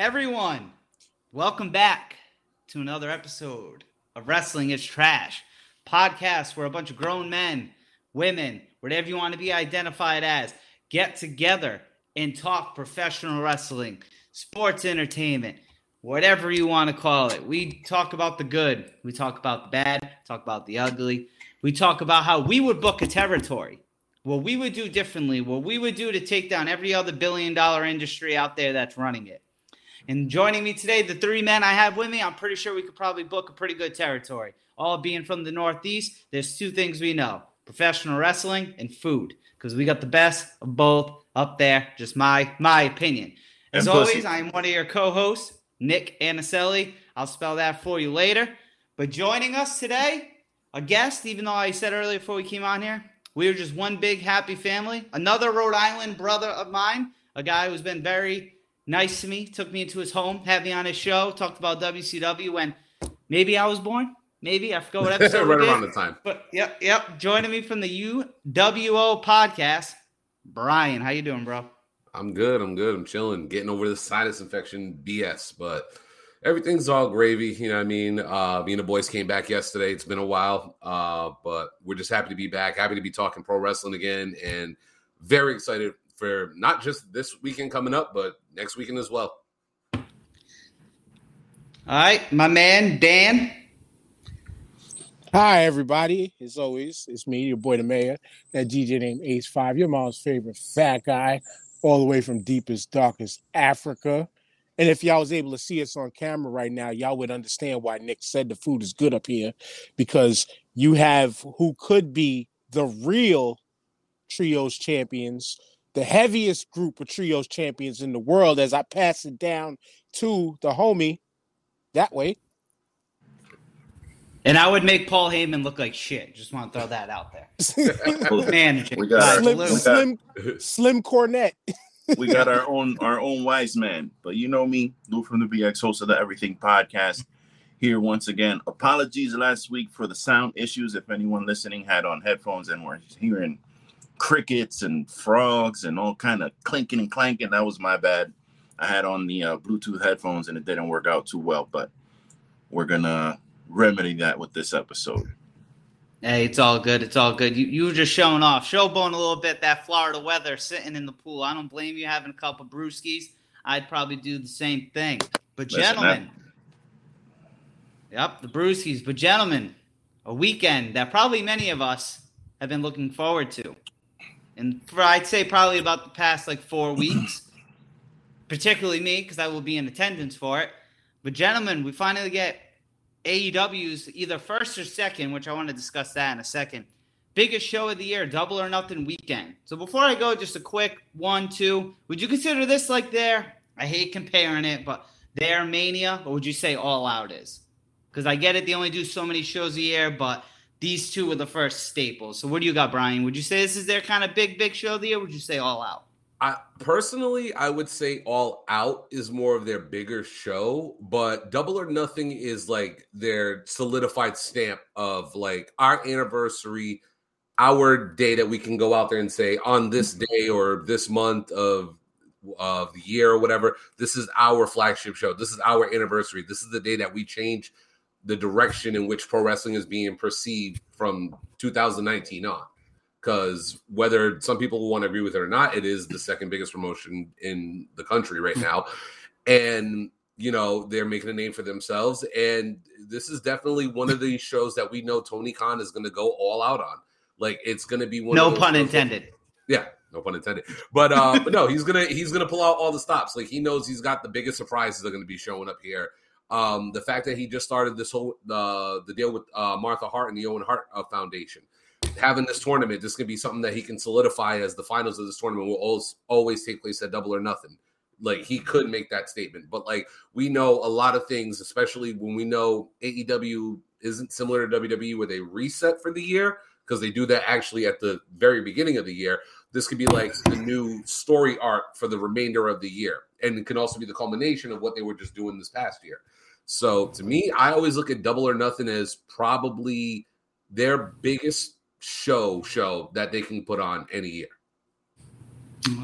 Everyone, welcome back to another episode of Wrestling is Trash podcast where a bunch of grown men, women, whatever you want to be identified as, get together and talk professional wrestling, sports entertainment, whatever you want to call it. We talk about the good, we talk about the bad, talk about the ugly. We talk about how we would book a territory, what we would do differently, what we would do to take down every other billion dollar industry out there that's running it. And joining me today, the three men I have with me, I'm pretty sure we could probably book a pretty good territory. All being from the Northeast, there's two things we know professional wrestling and food, because we got the best of both up there. Just my my opinion. As always. I am one of your co-hosts, Nick Anicelli. I'll spell that for you later. But joining us today, a guest, even though I said earlier before we came on here, we are just one big happy family. Another Rhode Island brother of mine, a guy who's been very nice to me, took me into his home, had me on his show, talked about WCW when maybe I was born. Maybe I forgot what episode right around the time. But yep, yep. Joining me from the UWO podcast, Brian. How you doing, bro? I'm good. I'm good. I'm chilling, getting over the sinus infection BS, but everything's all gravy. You know what I mean? Uh, me and the boys came back yesterday. It's been a while, uh, but we're just happy to be back. Happy to be talking pro wrestling again, and very excited for not just this weekend coming up, but next weekend as well. All right, my man Dan. Hi, everybody. As always, it's me, your boy, the mayor, that DJ named Ace Five, your mom's favorite fat guy, all the way from deepest, darkest Africa. And if y'all was able to see us on camera right now, y'all would understand why Nick said the food is good up here because you have who could be the real trios champions, the heaviest group of trios champions in the world. As I pass it down to the homie that way. And I would make Paul Heyman look like shit. Just want to throw that out there. Managing. We got- Guys, Slim, Lou. Slim, Slim Cornette. we got our own our own wise man. But you know me, Lou from the BX, host of the Everything Podcast. Here once again. Apologies last week for the sound issues. If anyone listening had on headphones and were hearing crickets and frogs and all kind of clinking and clanking, that was my bad. I had on the uh, Bluetooth headphones and it didn't work out too well. But we're gonna remedy that with this episode. Hey, it's all good. It's all good. You you were just showing off, showboating a little bit that Florida weather, sitting in the pool. I don't blame you having a couple brewskis. I'd probably do the same thing. But Listen, gentlemen, yep, the brewskis. But gentlemen, a weekend that probably many of us have been looking forward to, and for I'd say probably about the past like four weeks, particularly me because I will be in attendance for it. But gentlemen, we finally get AEW's either first or second, which I want to discuss that in a second. Biggest show of the year, Double or Nothing weekend. So before I go, just a quick one, two. Would you consider this like their? I hate comparing it, but their Mania, or would you say All Out is? Because I get it, they only do so many shows a year, but these two were the first staples. So what do you got, Brian? Would you say this is their kind of big, big show of the year? Would you say All Out? I personally, I would say All Out is more of their bigger show, but Double or Nothing is like their solidified stamp of like our anniversary, our day that we can go out there and say on this day or this month of of the year or whatever, this is our flagship show. This is our anniversary. This is the day that we change the direction in which pro wrestling is being perceived from 2019 on because whether some people want to agree with it or not, it is the second biggest promotion in the country right now. And, you know, they're making a name for themselves. And this is definitely one of these shows that we know Tony Khan is going to go all out on. Like, it's going to be one No pun intended. Yeah, no pun intended. But uh but no, he's gonna he's gonna pull out all the stops. Like he knows he's got the biggest surprises are gonna be showing up here. Um, the fact that he just started this whole the the deal with uh, Martha Hart and the Owen Hart uh, Foundation, having this tournament, this is gonna be something that he can solidify as the finals of this tournament will always always take place at Double or Nothing. Like he could make that statement, but like we know a lot of things, especially when we know AEW isn't similar to WWE where they reset for the year because they do that actually at the very beginning of the year. This could be like the new story arc for the remainder of the year, and it can also be the culmination of what they were just doing this past year. So to me, I always look at Double or Nothing as probably their biggest show show that they can put on any year.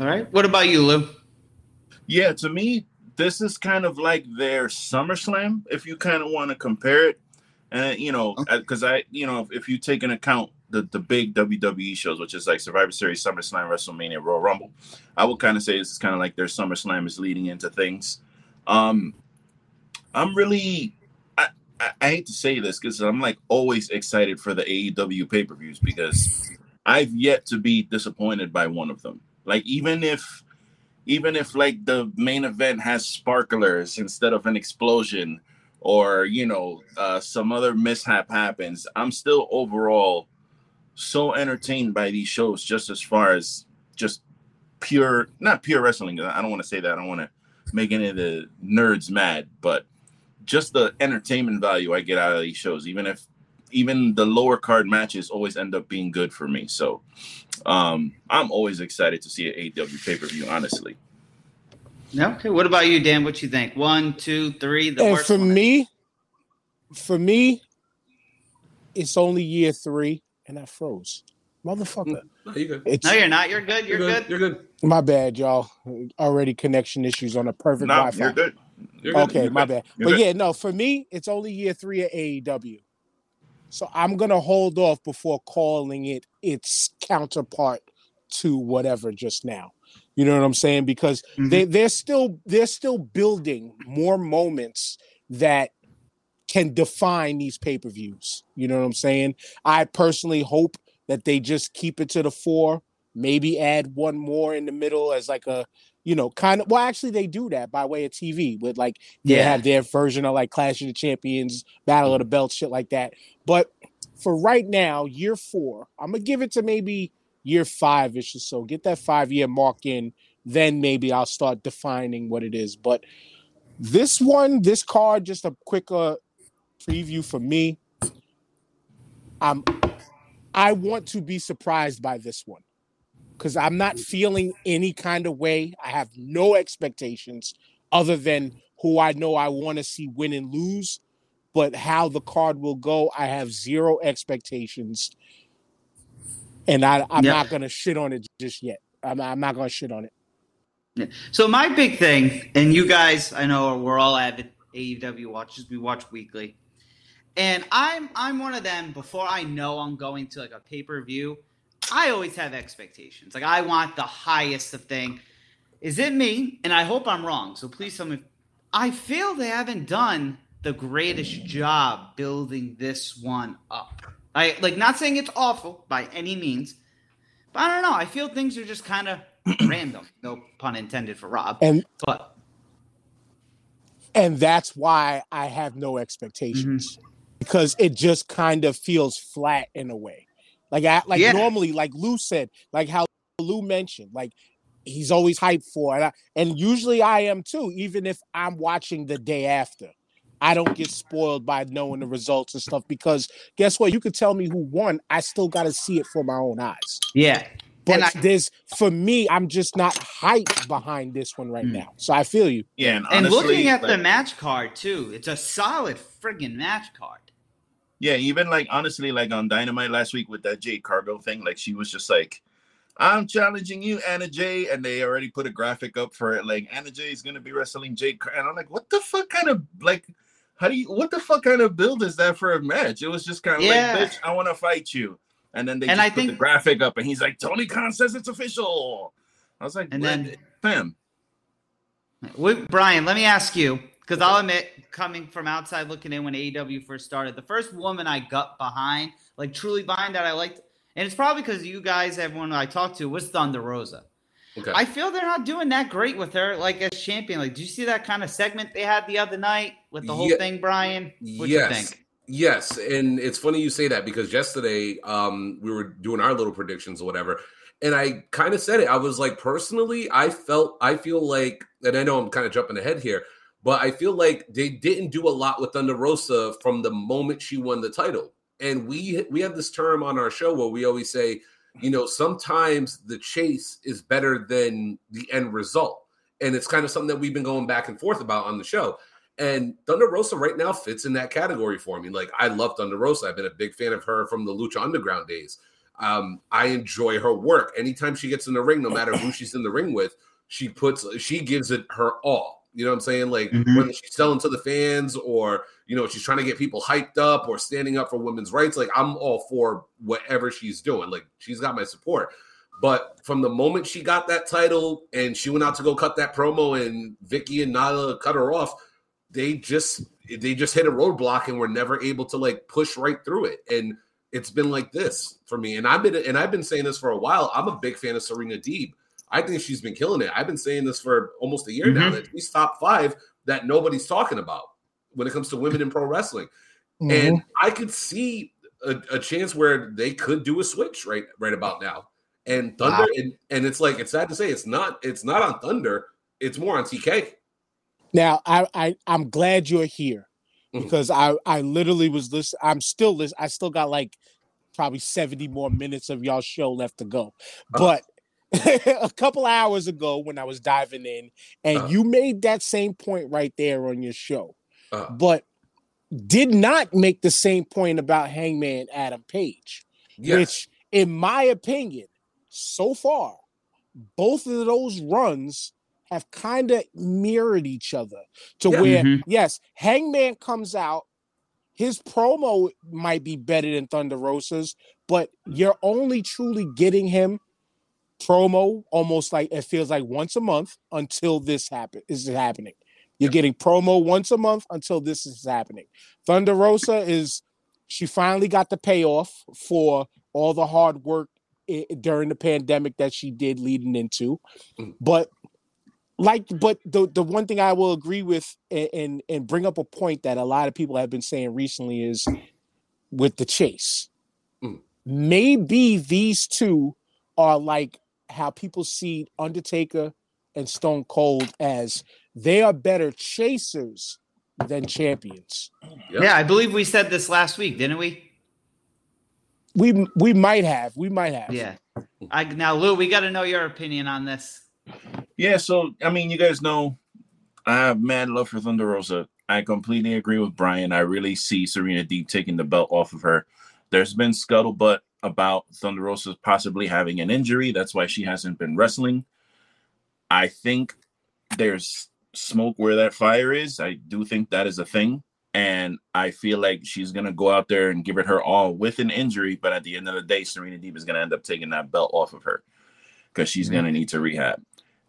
All right. What about you, Lou? Yeah, to me, this is kind of like their SummerSlam, if you kind of want to compare it. And you know, because I, you know, if, if you take an account the the big WWE shows, which is like Survivor Series, SummerSlam, WrestleMania, Royal Rumble, I would kind of say this is kind of like their SummerSlam is leading into things. Um, I'm really, I, I, I hate to say this because I'm like always excited for the AEW pay per views because I've yet to be disappointed by one of them. Like even if even if like the main event has sparklers instead of an explosion or you know uh, some other mishap happens i'm still overall so entertained by these shows just as far as just pure not pure wrestling i don't want to say that i don't want to make any of the nerds mad but just the entertainment value i get out of these shows even if even the lower card matches always end up being good for me so um i'm always excited to see an AEW pay-per-view honestly Okay. What about you, Dan? What you think? One, two, three. The and for one. me, for me, it's only year three, and I froze. Motherfucker. No, you good. It's No, you're not. You're good. You're, good. You're good. my bad, y'all. Already connection issues on a perfect no Wi-Fi. you're good You're. Okay, my bad. But good. yeah, no, for me, it's only year three at AEW. So I'm gonna hold off before calling it its counterpart to whatever just now. You know what I'm saying? Because Mhm. they they're still they're still building more moments that can define these pay-per-views. You know what I'm saying? I personally hope that they just keep it to the four, maybe add one more in the middle as like a you know, kind of well, actually they do that by way of TV with like they Yeah. have their version of like Clash of the Champions, Battle of the Belts, shit like that. But for right now, year four, I'm gonna give it to maybe year five ish or so. Get that five year mark in, then maybe I'll start defining what it is. But this one, this card, just a quick uh, preview for me. I'm I want to be surprised by this one because I'm not feeling any kind of way. I have no expectations other than who I know I want to see win and lose. But how the card will go, I have zero expectations. And I, I'm Yeah. not going to shit on it just yet. I'm, I'm not going to shit on it. So my big thing, and you guys, I know we're all avid AEW watchers. We watch weekly, and I'm I'm one of them. Before I know I'm going to like a pay per view, I always have expectations. Like I want the highest of thing. Is it me? And I hope I'm wrong. So please tell me. I feel they haven't done the greatest job building this one up. I like not saying it's awful by any means, but I don't know. I feel things are just kind of random. No pun intended for Rob. And But and that's why I have no expectations mm-hmm. because it just kind of feels flat in a way. Like I like Yeah. normally, like Lou said, like how Lou mentioned, like he's always hyped for, and I, and usually I am too, even if I'm watching the day after. I don't get spoiled by knowing the results and stuff because guess what? You could tell me who won. I still got to see it for my own eyes. yeah, But And I- there's for me, I'm just not hyped behind this one right Hmm. now. So I feel you. yeah and, and looking at the match card too, it's a solid friggin' match card. Yeah, even like honestly, like on Dynamite last week with that Jade Cargill thing, like she was just like, "I'm challenging you, Anna Jay," and they already put a graphic up for it, like Anna Jay is gonna be wrestling Jade, Car-. and I'm like, "What the fuck kind of like, how do you, what the fuck kind of build is that for a match?" It was just kind of Yeah. like, "Bitch, I want to fight you," and then they And I put the graphic up, and he's like, "Tony Khan says it's official." I was like, And "What- then- fam, Wait, Brian, let me ask you because I'll admit, coming from outside looking in when AEW first started, the first woman I got behind, like truly behind that I liked, and it's probably because you guys, everyone I talked to, was Thunder Rosa. Okay. I feel they're not doing that great with her, like as champion. Like, do you see that kind of segment they had the other night with the whole Yeah. thing, Brian? What yes. you think? Yes, and it's funny you say that because yesterday um, we were doing our little predictions or whatever, and I kind of said it. I was like, personally, I felt, I feel like, and I know I'm kind of jumping ahead here, but I feel like they didn't do a lot with Thunder Rosa from the moment she won the title. And we we have this term on our show where we always say, you know, sometimes the chase is better than the end result, and it's kind of something that we've been going back and forth about on the show. And Thunder Rosa right now fits in that category for me. Like I love Thunder Rosa. I've been a big fan of her from the Lucha Underground days. Um, I enjoy her work. Anytime she gets in the ring, no matter who she's in the ring with, she puts she gives it her all. You know what I'm saying? Like Mhm. whether she's selling to the fans or you know she's trying to get people hyped up or standing up for women's rights. Like I'm all for whatever she's doing. Like she's got my support. But from the moment she got that title and she went out to go cut that promo and Vicky and Nyla cut her off, they just they just hit a roadblock and were never able to like push right through it. And it's been like this for me. And I've been and I've been saying this for a while. I'm a big fan of Serena Deeb. I think she's been killing it. I've been saying this for almost a year now Mhm. that she's top five that nobody's talking about when it comes to women in pro wrestling. Mhm. And I could see a, a chance where they could do a switch right right about now. And Thunder, Wow. and, and it's like it's sad to say it's not it's not on Thunder, it's more on TK. Now, I, I I'm glad you're here Mhm. because I I literally was listening. I'm still listening. I still got like probably 70 more minutes of y'all show left to go. Uh-huh. But a couple hours ago when I was diving in, and Uh-huh. you made that same point right there on your show, Uh-huh. but did not make the same point about Hangman Adam Page, Yes. which, in my opinion, so far, both of those runs have kind of mirrored each other to Yeah. where, Mhm. yes, Hangman comes out, his promo might be better than Thunder Rosa's, but you're only truly getting him promo almost like it feels like once a month until this happen is happening. You're getting promo once a month until this is happening. Thunder Rosa is she finally got the payoff for all the hard work i- during the pandemic that she did leading into. Mm. But like but the the one thing I will agree with a- and and bring up a point that a lot of people have been saying recently is with the chase. Mm. Maybe these two are like how people see Undertaker and Stone Cold as they are better chasers than champions. Yep. Yeah, I believe we said this last week, didn't we? We we might have, we might have. Yeah. I now Lou, we got to know your opinion on this. Yeah, so I mean, you guys know I have mad love for Thunder Rosa. I completely agree with Brian. I really see Serena Deeb taking the belt off of her. There's been scuttlebutt about Thunder Rosa possibly having an injury. That's why she hasn't been wrestling. I think there's smoke where that fire is. I do think that is a thing. And I feel like she's going to go out there and give it her all with an injury. But at the end of the day, Serena Deeb is going to end up taking that belt off of her because she's going to mm-hmm. need to rehab.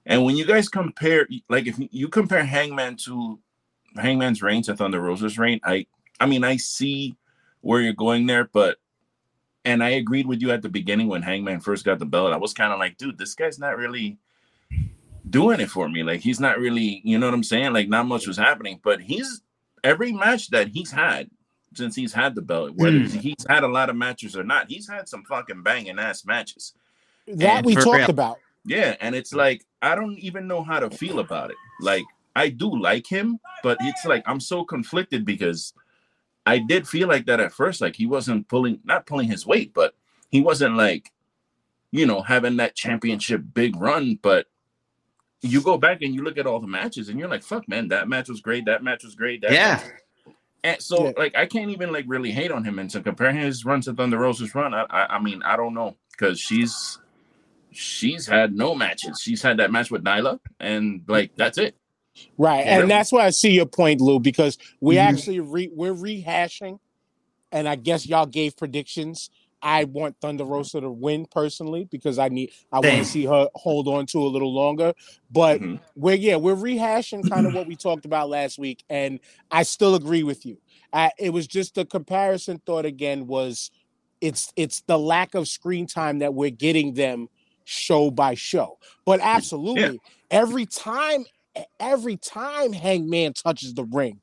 And when you guys compare, like if you compare Hangman to Hangman's reign to Thunder Rosa's reign, I, I mean, I see where you're going there, but, and I agreed with you at the beginning when Hangman first got the belt. I was kind of like, dude, this guy's not really doing it for me. Like he's not really, you know what I'm saying? Like not much was happening, but he's every match that he's had since he's had the belt, whether Mm. he's had a lot of matches or not, he's had some fucking banging ass matches. That And we talked real. about. Yeah, and it's like I don't even know how to feel about it. Like I do like him, but it's like I'm so conflicted because I did feel like that at first. Like he wasn't pulling, not pulling his weight, but he wasn't like, you know, having that championship big run. But you go back and you look at all the matches, and you're like, "Fuck, man, that match was great. That match was great. That Yeah. match- And so, Yeah. like, I can't even like really hate on him. And to compare his run to Thunder Rosa's run, I, I, I mean, I don't know because she's she's had no matches. She's had that match with Nyla, and like that's it. Right. Yeah. And that's why I see your point, Lou, because we Mhm. actually re- we're rehashing, and I guess y'all gave predictions. I want Thunder Rosa to win personally because I need I want to see her hold on to a little longer. But Mhm. we're yeah, we're rehashing kind of what we talked about last week, and I still agree with you. I, it was just the comparison thought again was it's it's the lack of screen time that we're getting them show by show. But absolutely, every time every time Hangman touches the ring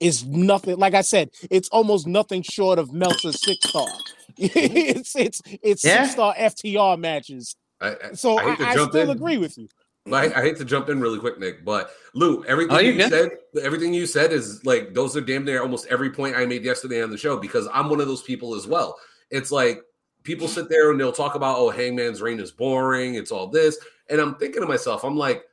is nothing. Like I said, it's almost nothing short of Meltzer's six star. Mm-hmm. it's it's it's Yeah. six star FTR matches. I, I, So I I, I still in. agree with you. I, I hate to jump in really quick, Nick, but Lou, everything Oh, you're you said, everything you said is like those are damn near almost every point I made yesterday on the show because I'm one of those people as well. It's like people sit there and they'll talk about, oh, Hangman's reign is boring, it's all this, and I'm thinking to myself, I'm like,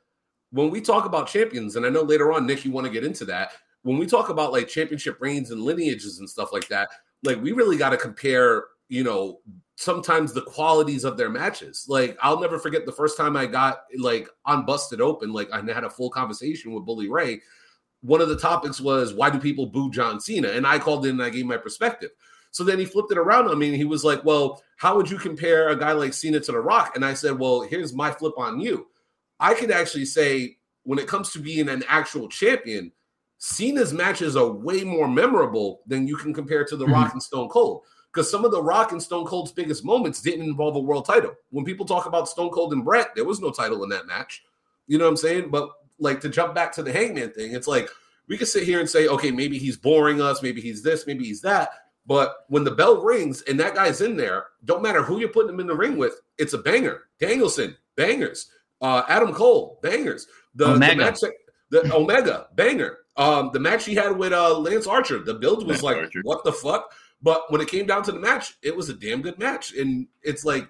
when we talk about champions, and I know later on, Nick, you want to get into that. When we talk about like championship reigns and lineages and stuff like that, like we really got to compare, you know, sometimes the qualities of their matches. Like I'll never forget the first time I got like on Busted Open, like I had a full conversation with Bully Ray. One of the topics was why do people boo John Cena? And I called in and I gave my perspective. So then he flipped it around on me and he was like, Well, how would you compare a guy like Cena to The Rock? And I said, Well, here's my flip on you. I could actually say, when it comes to being an actual champion, Cena's matches are way more memorable than you can compare to The mm-hmm. Rock and Stone Cold. Because some of The Rock and Stone Cold's biggest moments didn't involve a world title. When people talk about Stone Cold and Bret, there was no title in that match. You know what I'm saying? But like to jump back to the Hangman thing, it's like we could sit here and say, okay, maybe he's boring us, maybe he's this, maybe he's that. But when the bell rings and that guy's in there, don't matter who you're putting him in the ring with, it's a banger. Danielson, bangers. Uh, Adam Cole, bangers. The, Omega. the match, the Omega, banger. Um, the match he had with uh, Lance Archer, the build was Lance like, Archer. what the fuck? But when it came down to the match, it was a damn good match. And it's like,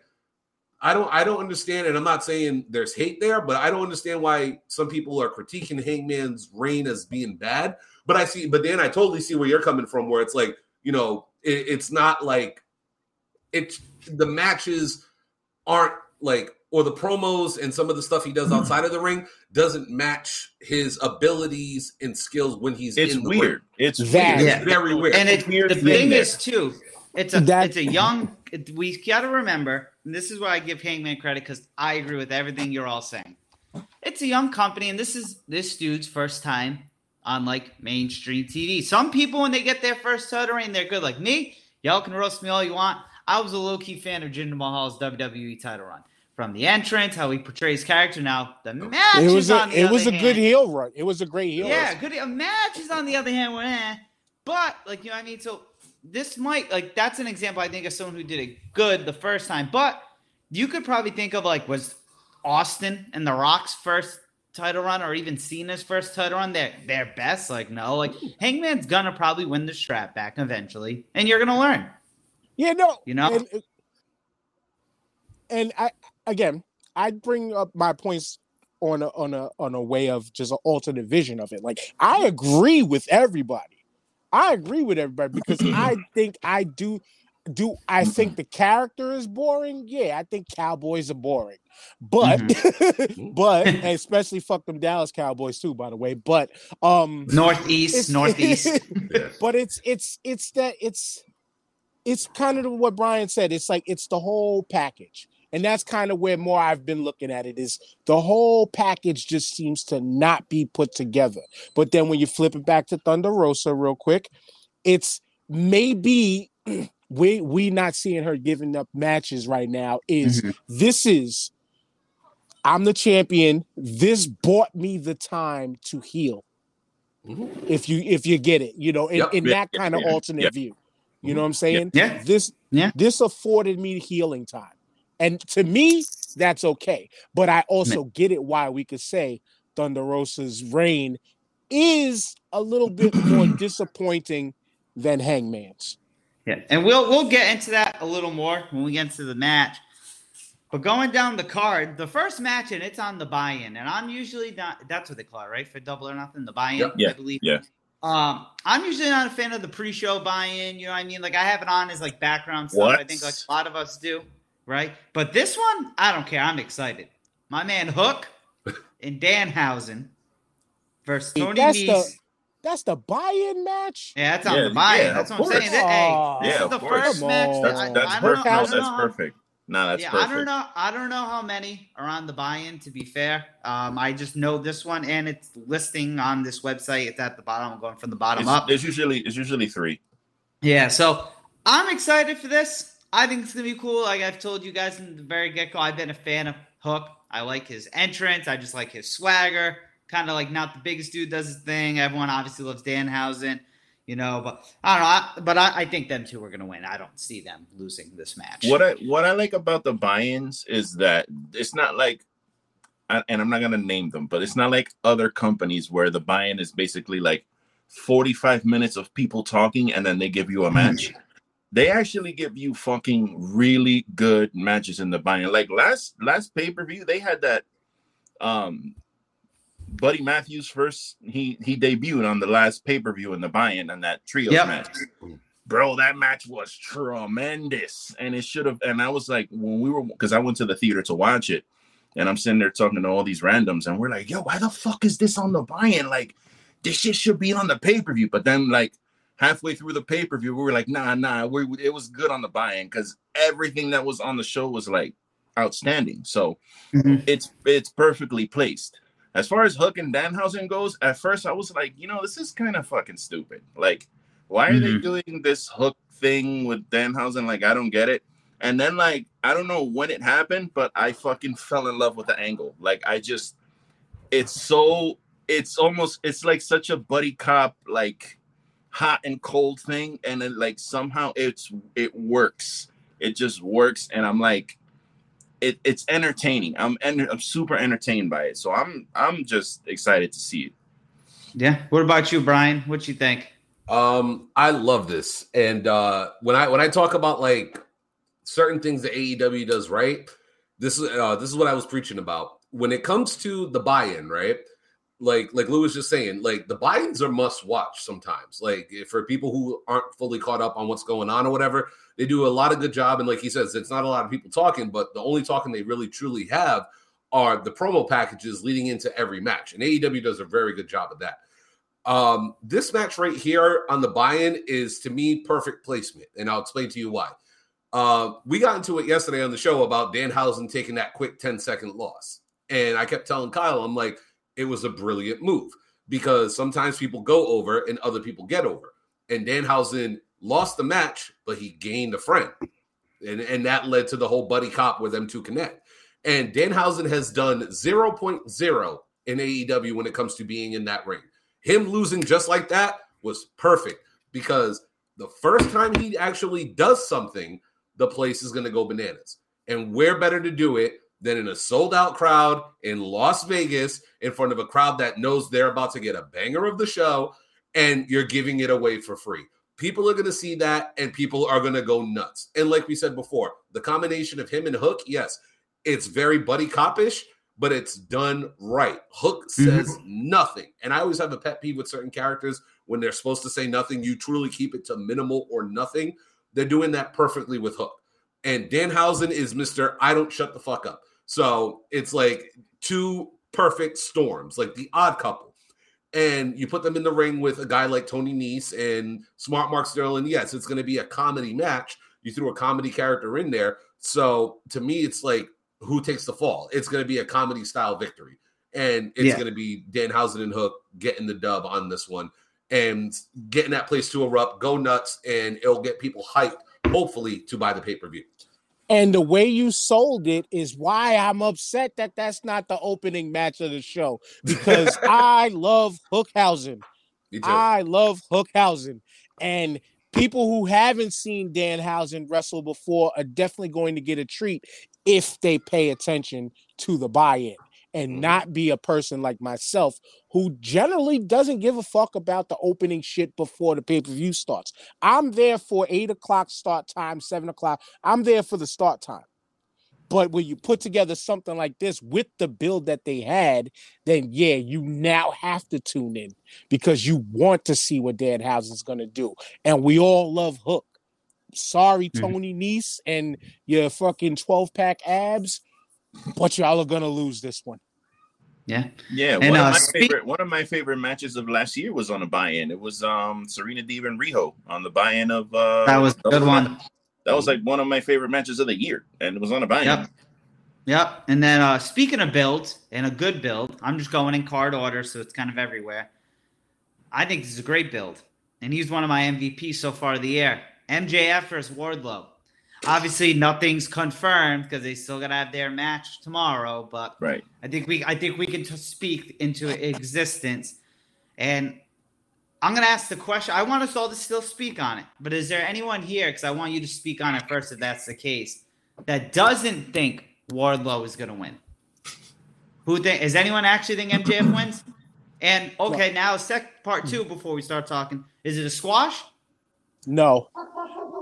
I don't I don't understand, and I'm not saying there's hate there, but I don't understand why some people are critiquing Hangman's reign as being bad. But I see, but then I totally see where you're coming from, where it's like, you know, it, it's not like it's the matches aren't like or the promos and some of the stuff he does hmm. outside of the ring doesn't match his abilities and skills when he's it's in the weird. Ring. It's that, weird. It's very weird. And it, the thing is too, it's a that, it's a young. It, we got to remember, and this is where I give Hangman credit because I agree with everything you're all saying. It's a young company, and this is this dude's first time on like mainstream TV. Some people, when they get their first title reign, they're good. Like me, y'all can roast me all you want. I was a low key fan of Jinder Mahal's WWE title run. From the entrance, how he portrays character. Now the match it was a, it was a hand, good heel run. It was a great heel. Yeah, run. good. A match is on the other hand, eh, but like you know what I mean. So this might like that's an example I think of someone who did it good the first time, but you could probably think of like was Austin and The Rock's first title run or even Cena's first title run their their best? Like no, like Hangman's gonna probably win the strap back eventually, and you're gonna learn. Yeah, no, you know. And, and I again, I bring up my points on a on a on a way of just an alternate vision of it. Like I agree with everybody. I agree with everybody because I think I do do I think the character is boring? Yeah, I think cowboys are boring. But mm-hmm. but especially fuck them Dallas Cowboys too, by the way. But um Northeast, Northeast. but it's it's it's that it's it's kind of what Brian said. It's like it's the whole package. And that's kind of where more I've been looking at it is the whole package just seems to not be put together. But then when you flip it back to Thunder Rosa real quick, it's maybe we we not seeing her giving up matches right now is mm-hmm. this is I'm the champion. This bought me the time to heal. Mm-hmm. If you if you get it, you know, in, yep. in that kind of alternate view. You know what I'm saying? Yeah. This yeah. this afforded me healing time. And to me, that's okay. But I also get it why we could say Thunder Rosa's reign is a little bit more disappointing than Hangman's. Yeah, and we'll we'll get into that a little more when we get into the match. But going down the card, the first match, and it's on the buy-in, and I'm usually not. That's what they call it, right? For double or nothing, the buy-in, yep. yeah, I believe. Yeah. Um, I'm usually not a fan of the pre-show buy-in. You know what I mean? Like I have it on as like background stuff. What? I think like a lot of us do right? But this one, I don't care. I'm excited. My man Hook and Danhausen versus Tony that's Nese. The, that's the buy-in match. Yeah, that's on yeah, the buy-in. Yeah, that's what course. I'm saying. Hey, this yeah, is the first match. That's, that's, I, I perfect. Know, no, that's perfect. No, that's yeah, perfect. I don't know. I don't know how many are on the buy-in. To be fair, um, I just know this one, and it's listing on this website. It's at the bottom. I'm going from the bottom it's, up. It's usually it's usually three. Yeah, so I'm excited for this. I think it's gonna be cool. Like I've told you guys in the very get go, I've been a fan of Hook. I like his entrance. I just like his swagger. Kind of like not the biggest dude does his thing. Everyone obviously loves Danhausen, you know. But I don't know. I, but I, I, think them two are gonna win. I don't see them losing this match. What I what I like about the buy-ins is that it's not like, and I'm not gonna name them, but it's not like other companies where the buy-in is basically like 45 minutes of people talking and then they give you a match they actually give you fucking really good matches in the buy-in. Like last last pay-per-view, they had that um Buddy Matthews first he he debuted on the last pay-per-view in the buy-in on that trio yep. match. bro, that match was tremendous. And it should have, and I was like, when we were, because I went to the theater to watch it, and I'm sitting there talking to all these randoms, and we're like, yo, why the fuck is this on the buy-in? Like, this shit should be on the pay-per-view. But then, like, halfway through the pay-per-view, we were like, nah, nah, we it was good on the buy-in because everything that was on the show was like outstanding. So Mhm. it's it's perfectly placed. As far as Hook and Danhausen goes, at first I was like, you know, this is kind of fucking stupid. Like, why are they Mhm. doing this Hook thing with Danhausen? Like, I don't get it. And then, like, I don't know when it happened, but I fucking fell in love with the angle. Like, I just, it's so, it's almost, it's like such a buddy cop, like, hot and cold thing, and then like somehow it's it works. It just works, and I'm like, it, it's entertaining. I'm enter- I'm super entertained by it. So I'm I'm just excited to see it. Yeah. What about you, Brian? What you think? Um, I love this, and uh, when I when I talk about like certain things that AEW does right, this is uh, this is what I was preaching about. When it comes to the buy-in, right? Like like Lou was just saying, like the buy-ins are must watch sometimes. Like for people who aren't fully caught up on what's going on or whatever, they do a lot of good job. And like he says, it's not a lot of people talking, but the only talking they really truly have are the promo packages leading into every match. And AEW does a very good job of that. Um, this match right here on the buy-in is to me perfect placement, and I'll explain to you why. Uh, we got into it yesterday on the show about Danhausen taking that quick 10 second loss. And I kept telling Kyle, I'm like, it was a brilliant move because sometimes people go over and other people get over. And Danhausen lost the match, but he gained a friend. And, and that led to the whole buddy cop where them two connect. And Danhausen has done 0.0 in AEW when it comes to being in that ring. Him losing just like that was perfect because the first time he actually does something, the place is going to go bananas. And where better to do it than in a sold out crowd in Las Vegas in front of a crowd that knows they're about to get a banger of the show and you're giving it away for free. People are going to see that and people are going to go nuts. And like we said before, the combination of him and Hook, yes, it's very buddy copish, but it's done right. Hook says mm-hmm. nothing. And I always have a pet peeve with certain characters when they're supposed to say nothing, you truly keep it to minimal or nothing. They're doing that perfectly with Hook. And Danhausen is Mr. I don't shut the fuck up. So it's like two perfect storms, like the odd couple. And you put them in the ring with a guy like Tony Nese and Smart Mark Sterling. Yes, it's going to be a comedy match. You threw a comedy character in there. So to me, it's like who takes the fall? It's going to be a comedy style victory. And it's Yeah. going to be Danhausen and Hook getting the dub on this one and getting that place to erupt, go nuts, and it'll get people hyped, hopefully, to buy the pay per view. And the way you sold it is why I'm upset that that's not the opening match of the show because I love Hookhausen. I love Hookhausen. And people who haven't seen Danhausen wrestle before are definitely going to get a treat if they pay attention to the buy-in and Mhm. not be a person like myself who generally doesn't give a fuck about the opening shit before the pay-per-view starts. I'm there for eight o'clock start time, seven o'clock. I'm there for the start time. But when you put together something like this with the build that they had, then yeah, you now have to tune in because you want to see what Danhausen's gonna do. And we all love Hook. Sorry, Mhm. Tony Nese and your fucking 12 pack abs, but y'all are gonna lose this one. Yeah. Yeah, And, one uh, of my speak- favorite one of my favorite matches of last year was on a buy-in. It was um Serena Deeb and Riho on the buy-in of uh That was a good one. That was like one of my favorite matches of the year, and it was on a buy-in. Yep. Yep. And then uh speaking of build and a good build, I'm just going in card order, so it's kind of everywhere. I think this is a great build. And he's one of my MVPs so far of the year. MJF versus Wardlow. Obviously, nothing's confirmed because they still gotta have their match tomorrow, but Right. I think we I think we can t- speak into existence. And I'm gonna ask the question. I want us all to still speak on it, but is there anyone here? Because I want you to speak on it first, if that's the case, that doesn't think Wardlow is gonna win. Who think? Is anyone actually think MJF wins? And okay, now sec part two before we start talking. Is it a squash? No.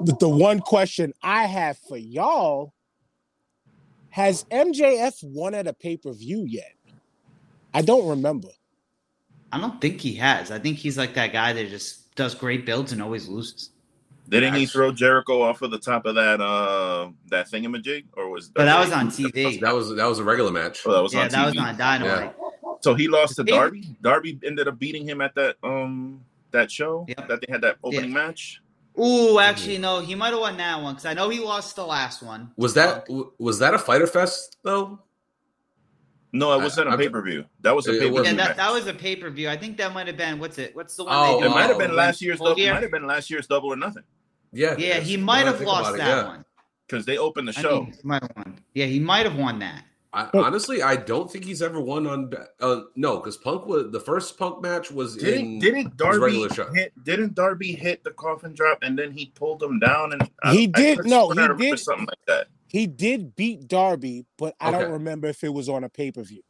The, the one question I have for y'all has MJF won at a pay-per-view yet? I don't remember. I don't think he has. I think he's like that guy that just does great builds and always loses. Didn't he throw Jericho off of the top of that uh that thingamajig, or was But that was on TV. That was that was a regular match. Oh, that was Yeah, on that was TV. on Dynamite. So he lost to Darby. Darby ended up beating him at that um that show Yep. that they had that opening match. Ooh, actually, no, he might have won that one because I know he lost the last one. Was that w- was that a fighter fest though? No, it wasn't I- a I- pay per view. That was a pay per wasn't. Yeah, view. that, that was a pay per view. I think that might have been what's it? What's the one? Oh, they It might have been um, last year's Full double. Gear? Might have been last year's double or nothing Yeah, Yeah, he might have lost it, that yeah. one. because they opened the I show. he might have won. Yeah, he might have won that. I, honestly, I don't think he's ever won on. Uh, no, because Punk was the first Punk match was in. Didn't didn't Darby regular show. hit? Didn't Darby hit the coffin drop and then he pulled him down and I- He did- could've no, he did. something like that. He did beat Darby, but I Okay. don't remember if it was on a pay per view.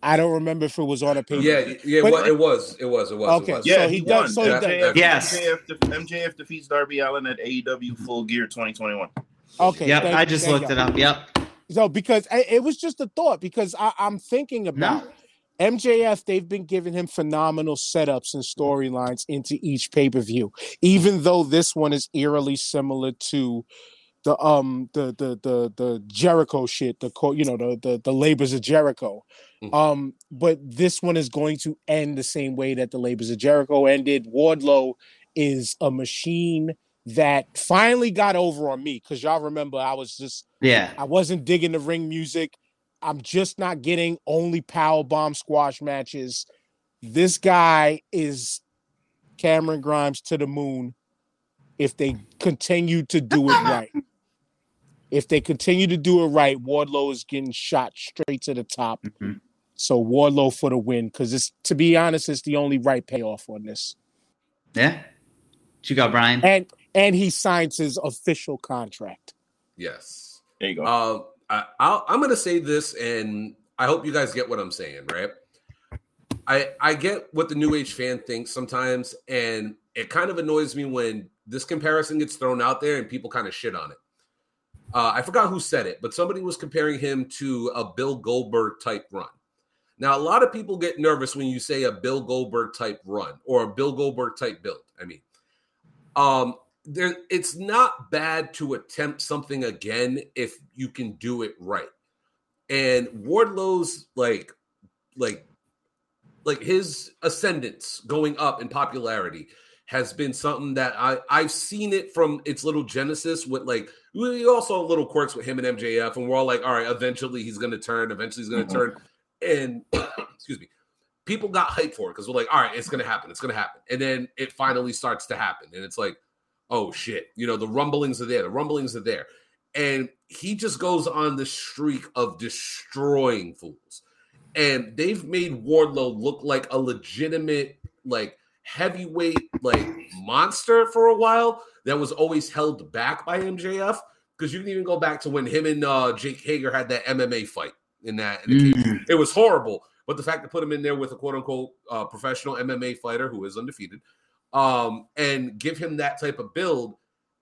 I don't remember if it was on a pay per view. Yeah, yeah, But- well, it was, it was, it was. Okay, it was. So Yeah, he he, does- won. so he does- MJF, Yes. MJF, def- MJF defeats Darby Allin at AEW Full Gear 2021. Okay. Yep, I just looked it up. Yep. So because I, it was just a thought because I, I'm thinking about MJF. They've been giving him phenomenal setups and storylines into each pay per view, even though this one is eerily similar to the um the the the the Jericho shit, the you know the the the labors of Jericho. Mhm. Um, but this one is going to end the same way that the labors of Jericho ended. Wardlow is a machine that finally got over on me because y'all remember I was just Yeah. I wasn't digging the ring music. I'm just not getting only power bomb squash matches. This guy is Cameron Grimes to the moon if they continue to do it right. If they continue to do it right, Wardlow is getting shot straight to the top. Mhm. So Wardlow for the win because it's to be honest, it's the only right payoff on this. Yeah. What you got, Brian? And and he signs his official contract. Yes. There you go. Uh, I, I'm going to say this, and I hope you guys get what I'm saying, right? I I get what the new age fan thinks sometimes, and it kind of annoys me when this comparison gets thrown out there and people kind of shit on it. Uh, I forgot who said it, but somebody was comparing him to a Bill Goldberg type run. Now, a lot of people get nervous when you say a Bill Goldberg type run or a Bill Goldberg type build. I mean, um, there it's not bad to attempt something again if you can do it right. And Wardlow's like like like his ascendance going up in popularity has been something that I I've seen it from its little genesis with like we also saw little quirks with him and MJF and we're all like all right eventually he's going to turn eventually he's going to mm-hmm. turn. And excuse me people got hyped for it because we're like all right it's going to happen it's going to happen. And then it finally starts to happen and it's like oh shit. You know the rumblings are there. The rumblings are there. And he just goes on the streak of destroying fools. And they've made Wardlow look like a legitimate like heavyweight like monster for a while that was always held back by MJF because you can even go back to when him and uh, Jake Hager had that MMA fight in that in Mm. it was horrible. But the fact to put him in there with a quote unquote uh, professional MMA fighter who is undefeated, um, and give him that type of build,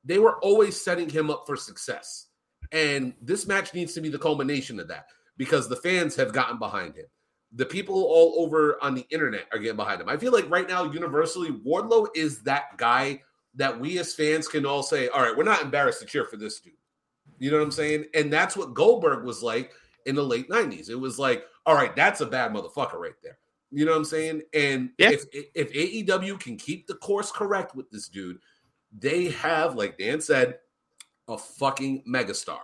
they were always setting him up for success. And this match needs to be the culmination of that because the fans have gotten behind him. The people all over on the internet are getting behind him. I feel like right now, universally, Wardlow is that guy that we as fans can all say, all right, we're not embarrassed to cheer for this dude. You know what I'm saying? And that's what Goldberg was like in the late 90s. It was like, all right, that's a bad motherfucker right there. You know what I'm saying? And Yeah. if if AEW can keep the course correct with this dude, they have, like Dan said, a fucking megastar.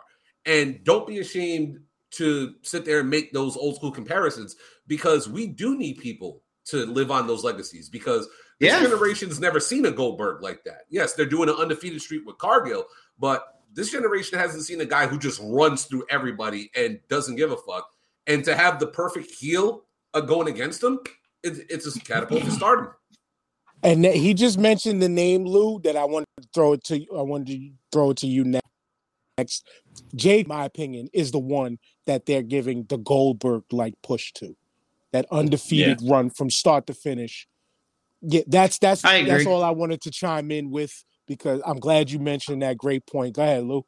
And don't be ashamed to sit there and make those old school comparisons because we do need people to live on those legacies because this Yeah. generation's never seen a Goldberg like that. Yes, they're doing an undefeated streak with Cargill, but this generation hasn't seen a guy who just runs through everybody and doesn't give a fuck. And to have the perfect heel uh, going against him, it, it's a catapult to stardom. And he just mentioned the name Lou that I wanted to throw it to I wanted to throw it to you ne- next. Jade, my opinion, is the one that they're giving the Goldberg like push to. That undefeated run from start to finish. Yeah, that's that's that's all I wanted to chime in with because I'm glad you mentioned that great point. Go ahead, Lou.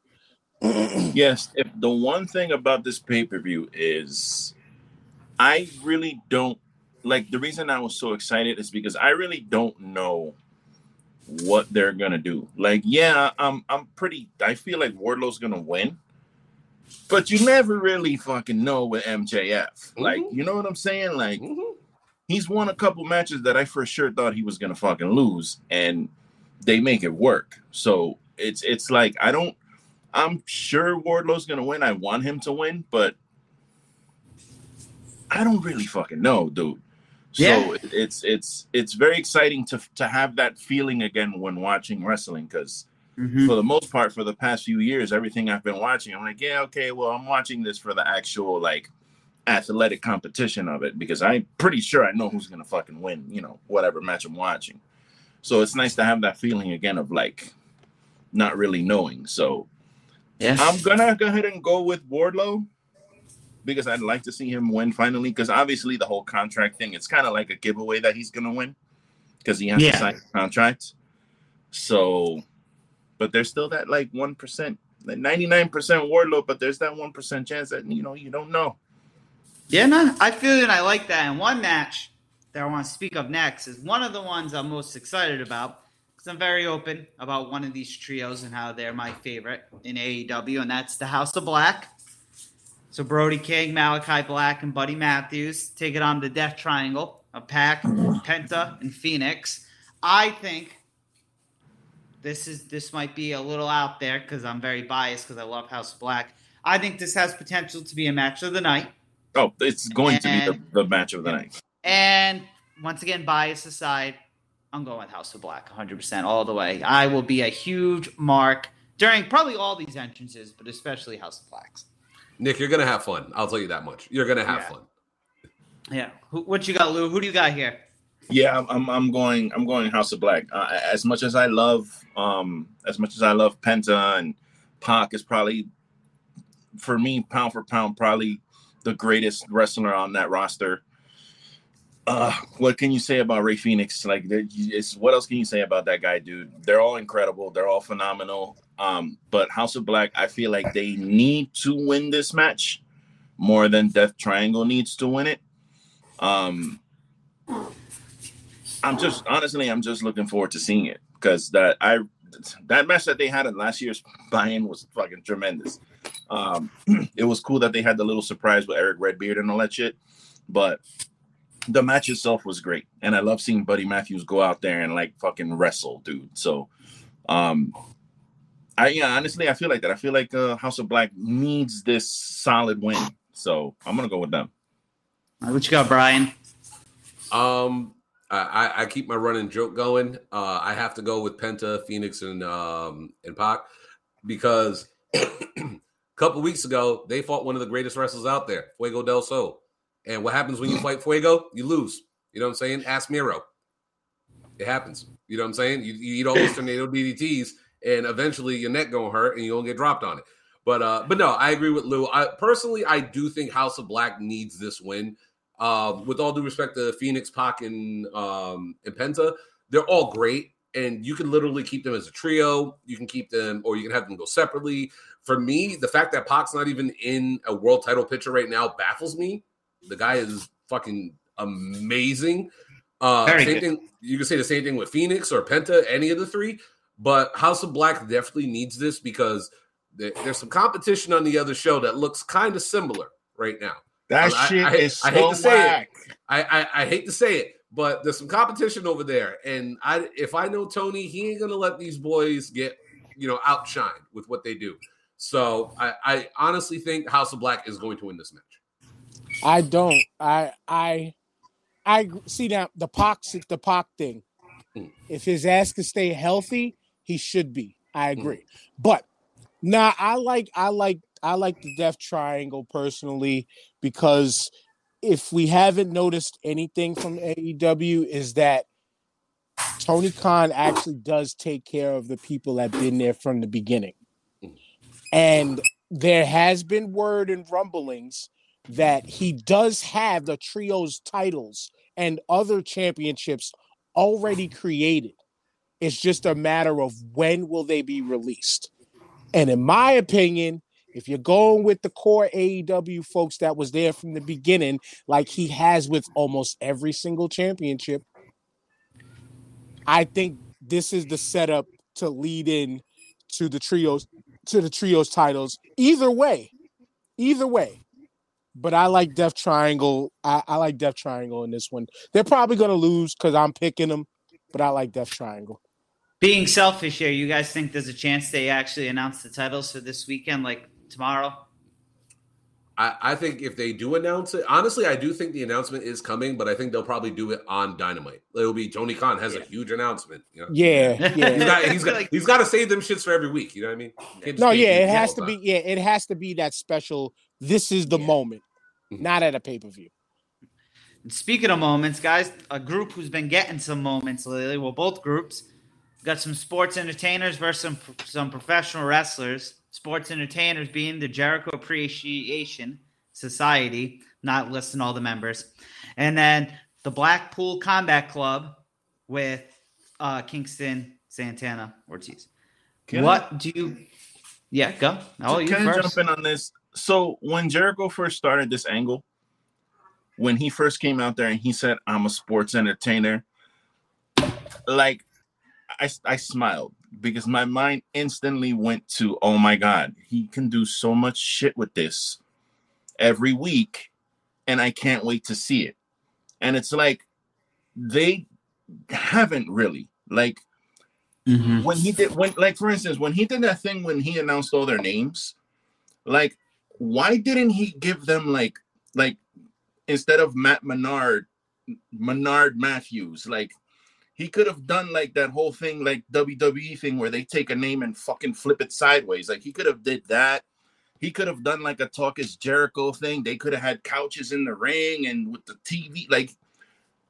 Yes, if the one thing about this pay per view is, I really don't like the reason I was so excited is because I really don't know what they're gonna do. Like, yeah, I'm I'm pretty. I feel like Wardlow's gonna win, but you never really fucking know with MJF. Mm-hmm. Like, you know what I'm saying? Like, mm-hmm. he's won a couple matches that I for sure thought he was gonna fucking lose, and they make it work. So it's it's like I don't. I'm sure Wardlow's gonna win. I want him to win, but I don't really fucking know, dude. So yeah. it's it's it's very exciting to to have that feeling again when watching wrestling because mm-hmm. for the most part for the past few years everything I've been watching I'm like yeah okay well I'm watching this for the actual like athletic competition of it because I'm pretty sure I know who's gonna fucking win you know whatever match I'm watching so it's nice to have that feeling again of like not really knowing so yeah I'm gonna go ahead and go with Wardlow because I'd like to see him win finally. Because obviously the whole contract thing, it's kind of like a giveaway that he's gonna win because he has yeah. to sign a contract. So, but there's still that like one percent, like ninety nine percent Wardlow, but there's that one percent chance that you know you don't know. Yeah, no, I feel it. I like that. And one match that I want to speak of next is one of the ones I'm most excited about because I'm very open about one of these trios and how they're my favorite in AEW, and that's the House of Black so Brody King, Malachi Black, and Buddy Matthews take it on the Death Triangle of Pac, Penta, and Fenix. I think this is this might be a little out there because I'm very biased because I love House of Black. I think this has potential to be a match of the night. Oh, it's going and, to be the, the, match of the night. And once again, bias aside, I'm going with House of Black 100% all the way. I will be a huge mark during probably all these entrances, but especially House of Blacks. Nick, you're gonna have fun. I'll tell you that much. You're gonna have yeah. fun. Yeah. Who, what you got, Lou? Who do you got here? Yeah, I'm, I'm going. I'm going House of Black. Uh, as much as I love, um, as much as I love Penta and Pac is probably, for me, pound for pound, probably the greatest wrestler on that roster. Uh, what can you say about Rey Fenix? Like, it's what else can you say about that guy, dude? They're all incredible. They're all phenomenal. Um, but House of Black, I feel like they need to win this match more than Death Triangle needs to win it. Um, I'm just honestly, I'm just looking forward to seeing it because that I that match that they had at last year's buy-in was fucking tremendous. Um, it was cool that they had the little surprise with Eric Redbeard and all that shit, but the match itself was great, and I love seeing Buddy Matthews go out there and like fucking wrestle, dude. So, um, I yeah, honestly, I feel like that. I feel like uh, House of Black needs this solid win, so I'm gonna go with them. what you got, Brian? Um, I, I keep my running joke going. Uh, I have to go with Penta, Fenix, and um and Pac because a couple weeks ago they fought one of the greatest wrestlers out there, Fuego del Sol. And what happens when you fight Fuego? You lose. You know what I'm saying? Ask Miro. It happens. You know what I'm saying? You, you eat all those tornado DDTs and eventually your neck gonna hurt and you're gonna get dropped on it. But uh, but no, I agree with Lou. I personally I do think House of Black needs this win. Uh, with all due respect to Fenix, Pac, and um, and Penta, they're all great, and you can literally keep them as a trio. You can keep them, or you can have them go separately. For me, the fact that Pac's not even in a world title picture right now baffles me. The guy is fucking amazing. Uh, Very same good. thing. You can say the same thing with Fenix or Penta, any of the three. But House of Black definitely needs this because there's some competition on the other show that looks kind of similar right now. That I, shit I, I, is so I hate to say whack. it. I, I hate to say it, but there's some competition over there, and I if I know Tony, he ain't gonna let these boys get you know outshined with what they do. So I, I honestly think House of Black is going to win this match. I don't. I I I see now the pox the Pac thing. Mm. If his ass can stay healthy, he should be. I mm. agree. Mm. But nah, I like I like I like the Death Triangle personally because if we haven't noticed anything from AEW is that Tony Khan actually does take care of the people that have been there from the beginning. Mm. And there has been word and rumblings that he does have the trios titles and other championships already mm-hmm. created. It's just a matter of when will they be released. And in my opinion, if you're going with the core AEW folks that was there from the beginning, like he has with almost every single championship, I think this is the setup to lead in to the trios to the trios titles. Either way, either way. But I like Death Triangle. I, I like Death Triangle in this one. They're probably gonna lose because I'm picking them, but I like Death Triangle. Being selfish here, you guys think there's a chance they actually announce the titles for this weekend, like tomorrow? I, I think if they do announce it, honestly, I do think the announcement is coming, but I think they'll probably do it on Dynamite. It'll be Tony Khan has Yeah. a huge announcement. You know? Yeah, He's yeah. got he's got he's got to save them shits for every week. You know what I mean? Can't No, yeah, it has to be. Yeah, it has to be that special. This is the Yeah. moment, Mhm. not at a pay per view. Speaking of moments, guys, a group who's been getting some moments lately. Well, both groups got some sports entertainers versus some some professional wrestlers. Sports entertainers being the Jericho Appreciation Society, not listing all the members, and then the Blackpool Combat Club with uh, Kingston Santana Ortiz. Can I- what do you? Yeah, go. Oh, you Can I first. jump in on this? So when Jericho first started this angle, when he first came out there and he said, "I'm a sports entertainer," like I, I smiled because my mind instantly went to, "Oh my God, he can do so much shit with this every week, and I can't wait to see it." And it's like they haven't really like Mhm. when he did when like for instance when he did that thing when he announced all their names like why didn't he give them like like instead of matt menard menard matthews like he could have done like that whole thing like wwe thing where they take a name and fucking flip it sideways. Like he could have did that. He could have done like a talk is jericho thing. They could have had couches in the ring and with the tv like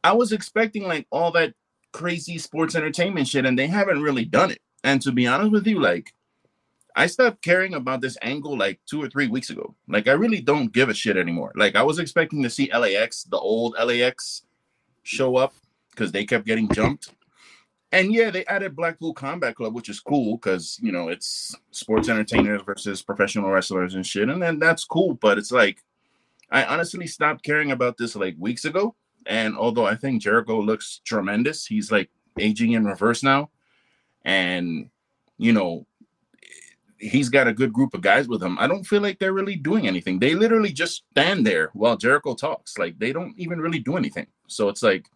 i was expecting like all that crazy sports entertainment shit and they haven't really done it. And to be honest with you, like I stopped caring about this angle like two or three weeks ago. Like I really don't give a shit anymore. Like I was expecting to see LAX, the old LAX, show up because they kept getting jumped. And yeah, they added Blackpool Combat Club, which is cool because you know it's sports entertainers versus professional wrestlers and shit. And then that's cool, but it's like I honestly stopped caring about this like weeks ago. And although I think Jericho looks tremendous, he's like aging in reverse now. And, you know, he's got a good group of guys with him. I don't feel like they're really doing anything. They literally just stand there while Jericho talks. Like they don't even really do anything. So it's like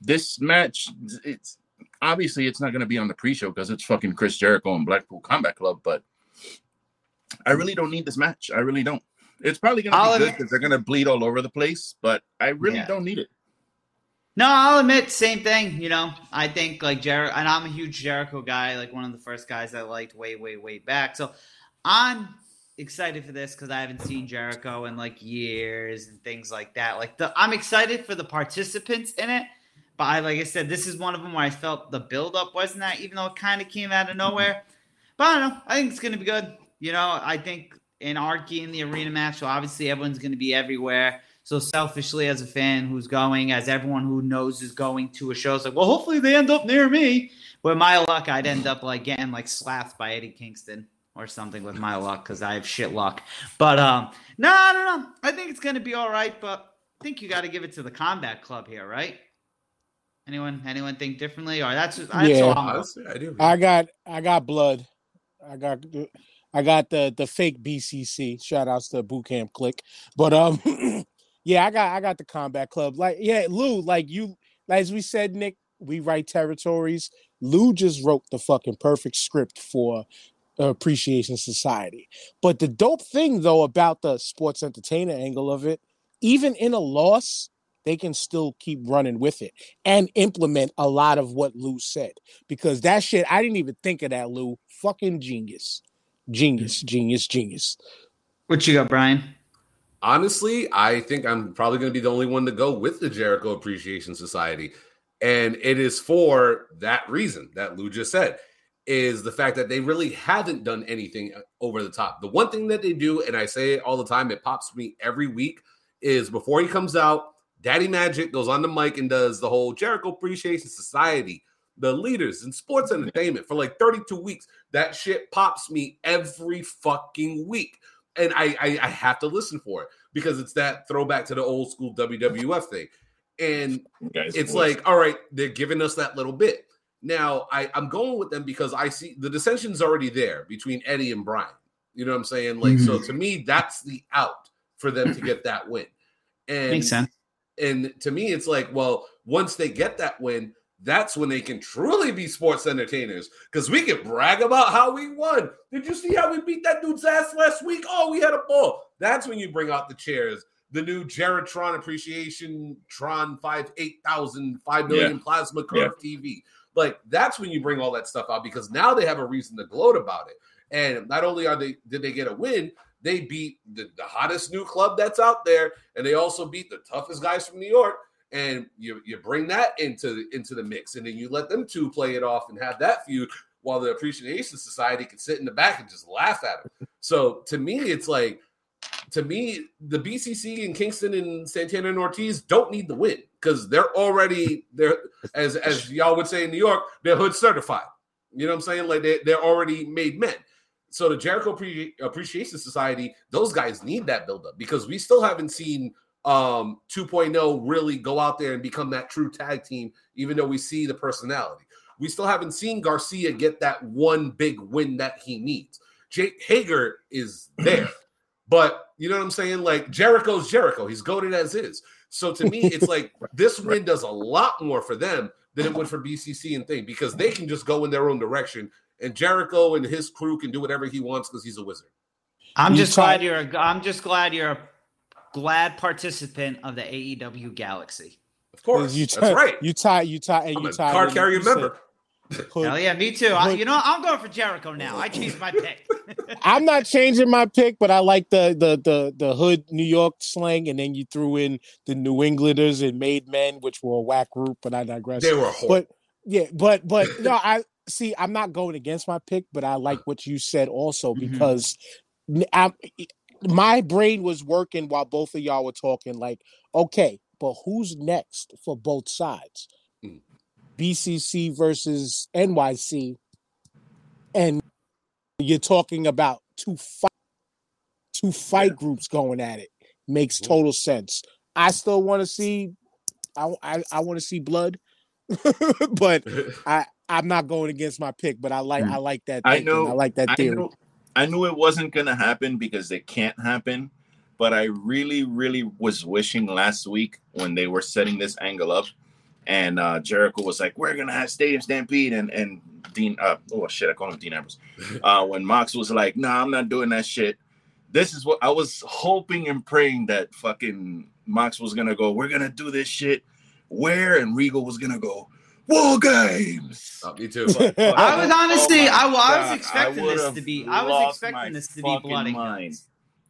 this match, it's obviously it's not going to be on the pre show because it's fucking Chris Jericho and Blackpool Combat Club. But I really don't need this match. I really don't. It's probably going to be good because they're going to bleed all over the place, but I really Yeah. don't need it. No, I'll admit, same thing. You know, I think like Jericho, and I'm a huge Jericho guy, like one of the first guys I liked way, way, way back. So I'm excited for this because I haven't seen Jericho in like years and things like that. Like the, I'm excited for the participants in it, but I, like I said, this is one of them where I felt the buildup wasn't that, even though it kind of came out of mm-hmm. nowhere. But I don't know. I think it's gonna be good. You know, I think Anarchy in the Arena match, so obviously everyone's gonna be everywhere. So selfishly, as a fan who's going, as everyone who knows is going to a show, it's like, well, hopefully they end up near me. With my luck, I'd end up like getting like slapped by Eddie Kingston or something with my luck because I have shit luck. But um, no, I don't know. I think it's gonna be all right, but I think you got to give it to the Combat Club here, right? Anyone, anyone think differently, or that's that's Yeah. all I'm going. Honestly, I do. I got I got blood. I got I got the the fake BCC. Shout outs to Boot Camp Clik. But um yeah, I got I got the combat club. Like yeah, Lou, like you as we said, Nick, we write territories. Lou just wrote the fucking perfect script for Appreciation Society. But the dope thing though about the sports entertainer angle of it, even in a loss, they can still keep running with it and implement a lot of what Lou said because that shit I didn't even think of that Lou fucking genius genius genius genius What you got, Brian? Honestly, I think I'm probably going to be the only one to go with the Jericho Appreciation Society. And it is for that reason that Lou just said is the fact that they really haven't done anything uh, over the top. The one thing that they do, and I say it all the time, it pops me every week, is before he comes out, Daddy Magic goes on the mic and does the whole Jericho Appreciation Society, the leaders in sports mm-hmm. entertainment for like 32 weeks. That shit pops me every fucking week. And I, I, I have to listen for it because it's that throwback to the old school WWF thing. And Guys, it's boys. like, all right, they're giving us that little bit. Now I, I'm going with them because I see the dissension's already there between Eddie and Brian. You know what I'm saying? Like, mm-hmm. so to me, that's the out for them to get that win. And makes sense. And to me, it's like, well, once they get that win, that's when they can truly be sports entertainers because we can brag about how we won. Did you see how we beat that dude's ass last week? Oh, we had a ball. That's when you bring out the chairs, the new JeriTron appreciation Tron 5 8000 5 million yeah. plasma curve yeah. TV. Like that's when you bring all that stuff out because now they have a reason to gloat about it. And not only are they did they get a win, they beat the, the hottest new club that's out there, and they also beat the toughest guys from New York and you you bring that into into the mix, and then you let them two play it off and have that feud while the Appreciation Society can sit in the back and just laugh at them. So to me, it's like to me the BCC and Kingston and Santana and Ortiz don't need the win because they're already they're as as y'all would say in New York, they're hood certified. You know what I'm saying? Like they they're already made men. So the Jericho Appreciation Society, those guys need that buildup because we still haven't seen um 2.0 really go out there and become that true tag team, even though we see the personality. We still haven't seen Garcia get that one big win that he needs. Jake Hager is there, but you know what I'm saying? Like Jericho's Jericho, he's goaded as is. So to me, it's like this win does a lot more for them than it would for BCC and thing because they can just go in their own direction, and Jericho and his crew can do whatever he wants because he's a wizard. I'm just glad you're. A, I'm just glad you're a glad participant of the AEW Galaxy. Of course, you t- that's right. You tie, you tie, and I'm you tie. Card carrier member. Hell yeah, me too. I, you know, I'm going for Jericho now. I changed my pick. I'm not changing my pick, but I like the the the the hood New York slang, and then you threw in the New Englanders and Made Men, which were a whack group. But I digress. They were, but yeah, but but no, I see. I'm not going against my pick, but I like what you said also mm-hmm. because mm-hmm my brain was working while both of y'all were talking. Like, okay, but who's next for both sides? Mm. BCC versus NYC, and you're talking about two fight, two fight yeah. groups going at it. Makes mm-hmm. total sense. I still want to see. I I, I want to see blood, but I I'm not going against my pick. But I like mm. I like that. I know. I like that theory. I know, I knew it wasn't gonna happen because it can't happen. But I really, really was wishing last week when they were setting this angle up, and uh, Jericho was like, "We're gonna have Stadium Stampede," and and Dean, uh, oh shit, I call him Dean Ambrose. Uh, when Mox was like, "Nah, I'm not doing that shit." This is what I was hoping and praying that fucking Mox was gonna go. We're gonna do this shit. Where and Regal was gonna go war games. Oh, me too. But, but, I was honestly, oh I, I, was expecting I this to be. I was expecting this to be bloody. Mind.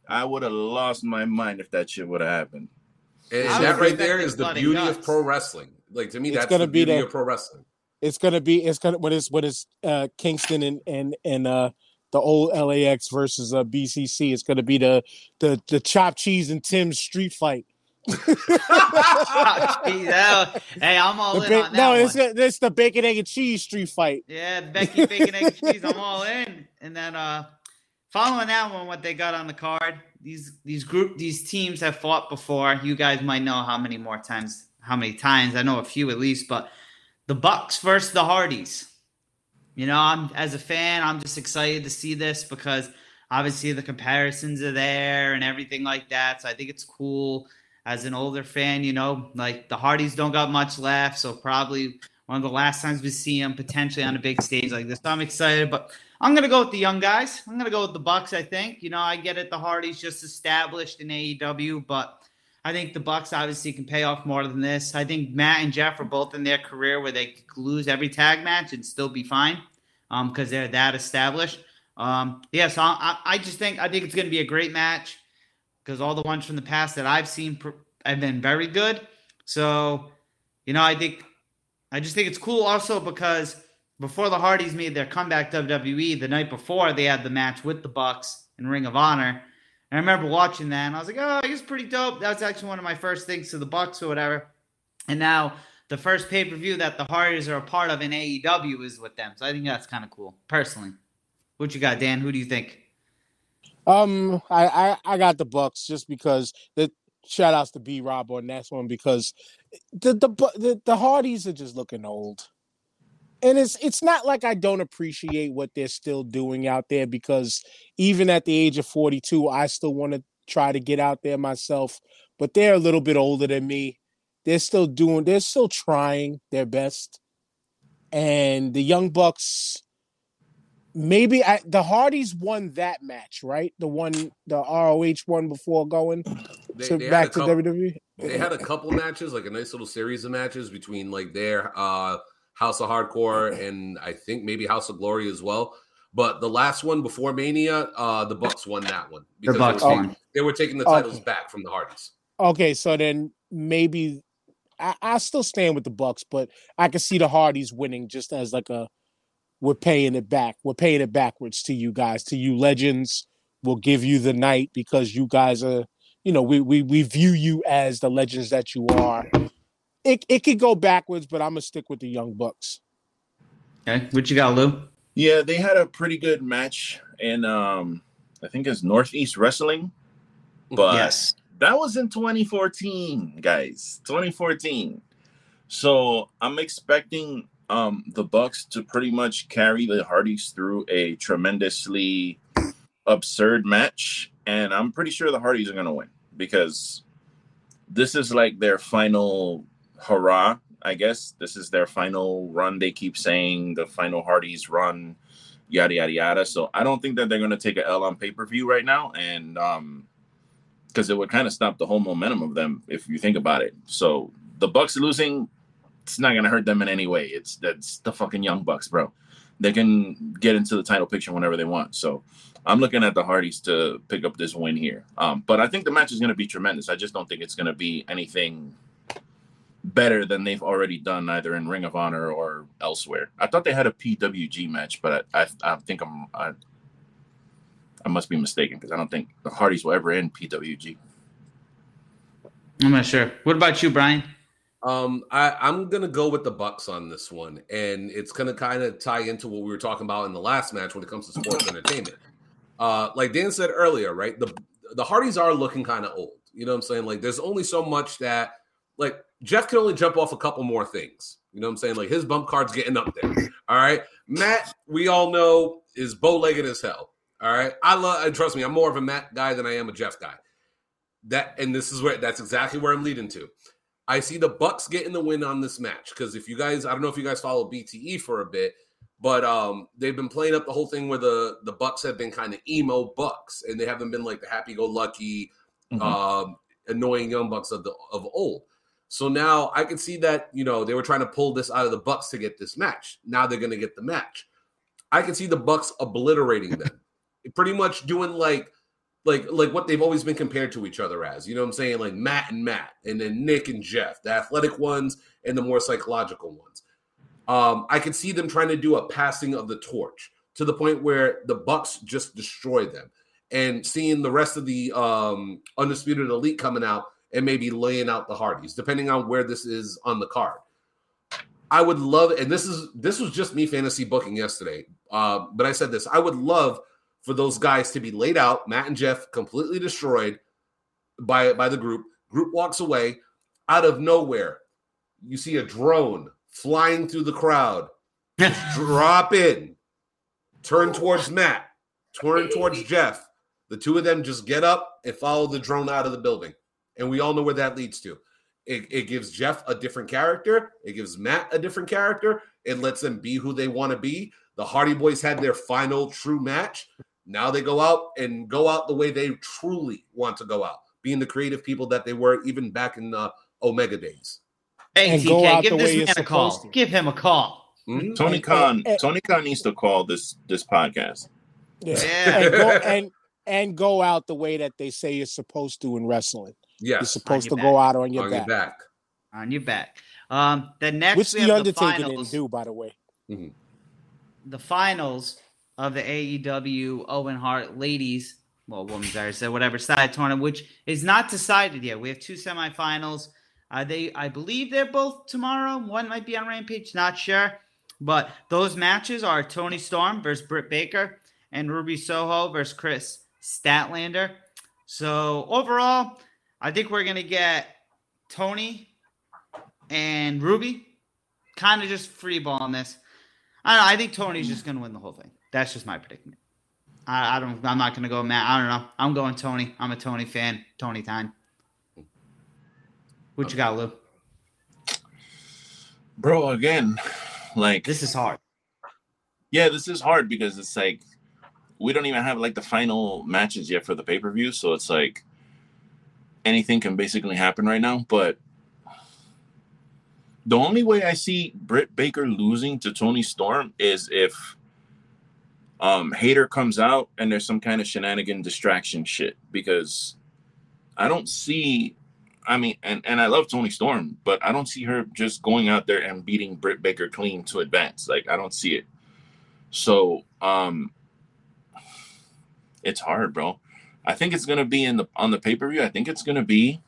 I would have lost my mind if that shit would have happened. And that right there is the beauty guts. of pro wrestling. Like to me, it's that's gonna the be beauty the, of pro wrestling. It's gonna be. It's gonna what is what is uh, Kingston and and and uh, the old LAX versus uh, BCC. It's gonna be the the the chop cheese and Tim's street fight hey, I'm all the in ba- on that. No, it's, it's the bacon, egg, and cheese street fight. Yeah, Becky bacon, egg, and cheese. I'm all in. And then uh following that one, what they got on the card, these these group these teams have fought before. You guys might know how many more times, how many times. I know a few at least, but the Bucks versus the Hardys. You know, I'm as a fan, I'm just excited to see this because obviously the comparisons are there and everything like that. So I think it's cool as an older fan, you know, like the Hardys don't got much left, so probably one of the last times we see them potentially on a big stage like this. So I'm excited, but I'm gonna go with the young guys. I'm gonna go with the Bucks. I think you know I get it. The Hardys just established in AEW, but I think the Bucks obviously can pay off more than this. I think Matt and Jeff are both in their career where they lose every tag match and still be fine because um, they're that established. Um, yeah, so I, I just think I think it's going to be a great match because all the ones from the past that I've seen have been very good. So, you know, I think I just think it's cool also because before the Hardys made their comeback WWE, the night before they had the match with the Bucks in Ring of Honor. And I remember watching that and I was like, oh, he's pretty dope. That was actually one of my first things to the Bucks or whatever. And now the first pay per view that the Hardys are a part of in AEW is with them. So I think that's kind of cool, personally. What you got, Dan? Who do you think? Um, I, I I got the Bucks just because the shout outs to B Rob on that one because the the the, the Hardys are just looking old. and it's it's not like I don't appreciate what they're still doing out there because even at the age of 42, I still want to try to get out there myself. But they're a little bit older than me. They're still doing. They're still trying their best. And the Young Bucks, maybe I, the Hardys won that match, right? The one, the ROH one before going They, to they had back to couple, WWE. they had a couple matches, like a nice little series of matches between like their uh House of Hardcore and I think maybe House of Glory as well. But the last one before Mania, uh the Bucks won that one The they Bucks were, taking- won. they were taking the Okay. titles back from the Hardys. Okay, so then maybe I, I still stand with the Bucks, but I can see the Hardys winning just as like a we're paying it back. We're paying it backwards to you guys, to you legends. We'll give you the night because you guys are, you know, we we we view you as the legends that you are. It it could go backwards, but I'm gonna stick with the Young Bucks. Okay, what you got, Lou? Yeah, they had a pretty good match in um I think it's Northeast Wrestling. But yes. that was in 2014, guys. 2014. So I'm expecting um the Bucks to pretty much carry the Hardys through a tremendously absurd match. And I'm pretty sure the Hardys are gonna win because this is like their final hurrah, I guess. This is their final run. They keep saying the final Hardys run, yada yada yada. So I don't think that they're gonna take a L on pay-per-view right now. And um because it would kind of stop the whole momentum of them if you think about it. So the Bucks losing, it's not gonna hurt them in any way. It's that's the fucking young Bucks, bro. They can get into the title picture whenever they want. So I'm looking at the Hardys to pick up this win here. Um, but I think the match is gonna be tremendous. I just don't think it's gonna be anything better than they've already done either in Ring of Honor or elsewhere. I thought they had a PWG match, but I, I, I think I'm I, I must be mistaken because I don't think the Hardys will ever end PWG. I'm not sure. What about you, Brian? Um, I, I'm gonna go with the Bucks on this one, and it's gonna kind of tie into what we were talking about in the last match when it comes to sports entertainment. Uh, like Dan said earlier, right? The the Hardys are looking kind of old. You know what I'm saying? Like, there's only so much that like Jeff can only jump off a couple more things. You know what I'm saying? Like his bump card's getting up there. All right. Matt, we all know is bow legged as hell. All right. I love and trust me, I'm more of a Matt guy than I am a Jeff guy. That and this is where that's exactly where I'm leading to. I see the Bucks getting the win on this match because if you guys, I don't know if you guys follow BTE for a bit, but um, they've been playing up the whole thing where the the Bucks have been kind of emo Bucks, and they haven't been like the happy-go-lucky, Mhm. um, annoying young Bucks of the of old. So now I can see that you know they were trying to pull this out of the Bucks to get this match. Now they're going to get the match. I can see the Bucks obliterating them, pretty much doing like like like what they've always been compared to each other as. You know what I'm saying? Like Matt and Matt, and then Nick and Jeff, the athletic ones and the more psychological ones. Um, I could see them trying to do a passing of the torch to the point where the Bucks just destroy them, and seeing the rest of the um, undisputed elite coming out and maybe laying out the Hardys, depending on where this is on the card. I would love, and this is this was just me fantasy booking yesterday, uh, but I said this: I would love for those guys to be laid out, Matt and Jeff completely destroyed by by the group. Group walks away out of nowhere. You see a drone flying through the crowd, drop in, turn towards Matt, turn towards Jeff. The two of them just get up and follow the drone out of the building. And we all know where that leads to. It, it gives Jeff a different character. It gives Matt a different character. It lets them be who they want to be. The Hardy Boys had their final true match. Now they go out and go out the way they truly want to go out, being the creative people that they were even back in the Omega days. Hey, And go TK, out give this man a call. to. Give him a call. Mhm. Tony And- Khan, and- and- Tony Khan needs to call this this podcast. Yeah. Yeah. and go and and go out the way that they say you're supposed to in wrestling. Yeah, you're supposed your to go out on your on back. your back. On your back. Um, the next Which we the have Undertaker the didn't finals. do, by the way. the finals of the AEW Owen Hart ladies, well, women's I said whatever side tournament, which is not decided yet. We have two semifinals. Uh, they, I believe, they're both tomorrow. One might be on Rampage, not sure. But those matches are Toni Storm versus Britt Baker and Ruby Soho versus Kris Statlander. So overall, I think we're gonna get Toni and Ruby kind of just free balling this. I know, I think Toni's just gonna win the whole thing. That's just my predicament. I, I don't. I'm not gonna go Matt. I don't know. I'm going Toni. I'm a Toni fan. Toni time. What you got, Lou? Bro, again, like This is hard. yeah, this is hard because it's like we don't even have like the final matches yet for the pay per view, so it's like anything can basically happen right now. But the only way I see Britt Baker losing to Toni Storm is if um Hayter comes out and there's some kind of shenanigan distraction shit because I don't see I mean and, and I love Toni Storm, but I don't see her just going out there and beating Britt Baker clean to advance. Like I don't see it. So um it's hard, bro. I think it's gonna be in the on the pay-per-view. I think it's gonna be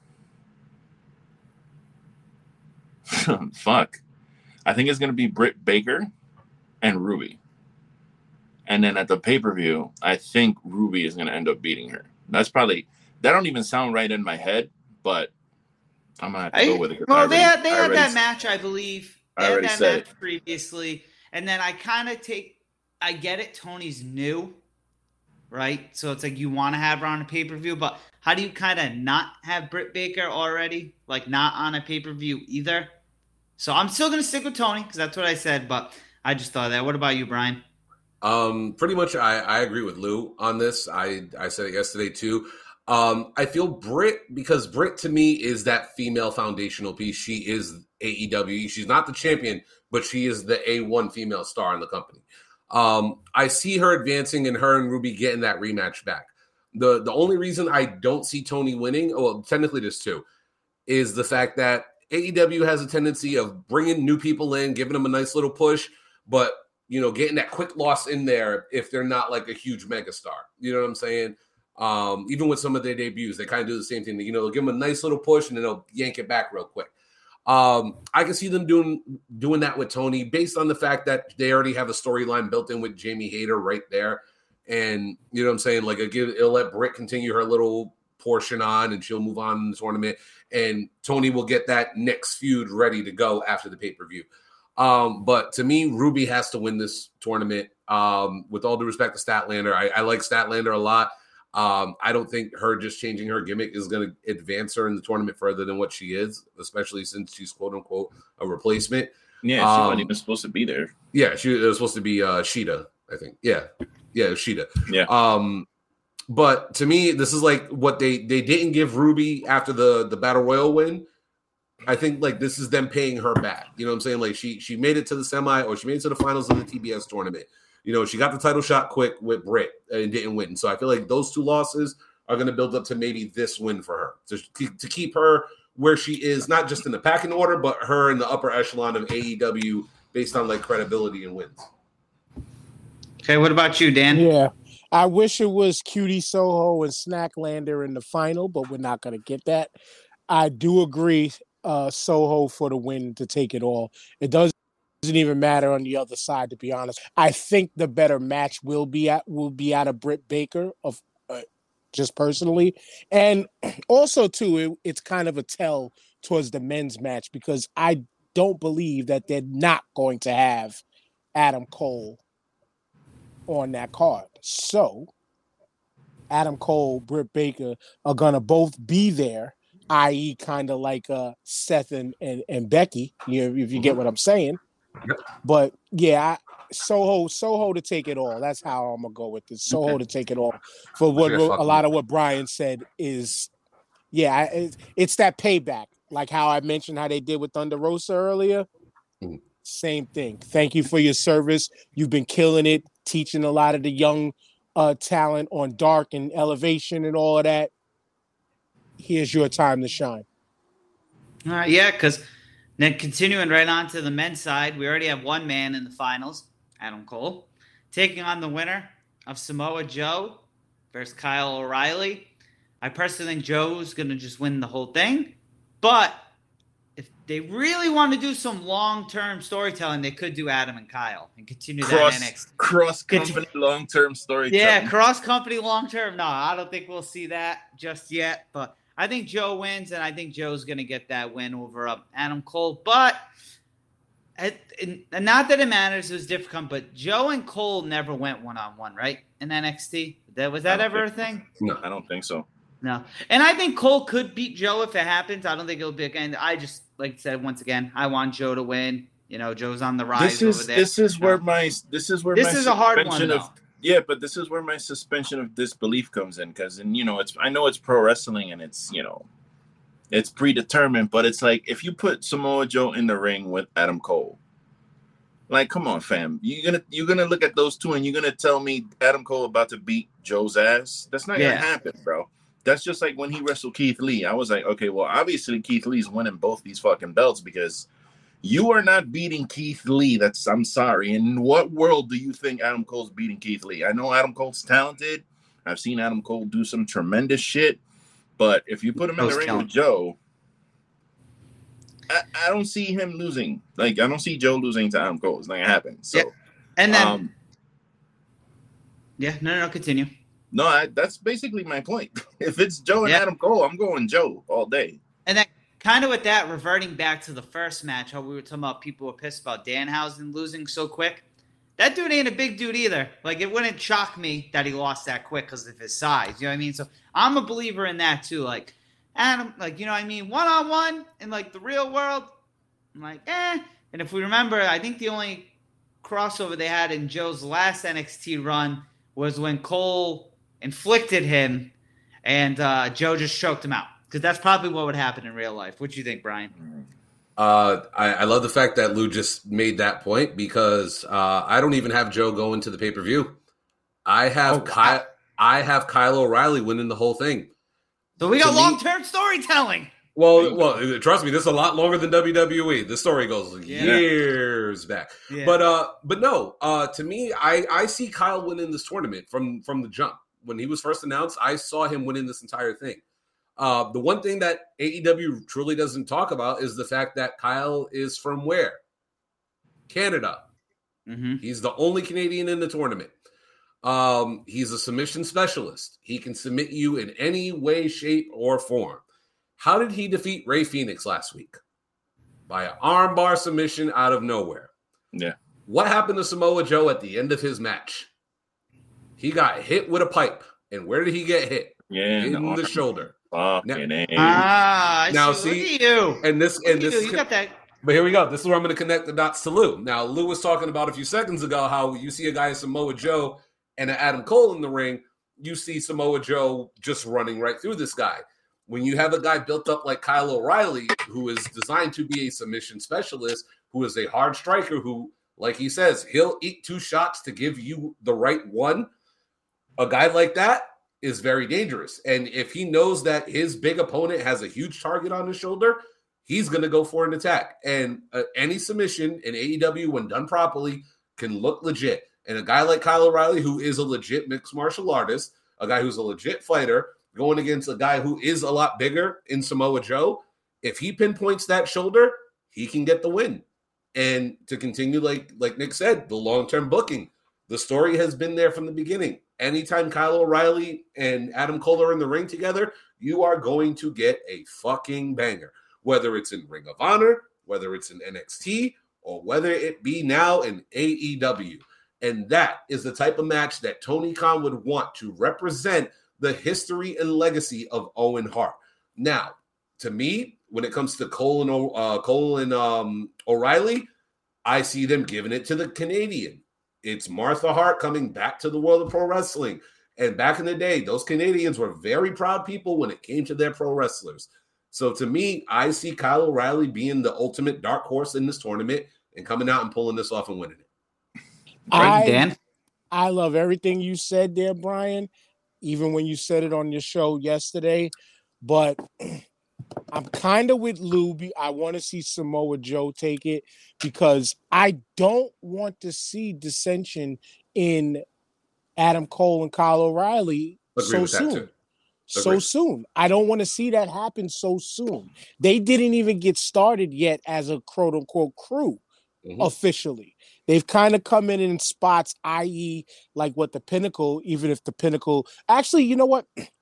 fuck. I think it's gonna be Britt Baker and Ruby. And then at the pay-per-view, I think Ruby is gonna end up beating her. That's probably that don't even sound right in my head, but I'm gonna have to I, go with it. well, I they had they I had that match, I believe. I They had already that said match previously, and then I kind of take. I get it. Toni's new, right? So it's like you want to have her on a pay per view, but how do you kind of not have Britt Baker already, like not on a pay per view either? So I'm still gonna stick with Toni because that's what I said, but I just thought that. What about you, Brian? Um, pretty much, I, I agree with Lou on this. I I said it yesterday too. Um, I feel Britt because Britt to me is that female foundational piece. She is AEW. She's not the champion, but she is the A1 female star in the company. Um, I see her advancing and her and Ruby getting that rematch back. The the only reason I don't see Toni winning, well, technically there's two, is the fact that AEW has a tendency of bringing new people in, giving them a nice little push, but you know, getting that quick loss in there if they're not like a huge megastar. You know what I'm saying? Um, even with some of their debuts, they kind of do the same thing. You know, they'll give them a nice little push and then they'll yank it back real quick. Um, I can see them doing doing that with Toni based on the fact that they already have a storyline built in with Jamie Hayter right there. And you know what I'm saying? Like it'll, it'll let Britt continue her little portion on and she'll move on in the tournament. And Toni will get that next feud ready to go after the pay-per-view. Um, but to me, Ruby has to win this tournament. Um, with all due respect to Statlander, I, I like Statlander a lot. Um, I don't think her just changing her gimmick is going to advance her in the tournament further than what she is, especially since she's quote unquote a replacement. Yeah, she Um, wasn't even supposed to be there. Yeah, she was supposed to be uh Shida, I think. Yeah. Yeah, Shida. Yeah. Um but to me, this is like what they they didn't give Ruby after the the battle royal win. I think like this is them paying her back. You know what I'm saying? Like she she made it to the semi or she made it to the finals of the TBS tournament. You know, she got the title shot quick with Britt and didn't win. So I feel like those two losses are going to build up to maybe this win for her to, to keep her where she is, not just in the packing order, but her in the upper echelon of AEW based on like credibility and wins. Okay, what about you, Dan? Yeah. I wish it was Cutie Soho and Snacklander in the final, but we're not going to get that. I do agree, uh, Soho for the win to take it all. It doesn't even matter on the other side, to be honest. I think the better match will be at will be out of Britt Baker of uh, just personally, and also too, it, it's kind of a tell towards the men's match because I don't believe that they're not going to have Adam Cole on that card. So Adam Cole, Britt Baker are gonna both be there, i.e., kind of like uh, Seth and, and and Becky. You know, if you get what I'm saying. Yep. But yeah, I, Soho Soho to take it all. That's how I'm gonna go with this. Soho to take it all. For what, a lot of what Brian said is, yeah, it's, it's that payback. Like how I mentioned how they did with Thunder Rosa earlier. Mhm. Same thing. Thank you for your service. You've been killing it, teaching a lot of the young uh, talent on dark and elevation and all of that. Here's your time to shine. All right, yeah, because then continuing right on to the men's side, we already have one man in the finals, Adam Cole, taking on the winner of Samoa Joe versus Kyle O'Reilly. I personally think Joe's going to just win the whole thing, but if they really want to do some long term storytelling, they could do Adam and Kyle and continue Cross that NXT. cross company long term story. Yeah, cross company long term. No, I don't think we'll see that just yet. But I think Joe wins, and I think Joe's going to get that win over up Adam Cole. But it, and not that it matters, it was difficult, but Joe and Cole never went one on one, right? In NXT, that was that ever a thing? No, I don't think so. No, and I think Cole could beat Joe if it happens. I don't think it'll be again. I just like I said once again, I want Joe to win. You know, Joe's on the rise This is over there. this is where my this is where This my is a hard one, suspension of yeah, but this is where my suspension of disbelief comes in because and you know it's I know it's pro wrestling and it's you know it's predetermined, but it's like if you put Samoa Joe in the ring with Adam Cole, like come on, fam, you're gonna you're gonna look at those two and you're gonna tell me Adam Cole about to beat Joe's ass? That's not Yeah. gonna happen, bro. That's just like when he wrestled Keith Lee. I was like, okay, well, obviously Keith Lee's winning both these fucking belts because you are not beating Keith Lee. That's I'm sorry. In what world do you think Adam Cole's beating Keith Lee? I know Adam Cole's talented. I've seen Adam Cole do some tremendous shit, but if you put him in the ring killing. with Joe, I, I don't see him losing. Like I don't see Joe losing to Adam Cole. It's not gonna happen. So Yeah. and then um, yeah, no, no, no, continue. no, I, that's basically my point. if it's Joe and Yeah. Adam Cole, I'm going Joe all day. And then kind of with that, reverting back to the first match, how we were talking about people were pissed about Danhausen losing so quick. That dude ain't a big dude either. Like it wouldn't shock me that he lost that quick because of his size. You know what I mean? So I'm a believer in that too. Like Adam, like you know what I mean, one on one in like the real world, I'm like, eh. And if we remember, I think the only crossover they had in Joe's last NXT run was when Cole inflicted him and uh, Joe just choked him out. Because that's probably what would happen in real life. What do you think, Brian? Uh, I, I love the fact that Lou just made that point because uh, I don't even have Joe going to the pay per view. I have Oh, Kyle. I have Kyle O'Reilly winning the whole thing. So we got long term storytelling. Well, well, trust me, this is a lot longer than WWE. The story goes Yeah. years back. Yeah. But uh, but no, uh, to me, I I see Kyle winning this tournament from from the jump. When he was first announced, I saw him winning this entire thing. Uh, the one thing that AEW truly doesn't talk about is the fact that Kyle is from where? Canada. mm-hmm. He's the only Canadian in the tournament. Um, he's a submission specialist. He can submit you in any way, shape, or form. How did he defeat Rey Fenix last week? By an armbar submission out of nowhere. Yeah. What happened to Samoa Joe at the end of his match? He got hit with a pipe. And where did he get hit? Yeah, in no, the shoulder. Fucking A. Ah, I Now, see. see- you. And this Look and this you. is You got that. But here we go. This is where I'm going to connect the dots to Lou. Now, Lou was talking about a few seconds ago how you see a guy Samoa Joe and an Adam Cole in the ring. You see Samoa Joe just running right through this guy. When you have a guy built up like Kyle O'Reilly, who is designed to be a submission specialist, who is a hard striker, who, like he says, he'll eat two shots to give you the right one. A guy like that is very dangerous. And if he knows that his big opponent has a huge target on his shoulder, he's going to go for an attack. And uh, any submission in AEW, when done properly, can look legit. And a guy like Kyle O'Reilly, who is a legit mixed martial artist, a guy who's a legit fighter, going against a guy who is a lot bigger in Samoa Joe, if he pinpoints that shoulder, he can get the win. And to continue, like like Nick said, the long term booking, the story has been there from the beginning. Anytime Kyle O'Reilly and Adam Cole are in the ring together, you are going to get a fucking banger whether it's in Ring of Honor, whether it's in NXT, or whether it be now in AEW. And that is the type of match that Tony Khan would want to represent the history and legacy of Owen Hart. Now, to me, when it comes to Cole and uh, Cole and um, O'Reilly, I see them giving it to the Canadian. It's Martha Hart coming back to the world of pro wrestling. And back in the day, those Canadians were very proud people when it came to their pro wrestlers. So to me, I see Kyle O'Reilly being the ultimate dark horse in this tournament and coming out and pulling this off and winning it. Right, I, Dan? I love everything you said there, Brian, even when you said it on your show yesterday. But I'm kind of with Luby. I want to see Samoa Joe take it because I don't want to see dissension in Adam Cole and Kyle O'Reilly Agree so soon. So soon. I don't want to see that happen so soon. They didn't even get started yet as a quote unquote crew Mhm. officially. They've kind of come in in spots, i.e., like what the pinnacle, even if the pinnacle actually, you know what?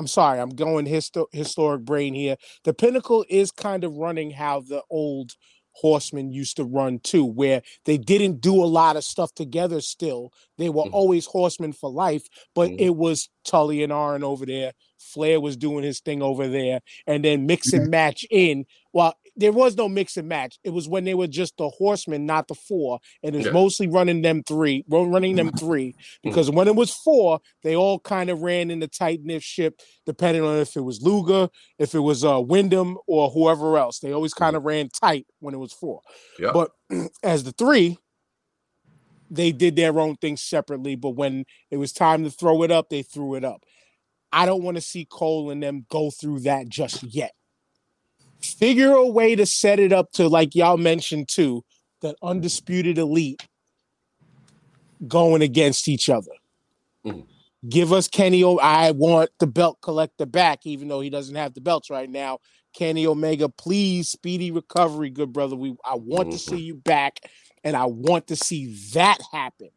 I'm sorry, I'm going histo- historic brain here. The pinnacle is kind of running how the old Horsemen used to run too, where they didn't do a lot of stuff together still. They were Mhm. always Horsemen for life, but Mhm. it was Tully and Arn over there. Flair was doing his thing over there, and then mix and match in. Well, there was no mix and match. It was when they were just the horsemen, not the four, and it was Yeah. mostly running them three, running them three. Because when it was four, they all kind of ran in the tight knit ship, depending on if it was Luger, if it was uh Windham, or whoever else. They always kind of ran tight when it was four. Yep. But as the three, they did their own thing separately. But when it was time to throw it up, they threw it up. I don't want to see Cole and them go through that just yet. Figure a way to set it up to, like y'all mentioned too, that undisputed elite going against each other. Mhm. Give us Kenny. O- I want the belt collector back, even though he doesn't have the belts right now. Kenny Omega, please, speedy recovery, good brother. We I want to Mhm. see you back, and I want to see that happen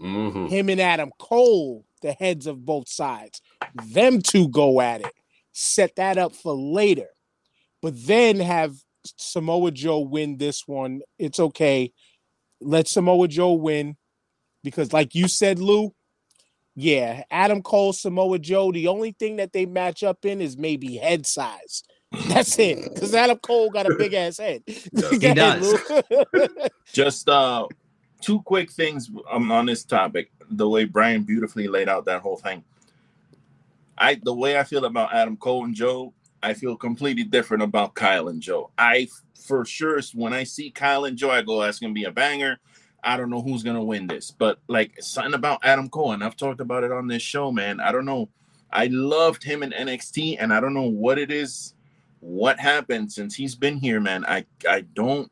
hmm him and Adam Cole, the heads of both sides, them two go at it. Set that up for later, but then have Samoa Joe win this one. It's okay. Let Samoa Joe win because, like you said, Lou, yeah, Adam Cole, Samoa Joe. The only thing that they match up in is maybe head size. That's it. Because Adam Cole got a big ass head. He ahead, does. Just uh two quick things um, on this topic. The way Brian beautifully laid out that whole thing. I the way I feel about Adam Cole and Joe, I feel completely different about Kyle and Joe. I for sure when I see Kyle and Joe, I go, that's gonna be a banger. I don't know who's gonna win this, but like something about Adam Cole, and I've talked about it on this show, man. I don't know. I loved him in NXT, and I don't know what it is, what happened since he's been here, man. I I don't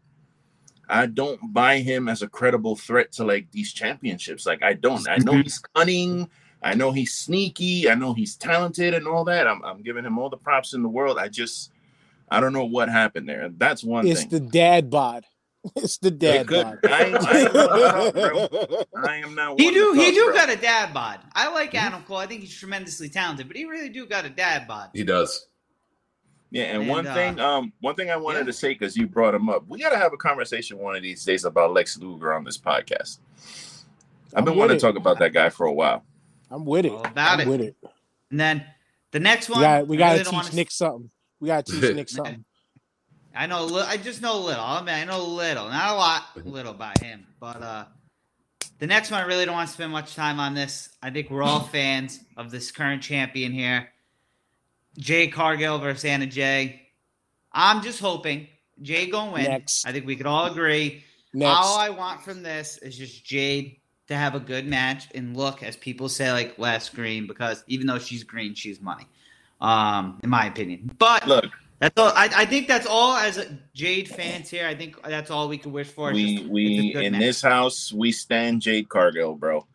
I don't buy him as a credible threat to like these championships. Like I don't. I know he's cunning. I know he's sneaky. I know he's talented and all that. I'm, I'm giving him all the props in the world. I just I don't know what happened there. That's one it's thing. the dad bod. It's the dad could- bod. I- I- I am not. He do he do bro. got a dad bod. I like Mhm. Adam Cole. I think he's tremendously talented, but he really do got a dad bod. He does. Yeah, and, And, one uh, thing, um, one thing I wanted yeah. to say because you brought him up, we got to have a conversation one of these days about Lex Luger on this podcast. I've been wanting to talk about that guy for a while. I'm with it. All about I'm it. with it. And then the next We one, got we got really to teach wanna- Nick something. We got to teach Nick something. I know. li- I just know a little. I mean, I know a little, not a lot, a little by him. But uh the next one, I really don't want to spend much time on this. I think we're all fans of this current champion here, Jade Cargill versus Anna Jay. I'm just hoping Jay gonna win. Next. I think we could all agree. Next, All I want from this is just Jade to have a good match and look, as people say, like less green because even though she's green, she's money. Um, in my opinion. But Look, that's all. I, I think that's all as a Jade fans here. I think that's all we can wish for. we just- we in match. this house we stand Jade Cargill, bro.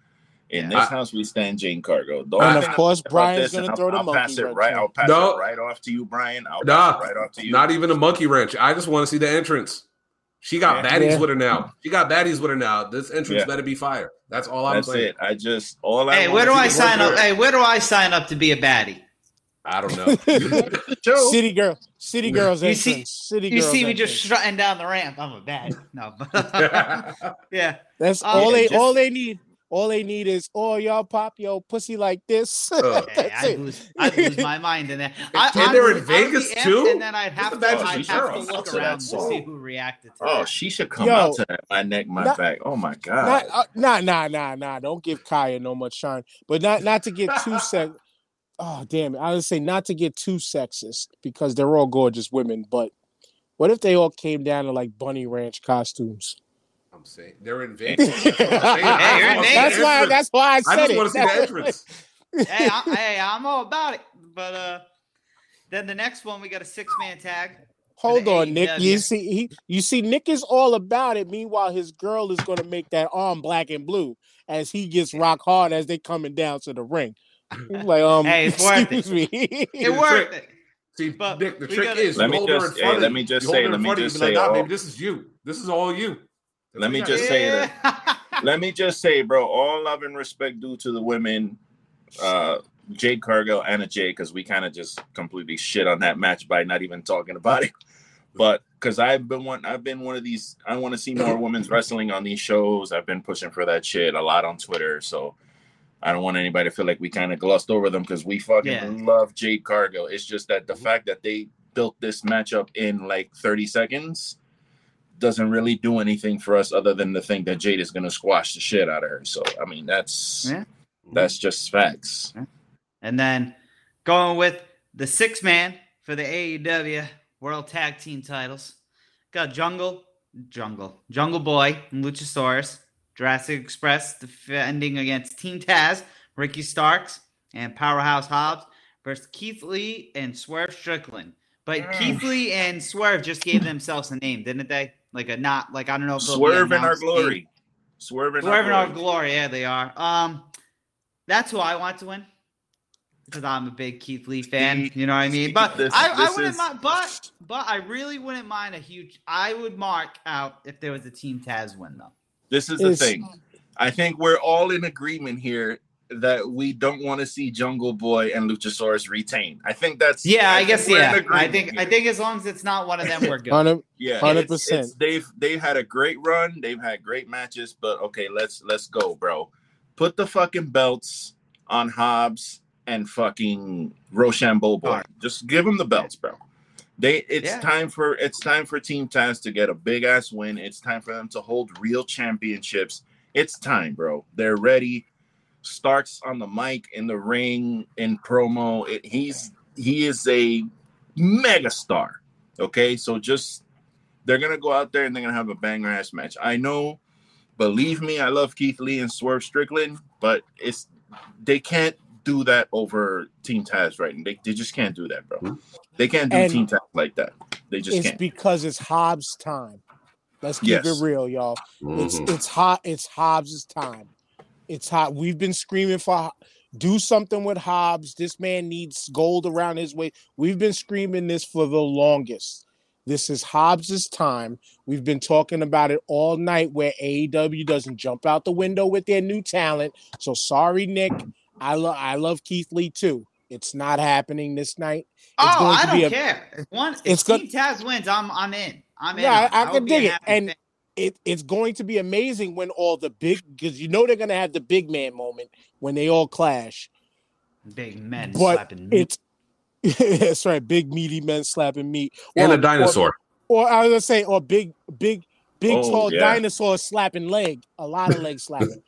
In Yeah. this I- house we stand Jade Cargill. The And of course, about Brian's this, gonna throw the I'll, I'll pass it wrench right. I'll pass No. it right off to you, Brian. I'll Nah, pass it right off to you. Not even a monkey wrench. I just want to see the entrance. She got Yeah. baddies Yeah. with her now. She got baddies with her now. This entrance Yeah. better be fire. That's all I'm That's saying. it. I just all I Hey, where do I sign up? Hey, where do I sign up to be a baddie? I don't know. City girl, city girls You see- city You girls see me entrance. just strutting down the ramp. I'm a bad. No, but yeah. That's Oh, all yeah, they just- all they need. All they need is oh y'all pop yo pussy like this. Hey, I'd lose, I'd lose my mind in there. I, And I'd they're in be- I'd be Vegas, amped, too? And then I'd have to, What's the I'd have to I'll look to that around to see who reacted to it. Oh, that. she should come Yo. out to that. My neck, my Not- back. Oh my god. Not, uh, nah, nah, nah, nah. Don't give Kaya no much shine. But not not to get too sex. Oh damn it! I would say not to get too sexist because they're all gorgeous women. But what if they all came down to like bunny ranch costumes? I'm saying they're in Vegas. that's you're in Vegas. why. That's why I I said just it. want to see the entrance. hey, I, hey, I'm all about it. But uh, then the next one, we got a six man tag. Hold the on, Nick. You see, he, you see, Nick is all about it. Meanwhile, his girl is going to make that arm black and blue as he gets rock hard as they coming down to the ring. Like, um, Hey, it's worth it. excuse me. It worked. It. See, But Nick, the trick gotta- is Let me hold her just- in front hey, of let me just You hold say- her in let me front of you, just be like, say nah, all- baby, this is you. This is all you. That's Let me you just got. say that. Let me just say, bro, all love and respect due to the women, uh, Jade Cargill, Anna Jay, because we kind of just completely shit on that match by not even talking about it. But because I've been one. I've been one of these. I want to see more women's wrestling on these shows. I've been pushing for that shit a lot on Twitter. So I don't want anybody to feel like we kind of glossed over them because we fucking Yeah. love Jade Cargill. It's just that the fact that they built this matchup in like 30 seconds doesn't really do anything for us other than to think that Jade is going to squash the shit out of her. So I mean, that's Yeah. that's just facts. And then going with the six man for the AEW World Tag Team titles. Got Jungle, Jungle, Jungle Boy, and Luchasaurus. Jurassic Express defending against Team Taz, Ricky Starks, and Powerhouse Hobbs versus Keith Lee and Swerve Strickland. But Mm. Keith Lee and Swerve just gave themselves a name, didn't they? Like a not like I don't know if Swerve in our announced glory. Swerve in Swerve in our our glory. glory. Yeah, they are. Um, that's who I want to win because I'm a big Keith Lee fan. You know what I mean? But this- I, I wouldn't is- mind. But but I really wouldn't mind a huge. I would mark out if there was a Team Taz win though. This is the Is- thing. I think we're all in agreement here that we don't want to see Jungle Boy and Luchasaurus retain. I think that's Yeah, I, think guess yeah. I agreement think I think as long as it's not one of them, we're good. Hundred- yeah, 100%. it's- it's- They've they've had a great run. They've had great matches, but okay, let's let's go, bro. Put the fucking belts on Hobbs and fucking Rochambeau boy. Alright. Just give them the belts, bro. They it's Yeah. time for it's time for Team Taz to get a big ass win. It's time for them to hold real championships. It's time, bro. They're ready. Starks on the mic in the ring in promo. It, he's he is a mega star. Okay, so just they're gonna go out there and they're gonna have a banger ass match. I know, believe me, I love Keith Lee and Swerve Strickland, but it's they can't do that over Team Taz right now. They, they just can't do that, bro. They can't do And Team Taz like that. They just it's can't. because it's Hobbs' time. Let's keep Yes. it real, y'all. It's Mhm. it's hot. It's Hobbs' time. It's hot. We've been screaming for do something with Hobbs. This man needs gold around his way. We've been screaming this for the longest. This is Hobbs' time. We've been talking about it all night where AEW doesn't jump out the window with their new talent. So sorry, Nick. I love I love Keith Lee too. It's not happening this night. oh, going I to don't a- care. If one, if It's good- Team Taz wins, I'm I'm in. I'm in. Yeah, it. I- I can dig it. And fan. It, it's going to be amazing when all the big because you know they're gonna have the big man moment when they all clash. big men But slapping meat. It's that's right, big meaty men slapping meat. and Or- a dinosaur. Or, or I was gonna say, or big, big, big Oh, tall yeah. dinosaur slapping leg. A lot of leg slapping.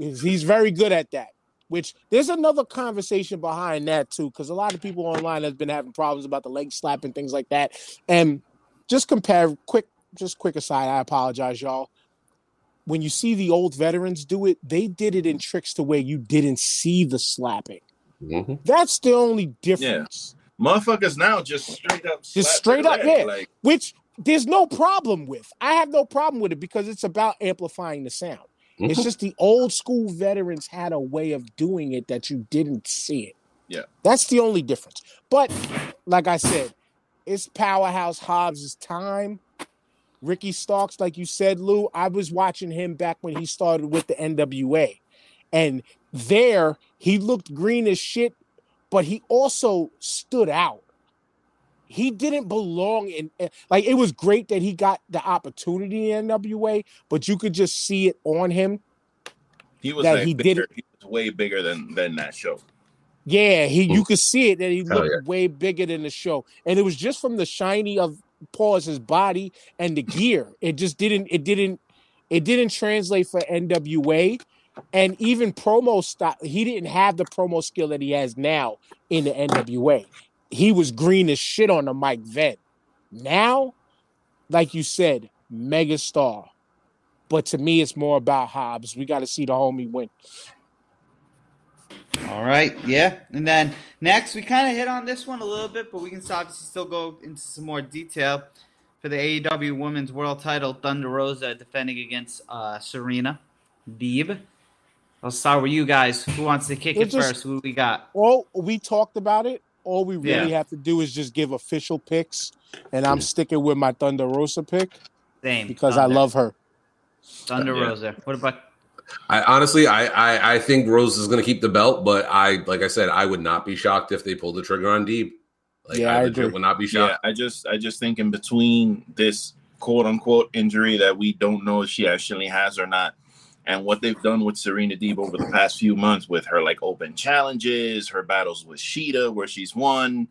he's, he's very good at that. Which there's another conversation behind that too, because a lot of people online has been having problems about the leg slapping things like that. And just compare quick, just quick aside. I apologize, y'all. When you see the old veterans do it, they did it in tricks to where you didn't see the slapping. Mhm. That's the only difference. Motherfuckers now just straight up, Just straight up, leg, yeah. Like Which there's no problem with. I have no problem with it because it's about amplifying the sound. It's Mhm. just the old school veterans had a way of doing it that you didn't see it. Yeah. That's the only difference. But like I said, it's powerhouse Hobbs' time. Ricky Starks, like you said, Lou, I was watching him back when he started with the NWA. And there he looked green as shit, but he also stood out. He didn't belong in eh, like it was great that he got the opportunity in NWA, but you could just see it on him. he was That he did bigger. it- He was way bigger than than that show. Yeah, he you could see it that he Hell looked yeah. way bigger than the show. And it was just from the shiny of Paul's his body and the gear. It just didn't it didn't it didn't translate for NWA. And even promo style, he didn't have the promo skill that he has now in the NWA. He was green as shit on the mic then. Now, like you said, mega star. But to me, it's more about Hobbs. We got to see the homie win. All right, yeah. And then next, we kind of hit on this one a little bit, but we can obviously still go into some more detail for the AEW Women's World Title. Thunder Rosa defending against uh, Serena Deeb. I'll start with you guys. Who wants to kick We'll it just- first? Who we got? Well, we talked about it. All we really Yeah. have to do is just give official picks, and I'm sticking with my Thunder Rosa pick Same. because I love her. Thunder Yeah. Rosa. What about? I honestly, I, I, I think Rose is going to keep the belt, but I, like I said, I would not be shocked if they pulled the trigger on Deeb. Like, Yeah, I I agree. would not be Yeah, shocked. I just I just think in between this quote unquote injury that we don't know if she actually has or not, and what they've done with Serena Deeb over the past few months with her like open challenges, her battles with Shida where she's won.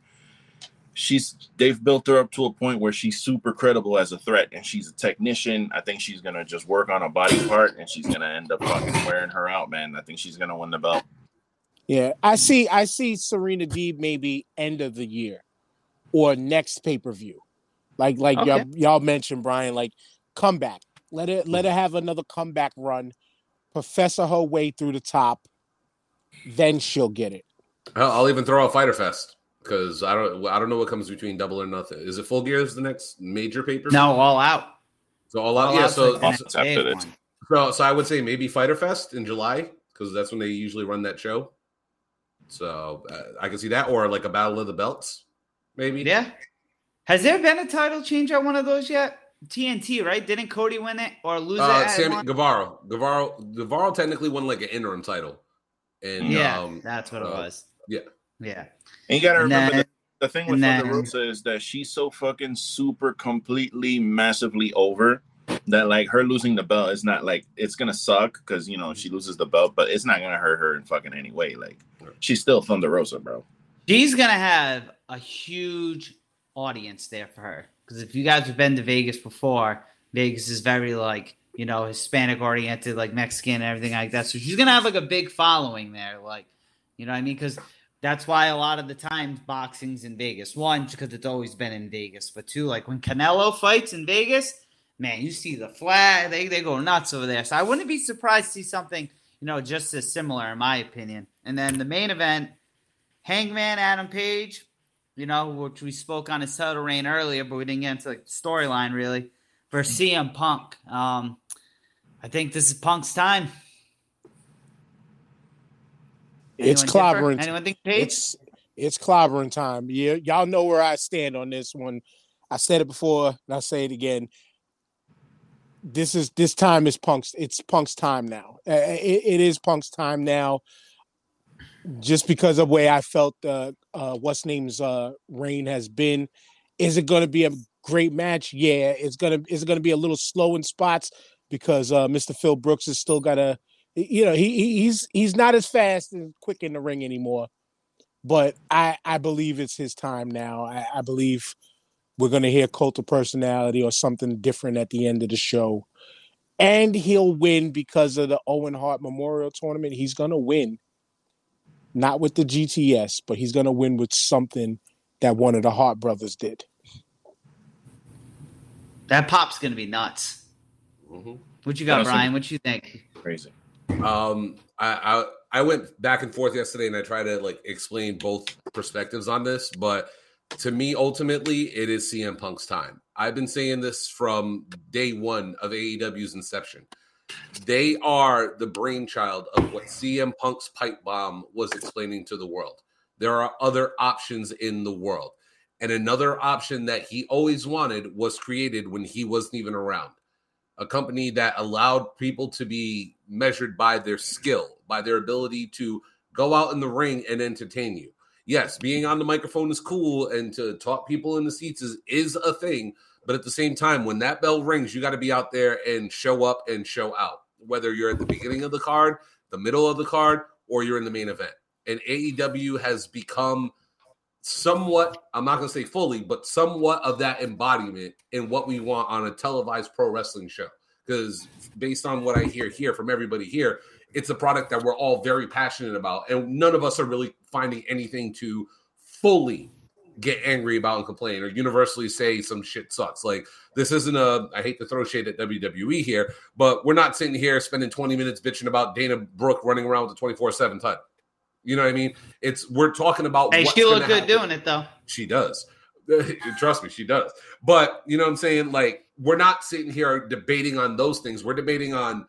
She's they've built her up to a point where she's super credible as a threat and she's a technician. I think she's gonna just work on a body part and she's gonna end up fucking wearing her out, man. I think she's gonna win the belt. Yeah, I see. I see Serena Deeb maybe end of the year or next pay per view, like like Okay. y'all, y'all mentioned, Brian. Like comeback. Let it let her have another comeback run, professor her way through the top, then she'll get it. Hell, I'll even throw a Fighter Fest because I don't I don't know what comes between Double or Nothing. Is it Full Gear is the next major paper? No, all out. So all out. All yeah. Out's So, like the All next Out's after big this. one. so so I would say maybe Fighter Fest in July because that's when they usually run that show. So uh, I can see that or like a Battle of the Belts, maybe. Yeah. Has there been a title change at one of those yet? TNT, right? Didn't Cody win it or lose it? Uh, at Sammy one? Guevara, Guevara, Guevara technically won like an interim title, and Yeah, um, that's what it uh, was. yeah. Yeah. And you gotta And remember the, the thing with Thunder Rosa is that she's so fucking super completely massively over that like her losing the belt is not like it's gonna suck because you know she loses the belt, but it's not gonna hurt her in fucking any way. Like she's still Thunder Rosa, bro. She's gonna have a huge audience there for her. Because if you guys have been to Vegas before, Vegas is very like, you know, Hispanic oriented, like Mexican and everything like that. So she's gonna have like a big following there. Like, you know what I mean? Because that's why a lot of the times boxing's in Vegas. One, because it's always been in Vegas. But two, like when Canelo fights in Vegas, man, you see the flag, they, they go nuts over there. So I wouldn't be surprised to see something, you know, just as similar in my opinion. And then the main event, Hangman Adam Page, you know, which we spoke on his title reign earlier, but we didn't get into like the storyline really. For CM Punk, um, I think this is Punk's time. It's Anyone differ? clobbering. Anyone think Page? It's it's clobbering time. Yeah, y'all know where I stand on this one. I said it before, and I say it again. This is this time is Punk's. It's Punk's time now. Uh, it, it is Punk's time now. Just because of the way I felt, uh, uh, what's name's uh, reign has been. Is it going to be a great match? Yeah, it's gonna. Is it going to be a little slow in spots because uh, Mr. Phil Brooks has still got to. You know, he he- he's he's not as fast and quick in the ring anymore but I I believe it's his time now. I, I believe we're gonna hear cult of personality or something different at the end of the show, and he'll win because of the Owen Hart Memorial Tournament. He's gonna win, not with the GTS, but he's gonna win with something that one of the Hart brothers did. that pop's gonna be nuts. Mhm. What you got, Awesome. Brian? What you think? Crazy. Um, I, I I went back and forth yesterday, and I tried to like explain both perspectives on this. But to me, ultimately, it is CM Punk's time. I've been saying this from day one of AEW's inception. They are the brainchild of what CM Punk's pipe bomb was explaining to the world. There are other options in the world, and another option that he always wanted was created when he wasn't even around a company that allowed people to be measured by their skill, by their ability to go out in the ring and entertain you. Yes, being on the microphone is cool and to talk people in the seats is, is a thing. But at the same time, when that bell rings, you got to be out there and show up and show out, whether you're at the beginning of the card, the middle of the card, or you're in the main event. And AEW has become somewhat, I'm not going to say fully, but somewhat of that embodiment in what we want on a televised pro wrestling show. Because based on what I hear here from everybody here, it's a product that we're all very passionate about. And none of us are really finding anything to fully get angry about and complain or universally say some shit sucks. Like this isn't a I hate to throw shade at WWE here, but we're not sitting here spending 20 minutes bitching about Dana Brooke running around with a 24-7 title. You know what I mean? It's we're talking about Hey, she look good happen. doing it though. She does. Trust me, she does. But you know what I'm saying? Like, we're not sitting here debating on those things. We're debating on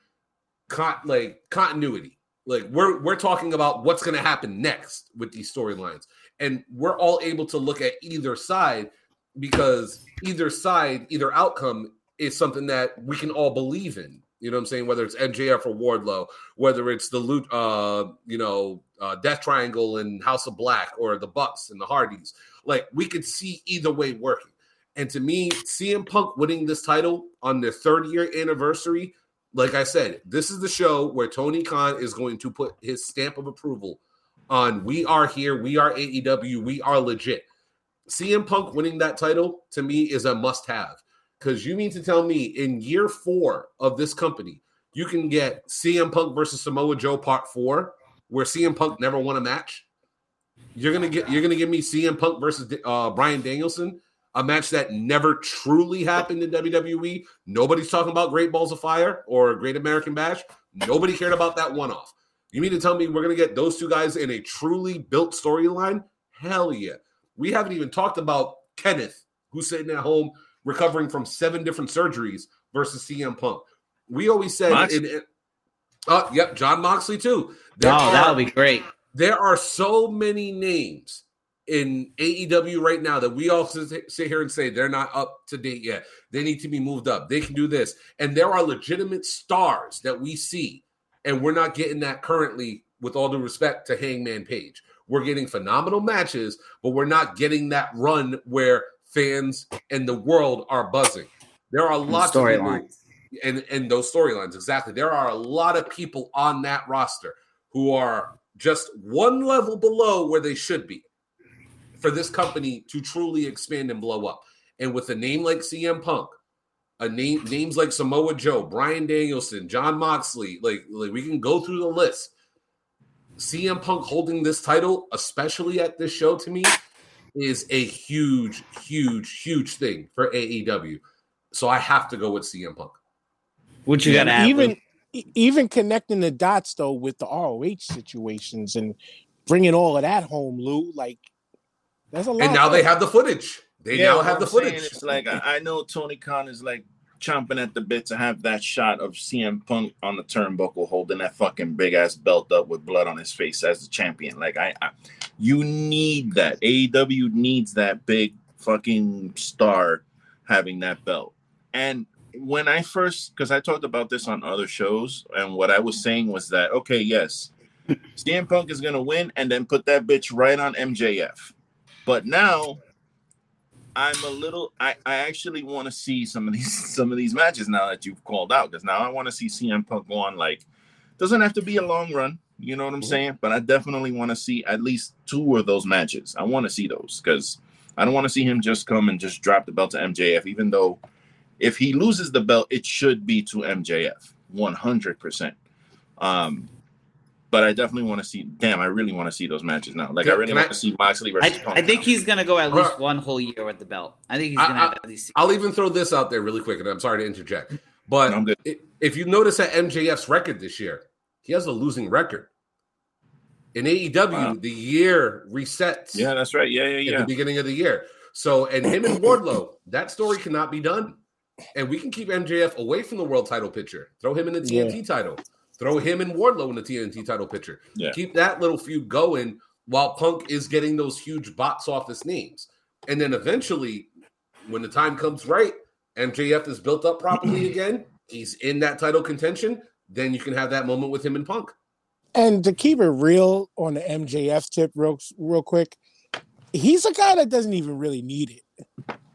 con- like continuity. Like we're we're talking about what's gonna happen next with these storylines. And we're all able to look at either side because either side, either outcome is something that we can all believe in. You know what I'm saying? Whether it's MJF or Wardlow, whether it's the loot, uh, you know, uh, Death Triangle and House of Black, or the Bucks and the Hardys, Like we could see either way working. And to me, CM Punk winning this title on their third year anniversary, like I said, this is the show where Tony Khan is going to put his stamp of approval on we are here, we are AEW, we are legit. CM Punk winning that title to me is a must have. Because you mean to tell me in year four of this company, you can get CM Punk versus Samoa Joe part four, where CM Punk never won a match. You're gonna get you're gonna give me CM Punk versus uh, Bryan Danielson, a match that never truly happened in WWE. Nobody's talking about Great Balls of Fire or Great American Bash. Nobody cared about that one off. You mean to tell me we're gonna get those two guys in a truly built storyline? Hell yeah. We haven't even talked about Kenneth, who's sitting at home recovering from seven different surgeries versus CM Punk. We always said, uh, yep, Jon Moxley too. There oh, that would be great. There are so many names in AEW right now that we all sit here and say they're not up to date yet. They need to be moved up. They can do this. And there are legitimate stars that we see, and we're not getting that currently with all due respect to Hangman Page. We're getting phenomenal matches, but we're not getting that run where fans and the world are buzzing. There are lots of storylines and and those storylines exactly. There are a lot of people on that roster who are just one level below where they should be for this company to truly expand and blow up. And with a name like CM Punk, a name names like Samoa Joe, Bryan Danielson, Jon Moxley, like, like we can go through the list. CM Punk holding this title, especially at this show, to me, is a huge, huge, huge thing for AEW. So I have to go with CM Punk. What you got to even even connecting the dots though with the ROH situations and bringing all of that home, Lou. Like that's a lot. And now they have the footage. They yeah, now have the I'm footage. It's like I know Tony Khan is like chomping at the bit to have that shot of CM Punk on the turnbuckle holding that fucking big ass belt up with blood on his face as the champion. Like I, I you need that. AEW needs that big fucking star having that belt. And when I first because I talked about this on other shows, and what I was saying was that okay, yes, CM Punk is gonna win and then put that bitch right on MJF. But now I'm a little. I, I actually want to see some of these some of these matches now that you've called out because now I want to see CM Punk go on. Like, doesn't have to be a long run. You know what I'm mm-hmm. saying? But I definitely want to see at least two of those matches. I want to see those because I don't want to see him just come and just drop the belt to MJF. Even though if he loses the belt, it should be to MJF 100. percent Um, but I definitely want to see. Damn, I really want to see those matches now. Like, I really want to see Moxley versus. I, I think now. he's gonna go at least one whole year with the belt. I think he's gonna I, at least. I'll even throw this out there really quick, and I'm sorry to interject, but no, if you notice at MJF's record this year, he has a losing record. In AEW, wow. the year resets. Yeah, that's right. Yeah, yeah, yeah. At the beginning of the year. So, and him and Wardlow, that story cannot be done. And we can keep MJF away from the world title picture. Throw him in the TNT yeah. title. Throw him and Wardlow in the TNT title picture. Yeah. Keep that little feud going while Punk is getting those huge box office names. And then eventually, when the time comes right, MJF is built up properly again. He's in that title contention. Then you can have that moment with him and Punk. And to keep it real on the MJF tip, real real quick, he's a guy that doesn't even really need it.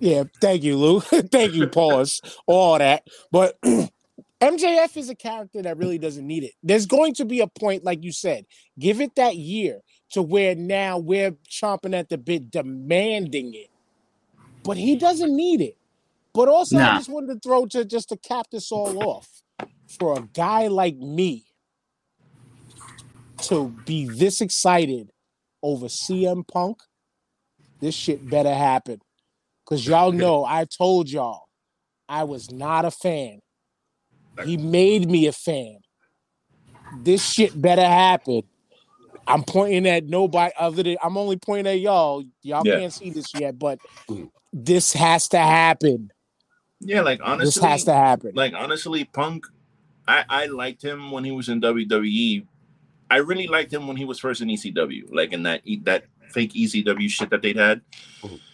Yeah, thank you, Lou. thank you, Paulus. All that, but MJF is a character that really doesn't need it. There's going to be a point, like you said, give it that year to where now we're chomping at the bit, demanding it. But he doesn't need it. But also, nah. I just wanted to throw to just to cap this all off for a guy like me to be this excited over CM Punk. This shit better happen. Cause y'all know I told y'all I was not a fan he made me a fan. This shit better happen. I'm pointing at nobody other than I'm only pointing at y'all. Y'all yeah. can't see this yet, but mm. this has to happen. Yeah, like honestly, this has to happen. Like honestly, Punk, I I liked him when he was in WWE. I really liked him when he was first in ECW, like in that that fake ECW shit that they'd had.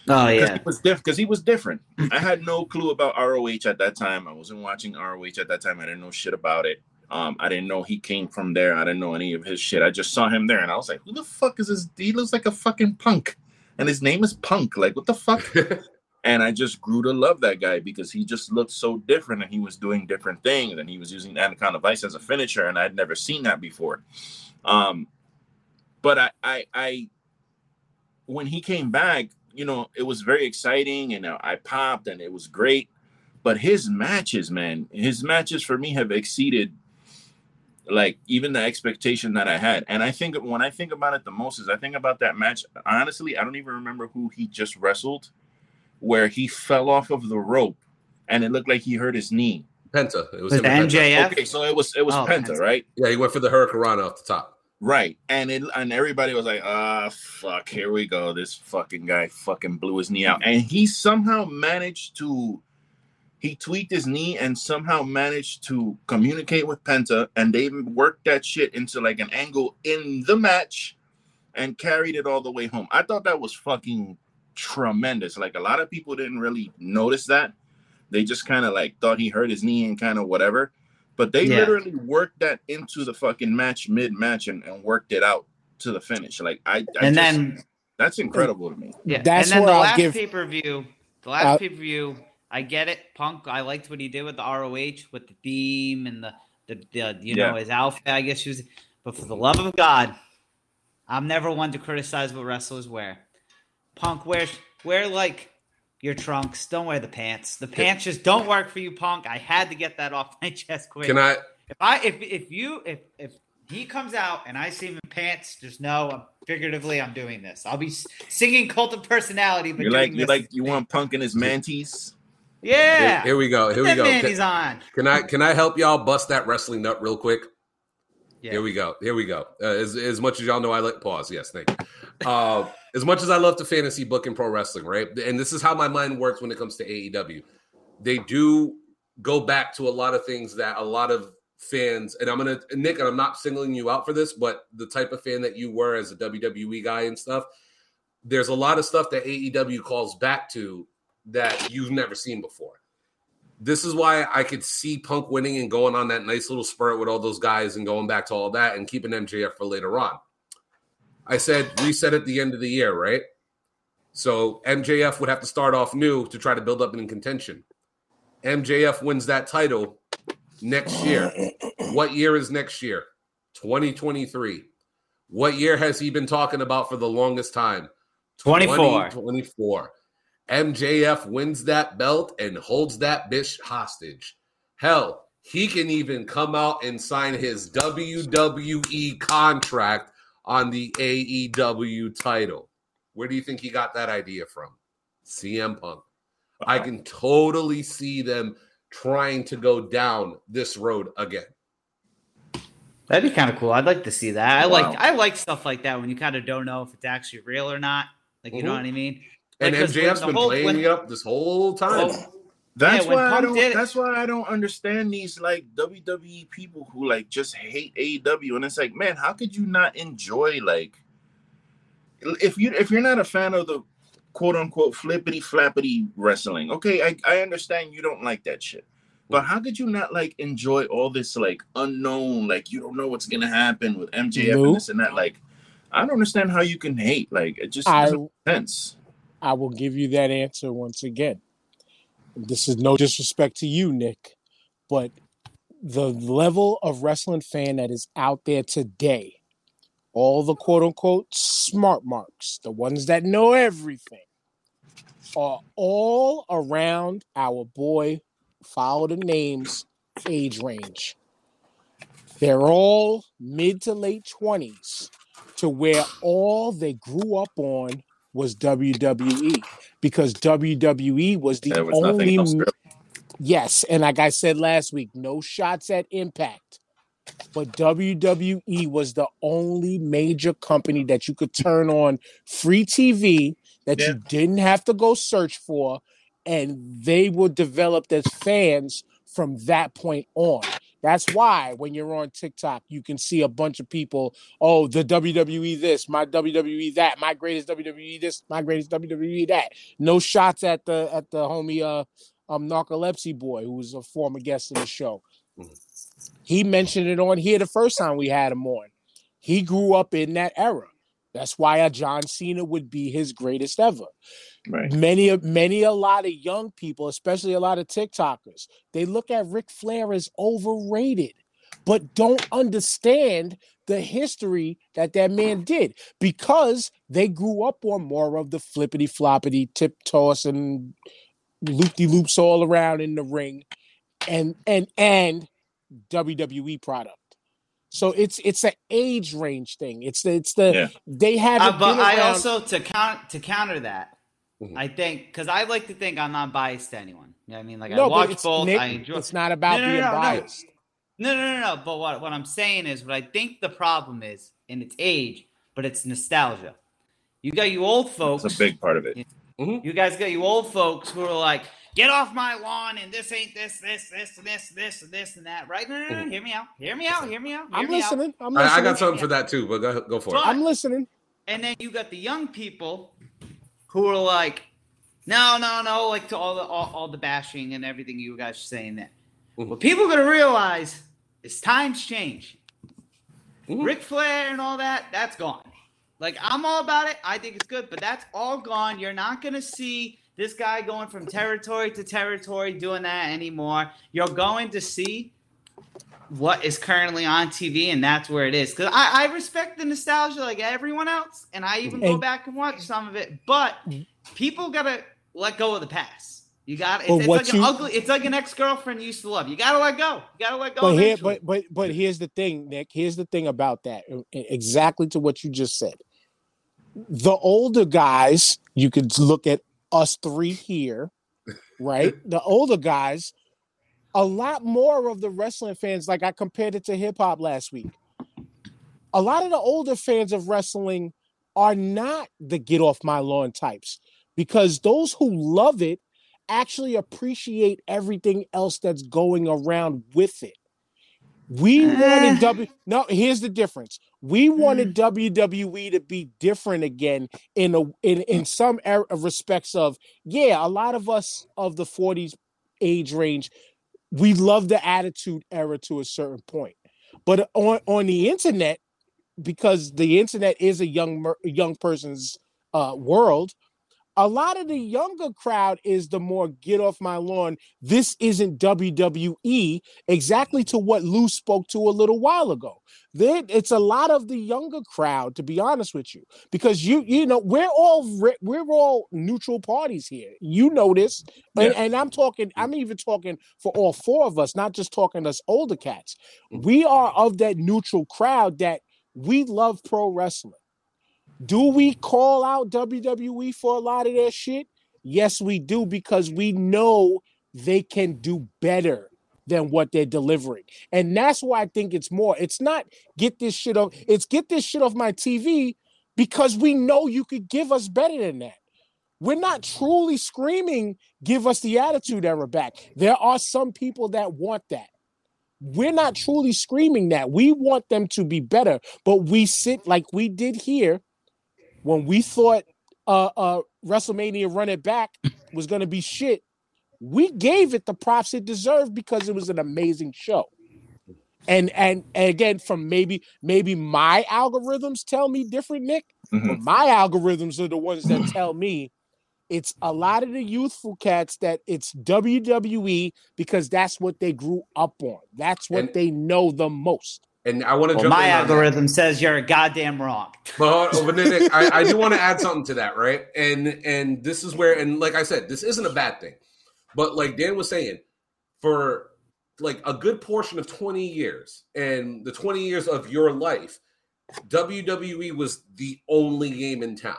Oh yeah, it was different because he was different. I had no clue about ROH at that time. I wasn't watching ROH at that time. I didn't know shit about it. Um, I didn't know he came from there. I didn't know any of his shit. I just saw him there, and I was like, "Who the fuck is this? He looks like a fucking punk." and his name is Punk. Like, what the fuck? and I just grew to love that guy because he just looked so different, and he was doing different things, and he was using Anaconda Vice as a finisher, and I'd never seen that before. Um, but I, I, I, when he came back, you know, it was very exciting, and I popped, and it was great. But his matches, man, his matches for me have exceeded like even the expectation that I had. And I think when I think about it the most is I think about that match. Honestly, I don't even remember who he just wrestled, where he fell off of the rope and it looked like he hurt his knee. Penta. It was, Was him it Penta. MJF? Okay, so it was it was Oh, Penta, Penta. right? Yeah, he went for the Hurricane off the top. Right. And it and everybody was like, ah, fuck, here we go. This fucking guy fucking blew his knee out. And he somehow managed to he tweaked his knee and somehow managed to communicate with Penta and they worked that shit into like an angle in the match and carried it all the way home. I thought that was fucking tremendous. Like a lot of people didn't really notice that. They just kind of like thought he hurt his knee and kind of whatever. But they Yeah. literally worked that into the fucking match mid match and, and worked it out to the finish. Like I, I and just- then that's incredible to me. yeah, That's and then the I'll last give- pay per view, the last Uh, pay per view, I get it. Punk, I liked what he did with the ROH with the theme and the the, the you know his outfit. I guess he was, but for the love of God, I'm never one to criticize what wrestlers wear. Punk wears wear like your trunks. Don't wear the pants. The pants just don't work for you, Punk. I had to get that off my chest quick. Can I? If I if if you if if he comes out and I see him in pants, just know I'm figuratively I'm doing this. I'll be singing Cult of Personality, but You doing like you like you want Punk in his mantis? yeah. Here, here we go. Here we go. them Can, panties on. can I? Can I help y'all bust that wrestling nut real quick? Yeah. Here we go. Here we go. Uh, as, as much as y'all know, I like pause. Yes, thank you. Uh, as much as I love to fantasy book and pro wrestling, right? And this is how my mind works when it comes to AEW. They do go back to a lot of things that a lot of fans, and I'm gonna Nick, and I'm not singling you out for this, but the type of fan that you were as a WWE guy and stuff, there's a lot of stuff that AEW calls back to that you've never seen before this is why I could see Punk winning and going on that nice little spurt with all those guys and going back to all that and keeping MJF for later on. I said reset at the end of the year, right? So MJF would have to start off new to try to build up in contention. MJF wins that title next year. What year is next year? 2023. What year has he been talking about for the longest time? 24. 2024. MJF wins that belt and holds that bitch hostage. Hell, he can even come out and sign his WWE contract on the AEW title. Where do you think he got that idea from? CM Punk. I can totally see them trying to go down this road again. That'd be kind of cool. I'd like to see that. I Wow. like I like stuff like that when you kind of don't know if it's actually real or not. Like you know Mhm. what I mean? And Like, 'cause when MJF's been whole- playing when- it up this whole time. Oh, That's Yeah, why I don't. did That's why I don't understand these like WWE people who like just hate AEW, and it's like, man, how could you not enjoy like if you if you're not a fan of the quote unquote flippity flappity wrestling? Okay, I I understand you don't like that shit, but how could you not like enjoy all this like unknown, like you don't know what's gonna happen with MJF Nope. and this and that? Like, I don't understand how you can hate. Like, it just I doesn't make sense. I will give you that answer once again. This is no disrespect to you, Nick, but the level of wrestling fan that is out there today, all the quote unquote smart marks, the ones that know everything, are all around our boy, follow the names, age range. They're all mid to late 20s to where all they grew up on was WWE because WWE was the was only nothing else. really. yes, and like I said last week, no shots at Impact, but WWE was the only major company that you could turn on free TV that Yeah. you didn't have to go search for, and they were developed as fans from that point on. That's why when you're on TikTok, you can see a bunch of people, oh, the WWE this, my WWE that, my greatest WWE this, my greatest WWE that. No shots at the at the homie uh um narcolepsy boy, who was a former guest of the show. Mhm. He mentioned it on here the first time we had him on. He grew up in that era. That's why a John Cena would be his greatest ever. Right. Many, many, a lot of young people, especially a lot of TikTokers, they look at Ric Flair as overrated, but don't understand the history that that man did because they grew up on more of the flippity floppity tip toss and loop de loops all around in the ring, and and and WWE product. So it's it's an age range thing. It's the it's the Yeah. they have. Uh, but I also to count to counter that, Mhm. I think because I like to think I'm not biased to anyone. You know what I mean? Like I no, but watch it's, both. Nick, I enjoy. it's not about No, no, being no, no. biased. No, no, no, no. But what, what I'm saying is, what I think the problem is, and it's age, but it's nostalgia. You got you old folks. That's a big part of it. You guys got you old folks who are like, get off my lawn, and this ain't this, this, this, and this, this, and this, and that. Right? No, no, no. Mhm. Hear me out. Hear me out. Hear me out. Hear I'm me out. listening. I'm listening. I got something for that too, but go, go for it. I'm listening. And then you got the young people who are like, no, no, no, like to all the all, all the bashing and everything you guys are saying there. Mhm. What people are gonna realize is times change. Mhm. Ric Flair and all that, that's gone. Like I'm all about it. I think it's good, but that's all gone. You're not gonna see this guy going from territory to territory doing that anymore. You're going to see what is currently on TV, and that's where it is. Because I, I respect the nostalgia like everyone else, and I even go back and watch some of it. But people gotta let go of the past. You got it's, it's like an you- ugly. It's like an ex girlfriend you used to love. You gotta let go. You gotta let go. But here, but but but here's the thing, Nick. Here's the thing about that. Exactly to what you just said. The older guys, you could look at us three here, right? The older guys, a lot more of the wrestling fans, like I compared it to hip hop last week. A lot of the older fans of wrestling are not the get off my lawn types because those who love it actually appreciate everything else that's going around with it. We wanted W. No, here's the difference. We wanted WWE to be different again in a in in some er- respects of yeah. A lot of us of the 40s age range, we love the attitude era to a certain point, but on on the internet, because the internet is a young mer- young person's uh, world. A lot of the younger crowd is the more get off my lawn. This isn't WWE, exactly to what Lou spoke to a little while ago. There, it's a lot of the younger crowd, to be honest with you, because you you know we're all we're all neutral parties here. You know this, and, and I'm talking. Mm. I'm even talking for all four of us, not just talking us older cats. Mm. We are of that neutral crowd that we love pro wrestling. Do we call out WWE for a lot of their shit? Yes, we do because we know they can do better than what they're delivering. And that's why I think it's more. It's not get this shit off, it's get this shit off my TV because we know you could give us better than that. We're not truly screaming, give us the attitude era back. There are some people that want that. We're not truly screaming that. We want them to be better, but we sit like we did here when we thought uh uh WrestleMania Run It Back was gonna be shit. We gave it the props it deserved because it was an amazing show. And and, and again, from maybe maybe my algorithms tell me different, Nick, Mhm. but my algorithms are the ones that tell me it's a lot of the youthful cats that it's WWE because that's what they grew up on. That's what And- they know the most. And I want to Well, jump my in on that. algorithm says you're a goddamn wrong. But, oh, but Nick, I, I do want to add something to that, right? And and this is where, and like I said, this isn't a bad thing. But like Dan was saying, for like a good portion of 20 years and the 20 years of your life, WWE was the only game in town.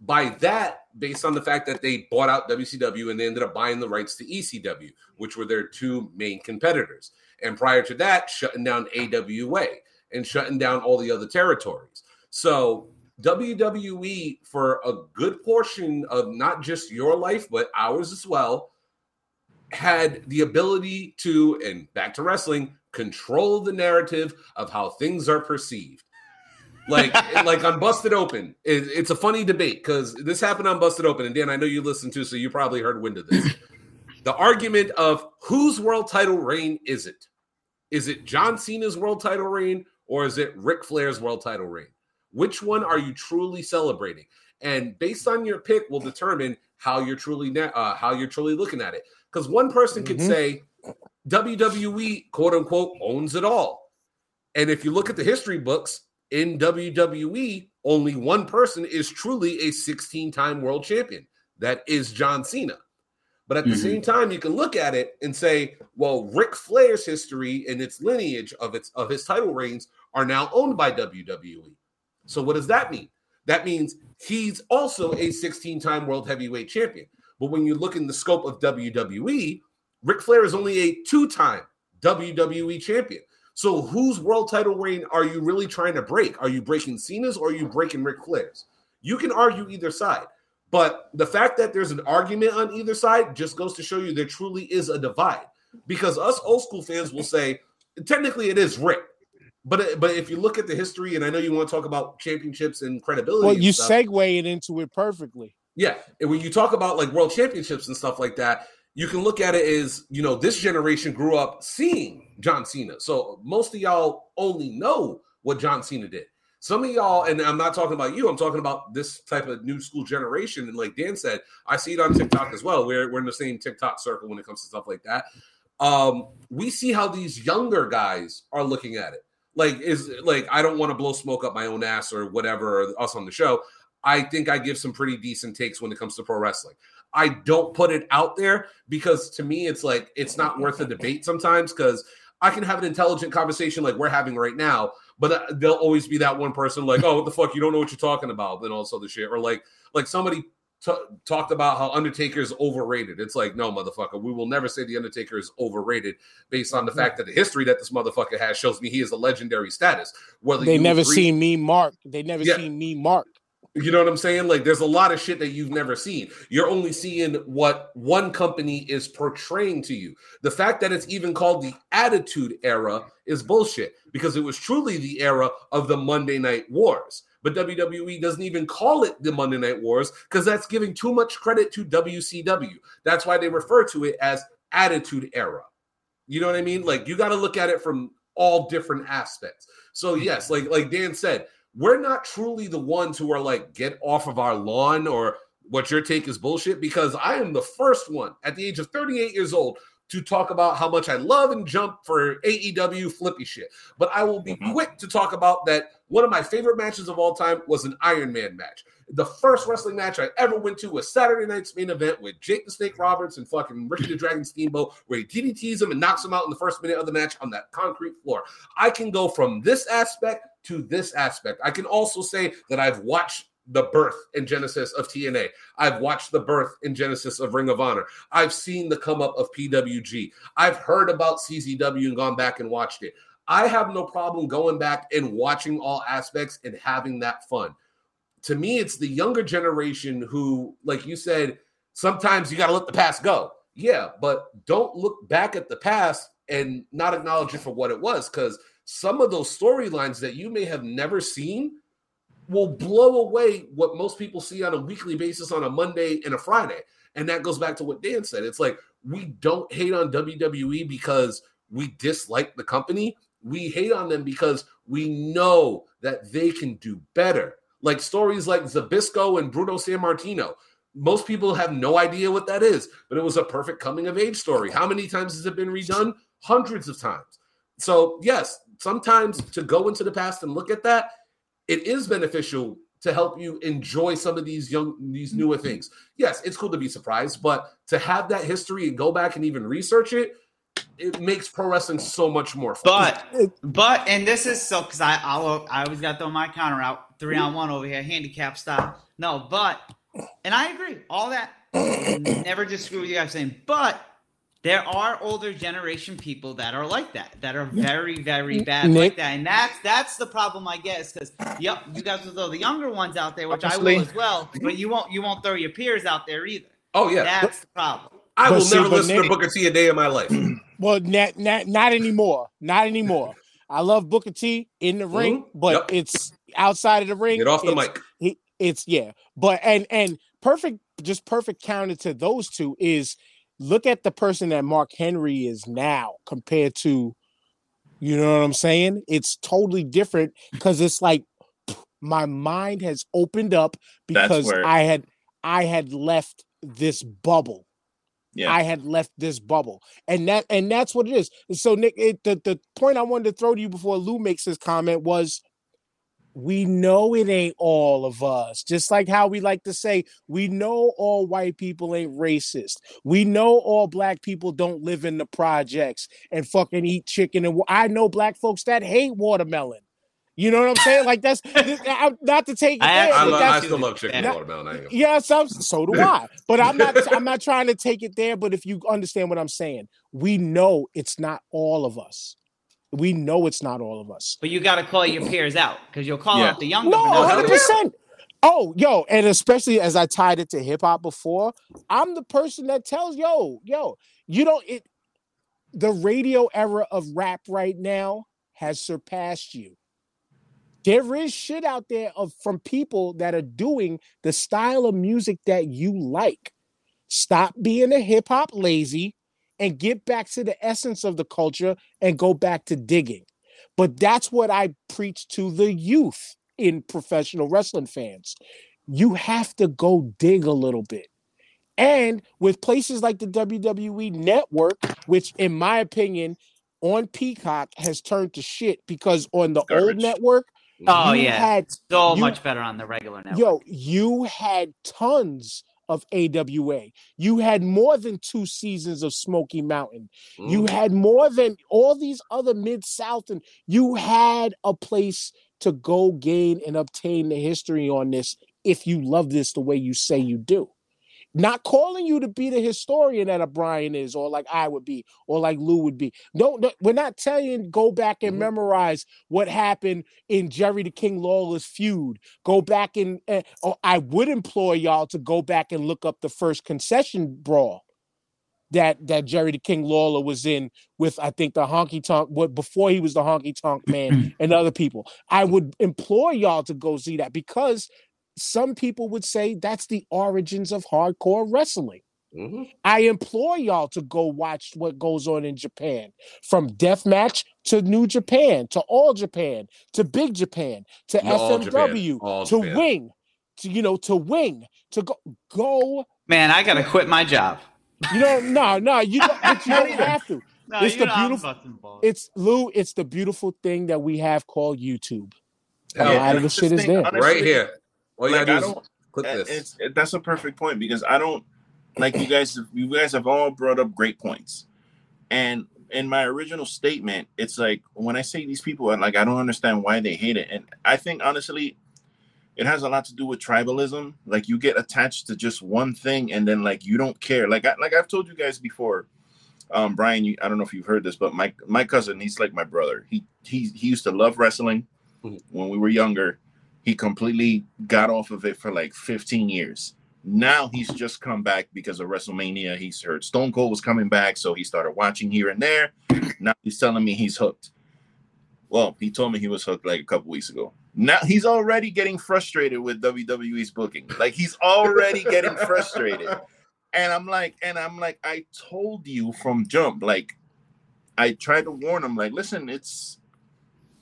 By that, based on the fact that they bought out WCW and they ended up buying the rights to ECW, which were their two main competitors. And prior to that, shutting down AWA and shutting down all the other territories. So WWE, for a good portion of not just your life, but ours as well, had the ability to, and back to wrestling, control the narrative of how things are perceived. Like, like on Busted Open, it, it's a funny debate because this happened on Busted Open, and Dan, I know you listened to, so you probably heard wind of this. The argument of whose world title reign is it? Is it John Cena's world title reign or is it Ric Flair's world title reign? Which one are you truly celebrating? And based on your pick, will determine how you're truly uh, how you're truly looking at it. Because one person mm-hmm. could say WWE quote unquote owns it all, and if you look at the history books in WWE, only one person is truly a 16 time world champion. That is John Cena. But at the mm-hmm. same time, you can look at it and say, well, Ric Flair's history and its lineage of its of his title reigns are now owned by WWE. So what does that mean? That means he's also a 16-time world heavyweight champion. But when you look in the scope of WWE, Ric Flair is only a two-time WWE champion. So whose world title reign are you really trying to break? Are you breaking Cena's or are you breaking Ric Flair's? You can argue either side. But the fact that there's an argument on either side just goes to show you there truly is a divide. Because us old school fans will say, technically it is Ric. But but if you look at the history, and I know you want to talk about championships and credibility. Well, you stuff, segue it into it perfectly. Yeah. And when you talk about like world championships and stuff like that, you can look at it as, you know, this generation grew up seeing John Cena. So most of y'all only know what John Cena did. Some of y'all, and I'm not talking about you, I'm talking about this type of new school generation. And like Dan said, I see it on TikTok as well. We're, we're in the same TikTok circle when it comes to stuff like that. Um, we see how these younger guys are looking at it. Like, is like, I don't want to blow smoke up my own ass or whatever, or us on the show. I think I give some pretty decent takes when it comes to pro wrestling. I don't put it out there because to me, it's like it's not worth a debate sometimes because I can have an intelligent conversation like we're having right now, but uh, there'll always be that one person like, oh, what the fuck, you don't know what you're talking about, and all this other shit, or like like somebody t- talked about how Undertaker is overrated. It's like, no, motherfucker, we will never say the Undertaker is overrated based on the mm-hmm. fact that the history that this motherfucker has shows me he is a legendary status. Whether they never agree- seen me mark, they never yeah. seen me mark. You know what I'm saying? Like, there's a lot of shit that you've never seen. You're only seeing what one company is portraying to you. The fact that it's even called the Attitude Era is bullshit because it was truly the era of the Monday Night Wars. But WWE doesn't even call it the Monday Night Wars because that's giving too much credit to WCW. That's why they refer to it as Attitude Era. You know what I mean? Like, you got to look at it from all different aspects. So, yes, like like Dan said, we're not truly the ones who are like, get off of our lawn or what your take is bullshit because I am the first one at the age of 38 years old to talk about how much I love and jump for AEW flippy shit. But I will be mm-hmm. quick to talk about that one of my favorite matches of all time was an Iron Man match. The first wrestling match I ever went to was Saturday night's main event with Jake the Snake Roberts and fucking Ricky the Dragon Steamboat, where he DDTs him and knocks him out in the first minute of the match on that concrete floor. I can go from this aspect to this aspect. I can also say that I've watched the birth and genesis of TNA. I've watched the birth and genesis of Ring of Honor. I've seen the come up of PWG. I've heard about CZW and gone back and watched it. I have no problem going back and watching all aspects and having that fun. To me, it's the younger generation who, like you said, sometimes you got to let the past go. Yeah, but don't look back at the past and not acknowledge it for what it was because some of those storylines that you may have never seen will blow away what most people see on a weekly basis on a Monday and a Friday. And that goes back to what Dan said. It's like we don't hate on WWE because we dislike the company. We hate on them because we know that they can do better. Like stories like Zbyszko and Bruno Sammartino. Most people have no idea what that is, but it was a perfect coming of age story. How many times has it been redone? Hundreds of times. So, yes, sometimes to go into the past and look at that, it is beneficial to help you enjoy some of these young these newer mm-hmm. things. Yes, it's cool to be surprised, but to have that history and go back and even research it, it makes pro wrestling so much more fun. But but and this is so because I I'll, I always got to throw my counter out three on one over here handicap style. No, but and I agree all that. never disagree with you guys saying, but there are older generation people that are like that, that are very, very bad Nick. like that, and that's that's the problem I guess. Because yep, you guys will throw the younger ones out there, which Honestly. I will as well, but you won't you won't throw your peers out there either. Oh yeah, that's the problem. I will see, never listen Nick, to Booker T a day in my life. well, not, not not anymore, not anymore. I love Booker T in the ring, mm-hmm. but yep. it's outside of the ring. Get off the mic. He, it's yeah, but and and perfect, just perfect counter to those two is look at the person that Mark Henry is now compared to, you know what I'm saying? It's totally different because it's like my mind has opened up because I had I had left this bubble. Yeah. I had left this bubble, and that and that's what it is. So, Nick, it, the the point I wanted to throw to you before Lou makes his comment was, we know it ain't all of us. Just like how we like to say, we know all white people ain't racist. We know all black people don't live in the projects and fucking eat chicken. And I know black folks that hate watermelon. You know what I'm saying? Like that's not to take it I there, I, but love, that's- I still love chicken and Yeah. watermelon. I ain't yeah, so, so do I. But I'm not I'm not trying to take it there. But if you understand what I'm saying, we know it's not all of us. We know it's not all of us. But you got to call your peers out because you'll call Yeah. out the younger. No, but not the hundred older. percent. Oh, yo, and especially as I tied it to hip hop before, I'm the person that tells yo, yo, you don't it. The radio era of rap right now has surpassed you. There is shit out there of from people that are doing the style of music that you like. Stop being a hip hop lazy and get back to the essence of the culture and go back to digging. But that's what I preach to the youth in professional wrestling fans. You have to go dig a little bit. And with places like the WWE network, which in my opinion on Peacock has turned to shit because on the old network, Oh you yeah, had so you- much better on the regular network. Yo, you had tons of AWA. You had more than two seasons of Smoky Mountain. You Mm. had more than all these other mid South, and you had a place to go gain and obtain the history on this if you love this the way you say you do. Not calling you to be the historian that a Brian is, or like I would be, or like Lou would be. No, no we're not telling go back and Mhm. memorize what happened in Jerry the King Lawler's feud. Go back and, I would implore y'all to go back and look up the first concession brawl that that Jerry the King Lawler was in with I think the honky tonk what before he was the honky tonk man and other people. I would implore y'all to go see that because some people would say that's the origins of hardcore wrestling. Mhm. I implore y'all to go watch what goes on in Japan from deathmatch to New Japan to All Japan to Big Japan to No, All Japan. FMW All to Japan. Wing to you know to Wing to go go Man, I gotta quit my job. you know no no you don't, but you don't have to No, It's the beautiful- it's Lou it's the beautiful thing that we have called YouTube a lot of the this shit is there honestly, right here. All you like, gotta I do is don't- click Uh, this. It's it, that's a perfect point because I don't like you guys. You guys have all brought up great points, and in my original statement, it's like when I say these people, like I don't understand why they hate it, and I think honestly, it has a lot to do with tribalism. Like you get attached to just one thing, and then like you don't care. Like I, like I've told you guys before. Um, Brian, you, I don't know if you've heard this, but my my cousin, he's like my brother. He he he used to love wrestling Mhm. when we were younger. He completely got off of it for like 15 years. Now he's just come back because of WrestleMania. He's heard Stone Cold was coming back, so he started watching here and there. Now he's telling me he's hooked. Well, he told me he was hooked like a couple weeks ago. Now he's already getting frustrated with WWE's booking. Like he's already getting frustrated. And I'm like, and I'm like, I told you from jump. Like, I tried to warn him, like, listen, it's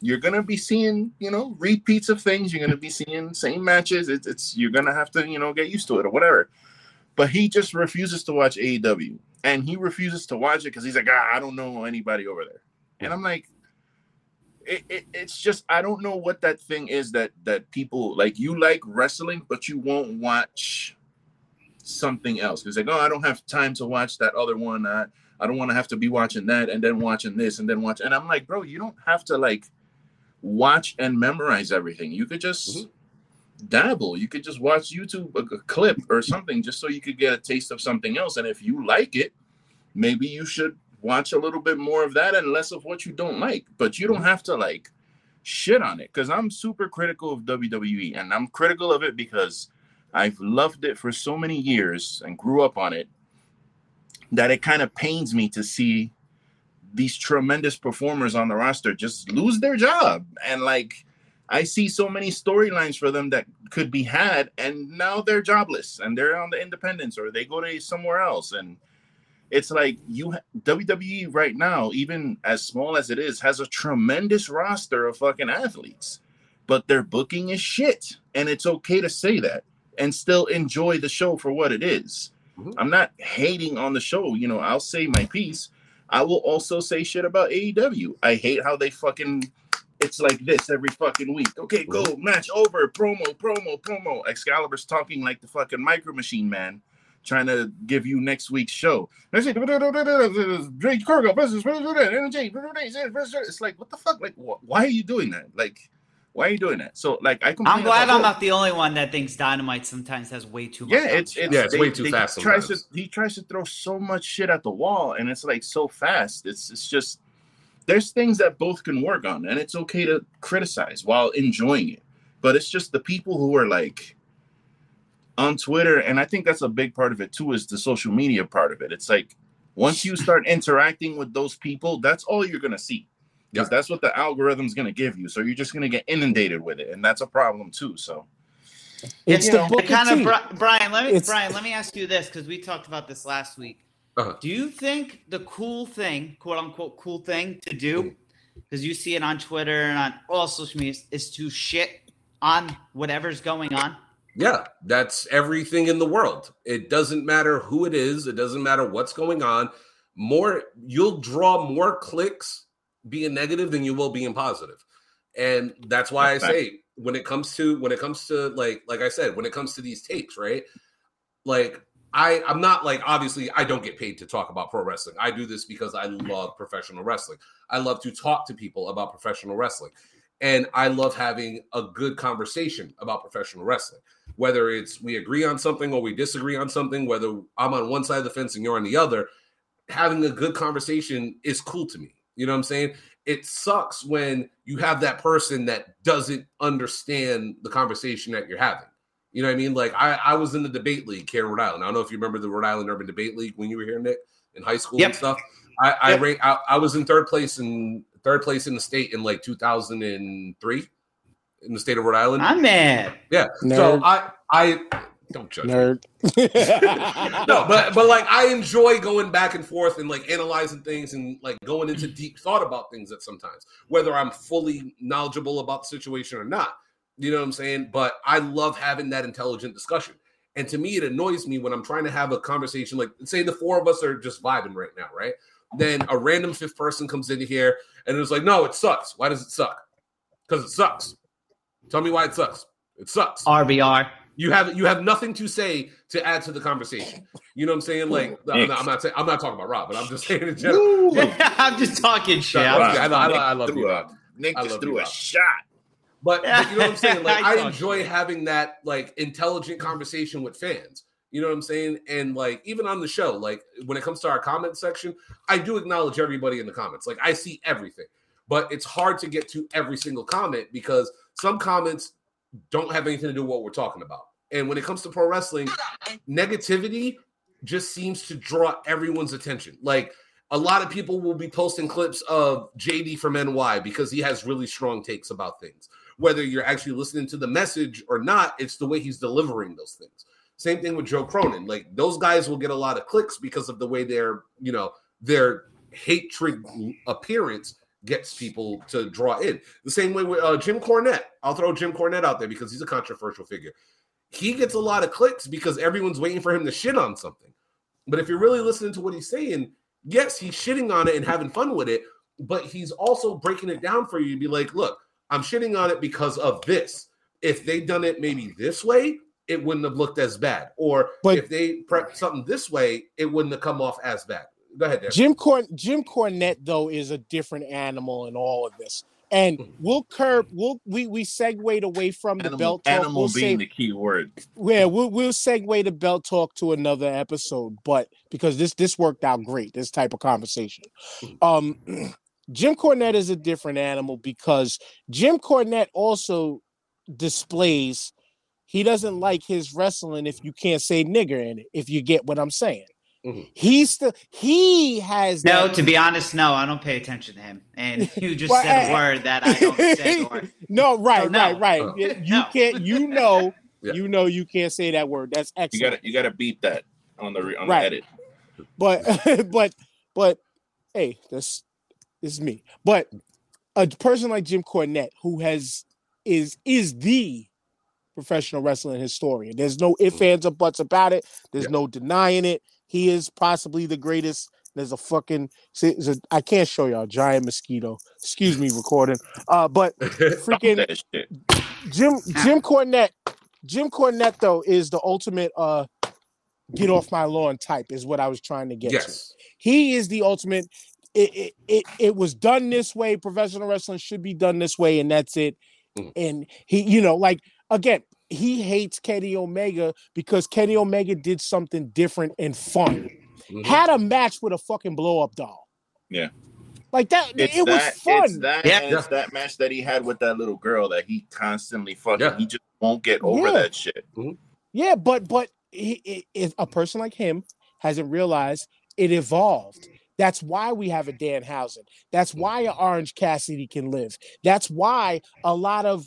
you're gonna be seeing, you know, repeats of things. You're gonna be seeing same matches. It's, it's you're gonna have to, you know, get used to it or whatever. But he just refuses to watch AEW, and he refuses to watch it because he's like, ah, I don't know anybody over there. And I'm like, it, it, it's just I don't know what that thing is that that people like. You like wrestling, but you won't watch something else. It's like, oh, I don't have time to watch that other one. I, I don't want to have to be watching that and then watching this and then watch. And I'm like, bro, you don't have to like watch and memorize everything. You could just Mhm. dabble. You could just watch YouTube a, a clip or something just so you could get a taste of something else. And if you like it, maybe you should watch a little bit more of that and less of what you don't like. But you don't have to like shit on it because I'm super critical of WWE and I'm critical of it because I've loved it for so many years and grew up on it that it kind of pains me to see these tremendous performers on the roster just lose their job and like I see so many storylines for them that could be had and now they're jobless and they're on the independents or they go to somewhere else and it's like you WWE right now even as small as it is has a tremendous roster of fucking athletes but their booking is shit. And it's okay to say that and still enjoy the show for what it is. Mhm. I'm not hating on the show. You know, I'll say my piece. I will also say shit about AEW. I hate how they fucking it's like this every fucking week. Okay, go match over, promo, promo, promo. Excalibur's talking like the fucking micro machine man, trying to give you next week's show. Jade Cargill versus. It's like what the fuck? Like, wh- why are you doing that? Like, why are you doing that? So, like, I I'm glad I'm not the only one that thinks Dynamite sometimes has way too much. Yeah, it's it's, Yeah, it's way too fast Tries to, he tries to throw so much shit at the wall, and it's like so fast. It's it's just there's things that both can work on, and it's okay to criticize while enjoying it. But it's just the people who are like on Twitter, and I think that's a big part of it too, is the social media part of it. It's like once you start interacting with those people, that's all you're gonna see. Because Yeah. that's what the algorithm's gonna give you. So you're just gonna get inundated with it, and that's a problem too. So It's the know, kind of of. Brian. Let me It's- Brian. Let me ask you this because we talked about this last week. Uh-huh. Do you think the cool thing, quote unquote, cool thing to do, because you see it on Twitter and on all social media, is to shit on whatever's going on? Yeah, that's everything in the world. It doesn't matter who it is, it doesn't matter what's going on. More you'll draw more clicks being negative than you will being positive. And that's why I That's say when it comes to when it comes to like like I said, when it comes to these tapes, right? Like I I'm not like obviously I don't get paid to talk about pro wrestling. I do this because I love professional wrestling. I love to talk to people about professional wrestling. And I love having a good conversation about professional wrestling whether it's we agree on something or we disagree on something, whether I'm on one side of the fence and you're on the other, having a good conversation is cool to me. You know what I'm saying? It sucks when you have that person that doesn't understand the conversation that you're having. You know what I mean? Like I, I was in the debate league here in Rhode Island. I don't know if you remember the Rhode Island Urban Debate League when you were here, Nick, in high school and stuff. I, I Yep. rank I, I was in third place in third place in the state in like 2003 in the state of Rhode Island. I'm mad. Yeah. Nerd. So I I don't judge me. Nerd. No, but but like I enjoy going back and forth and like analyzing things and like going into deep thought about things at sometimes, whether I'm fully knowledgeable about the situation or not. You know what I'm saying? But I love having that intelligent discussion. And to me, it annoys me when I'm trying to have a conversation, like say the four of us are just vibing right now, right? Then a random fifth person comes in here and it's like, no, it sucks. Why does it suck? Because it sucks. Tell me why it sucks. It sucks. RBR. You have you have nothing to say to add to the conversation. You know what I'm saying? Like I'm not, I'm not saying I'm not talking about Rob, but I'm just saying in general. Woo! I'm just talking shit. Wow. I'm I, I, I love threw you. a- Rob. Nick I just threw you, a shot. But, but you know what I'm saying? Like I I enjoy shit. having that like intelligent conversation with fans. You know what I'm saying? And like even on the show, like when it comes to our comment section, I do acknowledge everybody in the comments. Like I see everything, but it's hard to get to every single comment because some comments don't have anything to do with what we're talking about. And when it comes to pro wrestling, negativity just seems to draw everyone's attention. Like a lot of people will be posting clips of JD from NY because he has really strong takes about things. Whether you're actually listening to the message or not, it's the way he's delivering those things. Same thing with Joe Cronin. Like those guys will get a lot of clicks because of the way their, you know, their hatred appearance gets people to draw in. The same way with uh, Jim Cornette. I'll throw Jim Cornette out there because he's a controversial figure. He gets a lot of clicks because everyone's waiting for him to shit on something. But if you're really listening to what he's saying, yes, he's shitting on it and having fun with it, but he's also breaking it down for you to be like, look, I'm shitting on it because of this. If they'd done it maybe this way, it wouldn't have looked as bad. Or But- if they prepped something this way, it wouldn't have come off as bad. Go ahead, Derek. Jim Corn Jim Cornette though is a different animal in all of this. And Mhm. we'll curb we'll we we segued away from the Animal, belt talk. animal We'll being say the key word. yeah, we'll we'll segue the belt talk to another episode, but because this this worked out great, this type of conversation. Um Jim Cornette is a different animal because Jim Cornette also displays he doesn't like his wrestling if you can't say nigger in it, if you get what I'm saying. Mhm. He's still he has No, that- to be honest, no, I don't pay attention to him. And you just Well, said a word that I don't say. Or, no, right, So no. right, right. Uh, You no. can't. You know. Yeah. You know. You can't say that word. That's excellent. You gotta you gotta beat that on the on Right. the edit. But but but hey, this, this is me. But a person like Jim Cornette, who has is is the professional wrestling historian. There's no ifs, ands, or buts about it. There's Yeah. no denying it. He is possibly the greatest. There's a fucking there's a- I can't show y'all giant mosquito. Excuse me, recording. Uh, but freaking Jim Jim Cornette. Jim Cornette though is the ultimate uh get off my lawn type is what I was trying to get to. He is the ultimate. It, it it it was done this way. Professional wrestling should be done this way, and that's it. Mm. And he, you know, like again, he hates Kenny Omega because Kenny Omega did something different and fun. Mhm. Had a match with a fucking blow up doll. Yeah. Like that. It's it was fun. It's that, Yeah. it's that match that he had with that little girl that he constantly fucking. Yeah. He just won't get over Yeah. that shit. Yeah, but but he, he, if a person like him hasn't realized it evolved. That's why we have a Danhausen. That's why an Orange Cassidy can live. That's why a lot of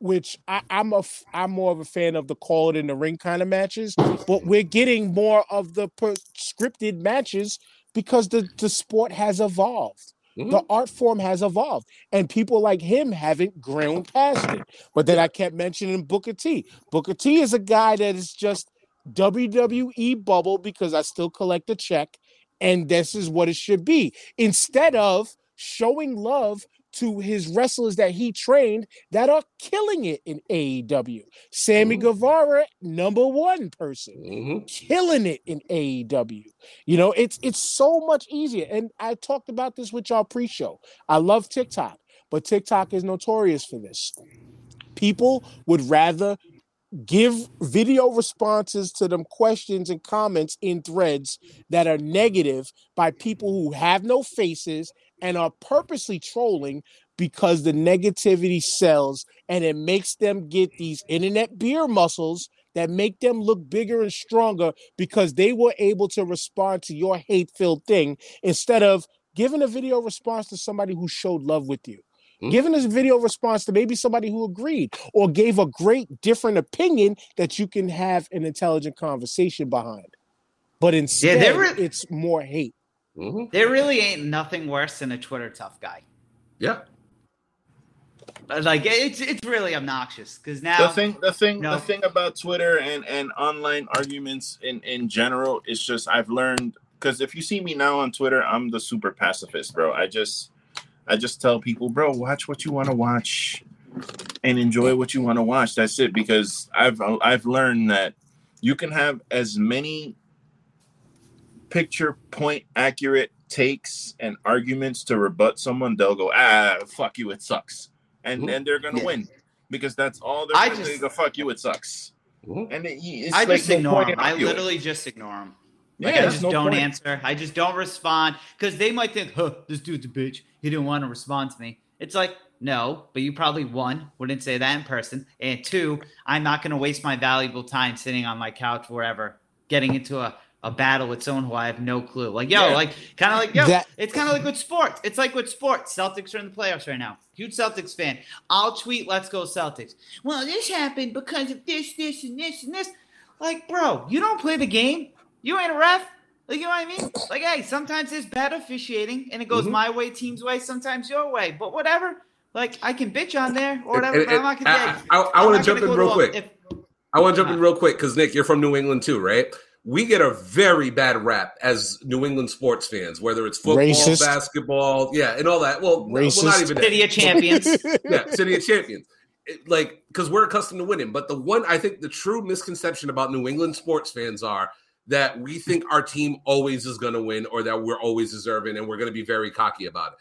which I, I'm a I'm more of a fan of the call it in the ring kind of matches, but we're getting more of the scripted matches because the the sport has evolved. Mhm. The art form has evolved, and people like him haven't grown past it. But then I kept mentioning Booker T. Booker T is a guy that is just WWE bubble because I still collect a check, and this is what it should be. Instead of showing love to his wrestlers that he trained that are killing it in AEW. Sammy Mhm. Guevara, number one person Mhm. killing it in AEW. You know, it's it's so much easier. And I talked about this with y'all pre-show. I love TikTok, but TikTok is notorious for this. People would rather give video responses to them questions and comments in threads that are negative by people who have no faces and are purposely trolling because the negativity sells and it makes them get these internet beer muscles that make them look bigger and stronger because they were able to respond to your hate filled thing instead of giving a video response to somebody who showed love with you. Mhm. Giving a video response to maybe somebody who agreed or gave a great different opinion that you can have an intelligent conversation behind. But instead, were- it's more hate. Mhm. There really ain't nothing worse than a Twitter tough guy. Yeah. Like it's it's really obnoxious because now the thing the thing No. the thing about twitter and and online arguments in in general is just i've learned because if you see me now on twitter i'm the super pacifist bro i just i just tell people bro watch what you want to watch and enjoy what you want to watch that's it because i've i've learned that you can have as many picture point accurate takes and arguments to rebut someone they'll go ah fuck you it sucks and and they're gonna Yeah. win because that's all they're I gonna just- do. Go fuck you it sucks and it, it's I like just no ignore them. I arguing. literally just ignore them. yeah, I just no don't point. answer. I just don't respond because they might think, "Huh, this dude's a bitch. He didn't want to respond to me." It's like, no, but you probably one wouldn't say that in person, and two, I'm not going to waste my valuable time sitting on my couch wherever, getting into a, a battle with someone who I have no clue. Like, yo, Yeah. like kind of like yo, That- it's kind of like with sports. It's like with sports. Celtics are in the playoffs right now. Huge Celtics fan. I'll tweet, "Let's go Celtics." Well, this happened because of this, this, and this, and this. Like, bro, you don't play the game. You ain't a ref. Like, you know what I mean? Like, hey, sometimes there's bad officiating and it goes Mhm. my way, team's way, sometimes your way. But whatever. Like, I can bitch on there or And- whatever, and- but I'm not gonna. I- hey, I, I, I'm want not to jump gonna in real quick. if- I want to jump in real quick because Nick, you're from New England too, right? We get a very bad rap as New England sports fans, whether it's football, Racist. basketball, yeah, and all that. Well, well, Racist. not even that. City of Champions. yeah, City of Champions. It- like, because we're accustomed to winning. But the one, I think, the true misconception about New England sports fans are that we think our team always is going to win, or that we're always deserving, and we're going to be very cocky about it.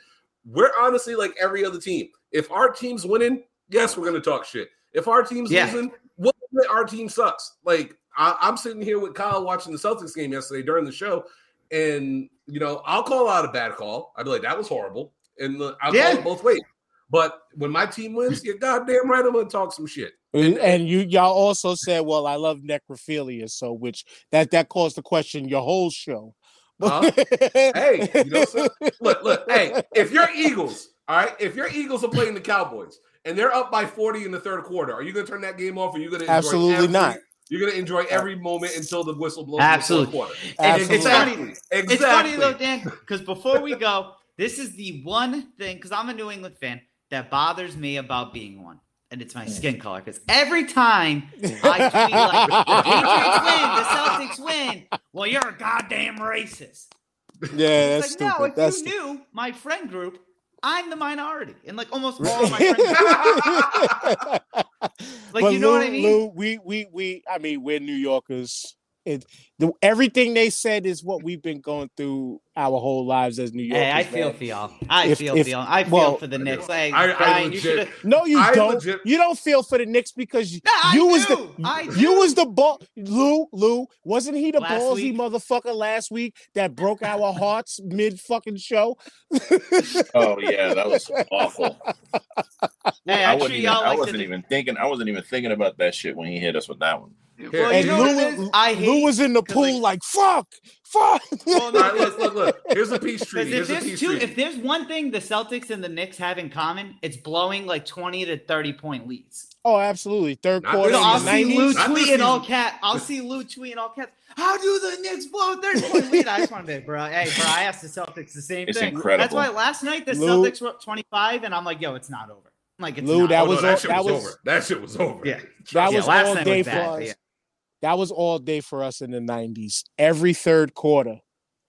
We're honestly like every other team. If our team's winning, yes, we're going to talk shit. If our team's Yeah. losing, we'll our team sucks. Like I, I'm sitting here with Kyle watching the Celtics game yesterday during the show, and you know I'll call out a bad call. I'd be like, "That was horrible," and I'll Yeah. call it both ways. But when my team wins, you're goddamn right. I'm gonna talk some shit. And, and you y'all also said, well, I love necrophilia, so which that that calls the question your whole show. Huh? Hey, you know, so- Look, look. Hey, if your Eagles, all right, if your Eagles are playing the Cowboys and they're up by 40 in the third quarter, are you gonna turn that game off? Or are you gonna Absolutely not. You're gonna enjoy every moment until the whistle blows. Absolutely. In the quarter. It's Absolutely. funny. Exactly. It's funny though, Dan, because before we go, this is the one thing, because I'm a New England fan, that bothers me about being one. and it's my skin color. Because every time I tweet like Patriots win, the Celtics win, well, you're a goddamn racist. Yeah, that's like, no, if That's you knew my friend group, I'm the minority, and like almost all of my friends. Like, But you know what I mean? Lou, we we we I mean we're New Yorkers. It the everything they said is what we've been going through our whole lives as New Yorkers. Hey, I feel man. for y'all. I If- feel if- for y'all. I feel well, for the Knicks. Hey, I- I Brian, you legit- should have. No, you I don't. legit- You don't feel for the Knicks because you, No, I you was do. the I you do. was the ball. Lou Lou wasn't he the Last ballsy week. motherfucker last week that broke our hearts mid fucking show? Oh yeah, that was awful. Hey, I I'm wasn't even. y'all I wasn't the. even thinking. I wasn't even thinking about that shit when he hit us with that one. Well, Here. you and know Lou, it is? I Lou was in the pool like- like, fuck, fuck. Well, no, look, look, look. Here's a peace Because treaty. if Here's a there's peace two, treaty. if there's one thing the Celtics and the Knicks have in common, it's blowing like twenty to thirty point leads. oh, absolutely. Third Not quarter this I'll see Lou 90s. Not this tweet in all season. cat. I'll see Lou tweet in all cats. How do the Knicks blow a thirty point lead? I just want to be, bro. Hey, bro, I asked the Celtics the same It's thing. incredible. That's why last night the Lou- Celtics were up twenty five, and I'm like, yo, it's not over. I'm like, it's Lou, not that oh, over. was oh, that all- shit that was, was- over. That shit was over. Yeah. That Yeah, was last all night day for us. yeah. That was all day for us in the 90s. Every third quarter.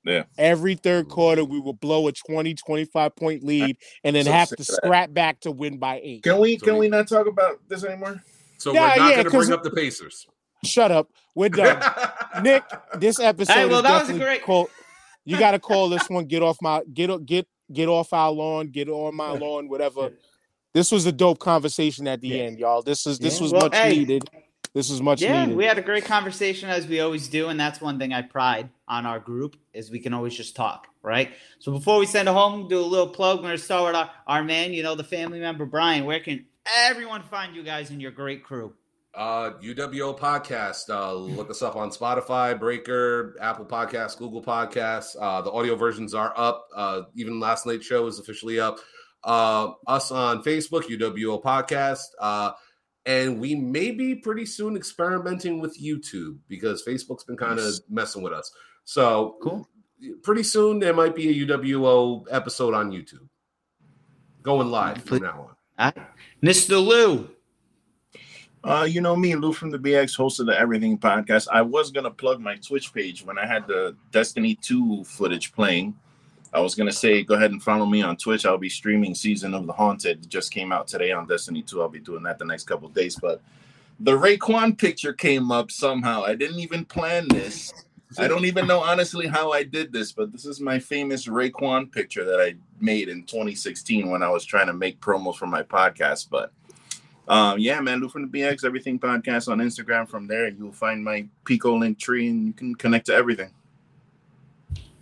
Yeah. Every third mm-hmm. quarter, we would blow a 20, 25 point lead and then So have to of that. scrap back to win by eight. Can we? So Can we- we not talk about this anymore? So Yeah, we're not yeah, gonna bring up the Pacers. Shut up. We're done. Nick, this episode Hey, well, is that was a definitely great- call- you got to call this one get off my get o- get get off our lawn, get on my lawn, whatever. This was a dope conversation at the Yeah. end, y'all. This is this Yeah. was Well, much hey. needed. This is much Yeah, needed. we had a great conversation as we always do, and that's one thing I pride on our group is we can always just talk, right? So before we send it home, do a little plug. We're gonna start with our, our man, you know, the family member Brian. Where can everyone find you guys and your great crew? Uh, UWO podcast. Uh, look us up on Spotify, Breaker, Apple Podcasts, Google Podcasts. Uh, the audio versions are up. Uh, even last night's show is officially up. Uh, us on Facebook, UWO podcast. Uh, and we may be pretty soon experimenting with YouTube because Facebook's been kind of Nice. messing with us. So Cool. pretty soon there might be a UWO episode on YouTube going live from now on. All right. Mr. Lou. Uh, you know me, Lou from the BX, host of the Everything Podcast. I was gonna plug my Twitch page when I had the Destiny 2 footage playing. I was gonna say, go ahead and follow me on Twitch. I'll be streaming Season of the Haunted. It just came out today on Destiny 2. I'll be doing that the next couple days. But the Raekwon picture came up somehow. I didn't even plan this. I don't even know honestly how I did this, but this is my famous Raekwon picture that I made in 2016 when I was trying to make promos for my podcast. But um, yeah, man, Lou from the BX Everything Podcast on Instagram. From there, you'll find my Pico link tree, and you can connect to everything.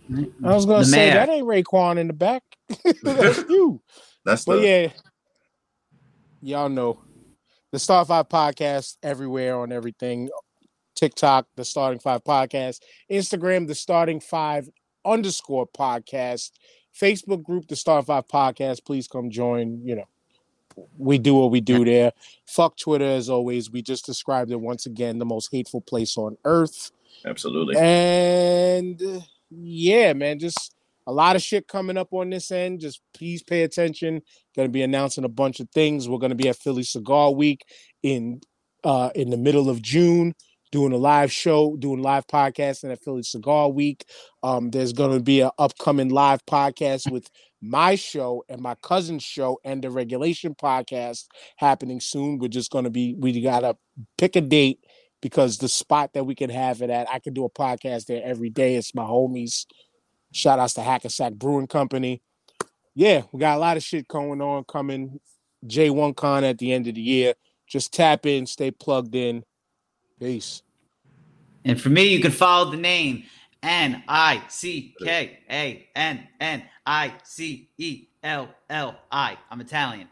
I was gonna The say mayor. that ain't Raekwon in the back. That's you. That's But the yeah, y'all know the Start Five podcast everywhere on everything. TikTok, the Starting Five podcast, Instagram, the Starting Five underscore podcast, Facebook group, the Start Five podcast. Please come join. You know, we do what we do there. Fuck Twitter as always. We just described it once again, the most hateful place on earth. absolutely. And uh, yeah, man, just a lot of shit coming up on this end. Just please pay attention. Going to be announcing a bunch of things. We're going to be at Philly Cigar Week in uh in the middle of June, doing a live show, doing live podcasting at Philly Cigar Week. Um, there's going to be an upcoming live podcast with my show and my cousin's show and the regulation podcast happening soon. We're just going to be we got to pick a date because the spot that we can have it at, I can do a podcast there every day. It's my homies. Shout outs to Hackensack Brewing Company. Yeah, we got a lot of shit going on coming. J1 Con at the end of the year. Just tap in, stay plugged in. Peace. And for me, you can follow the name N I C K A N N I C E L L I. I'm Italian,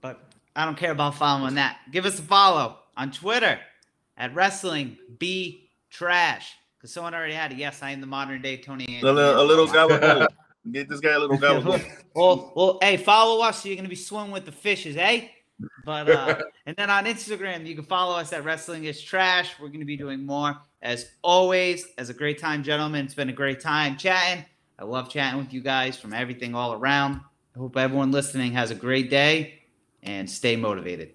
but I don't care about following that. Give us a follow on Twitter at Wrestling be Trash because someone already had it. Yes, I am the modern day Tony. A little, a little. Get this guy a little gabagoo. well, well, hey, follow us so you're gonna be swimming with the fishes, eh? But uh, and then on Instagram, you can follow us at Wrestling is Trash. We're gonna be doing more as always. As a great time, gentlemen. It's been a great time chatting. I love chatting with you guys from everything all around. I hope everyone listening has a great day and stay motivated.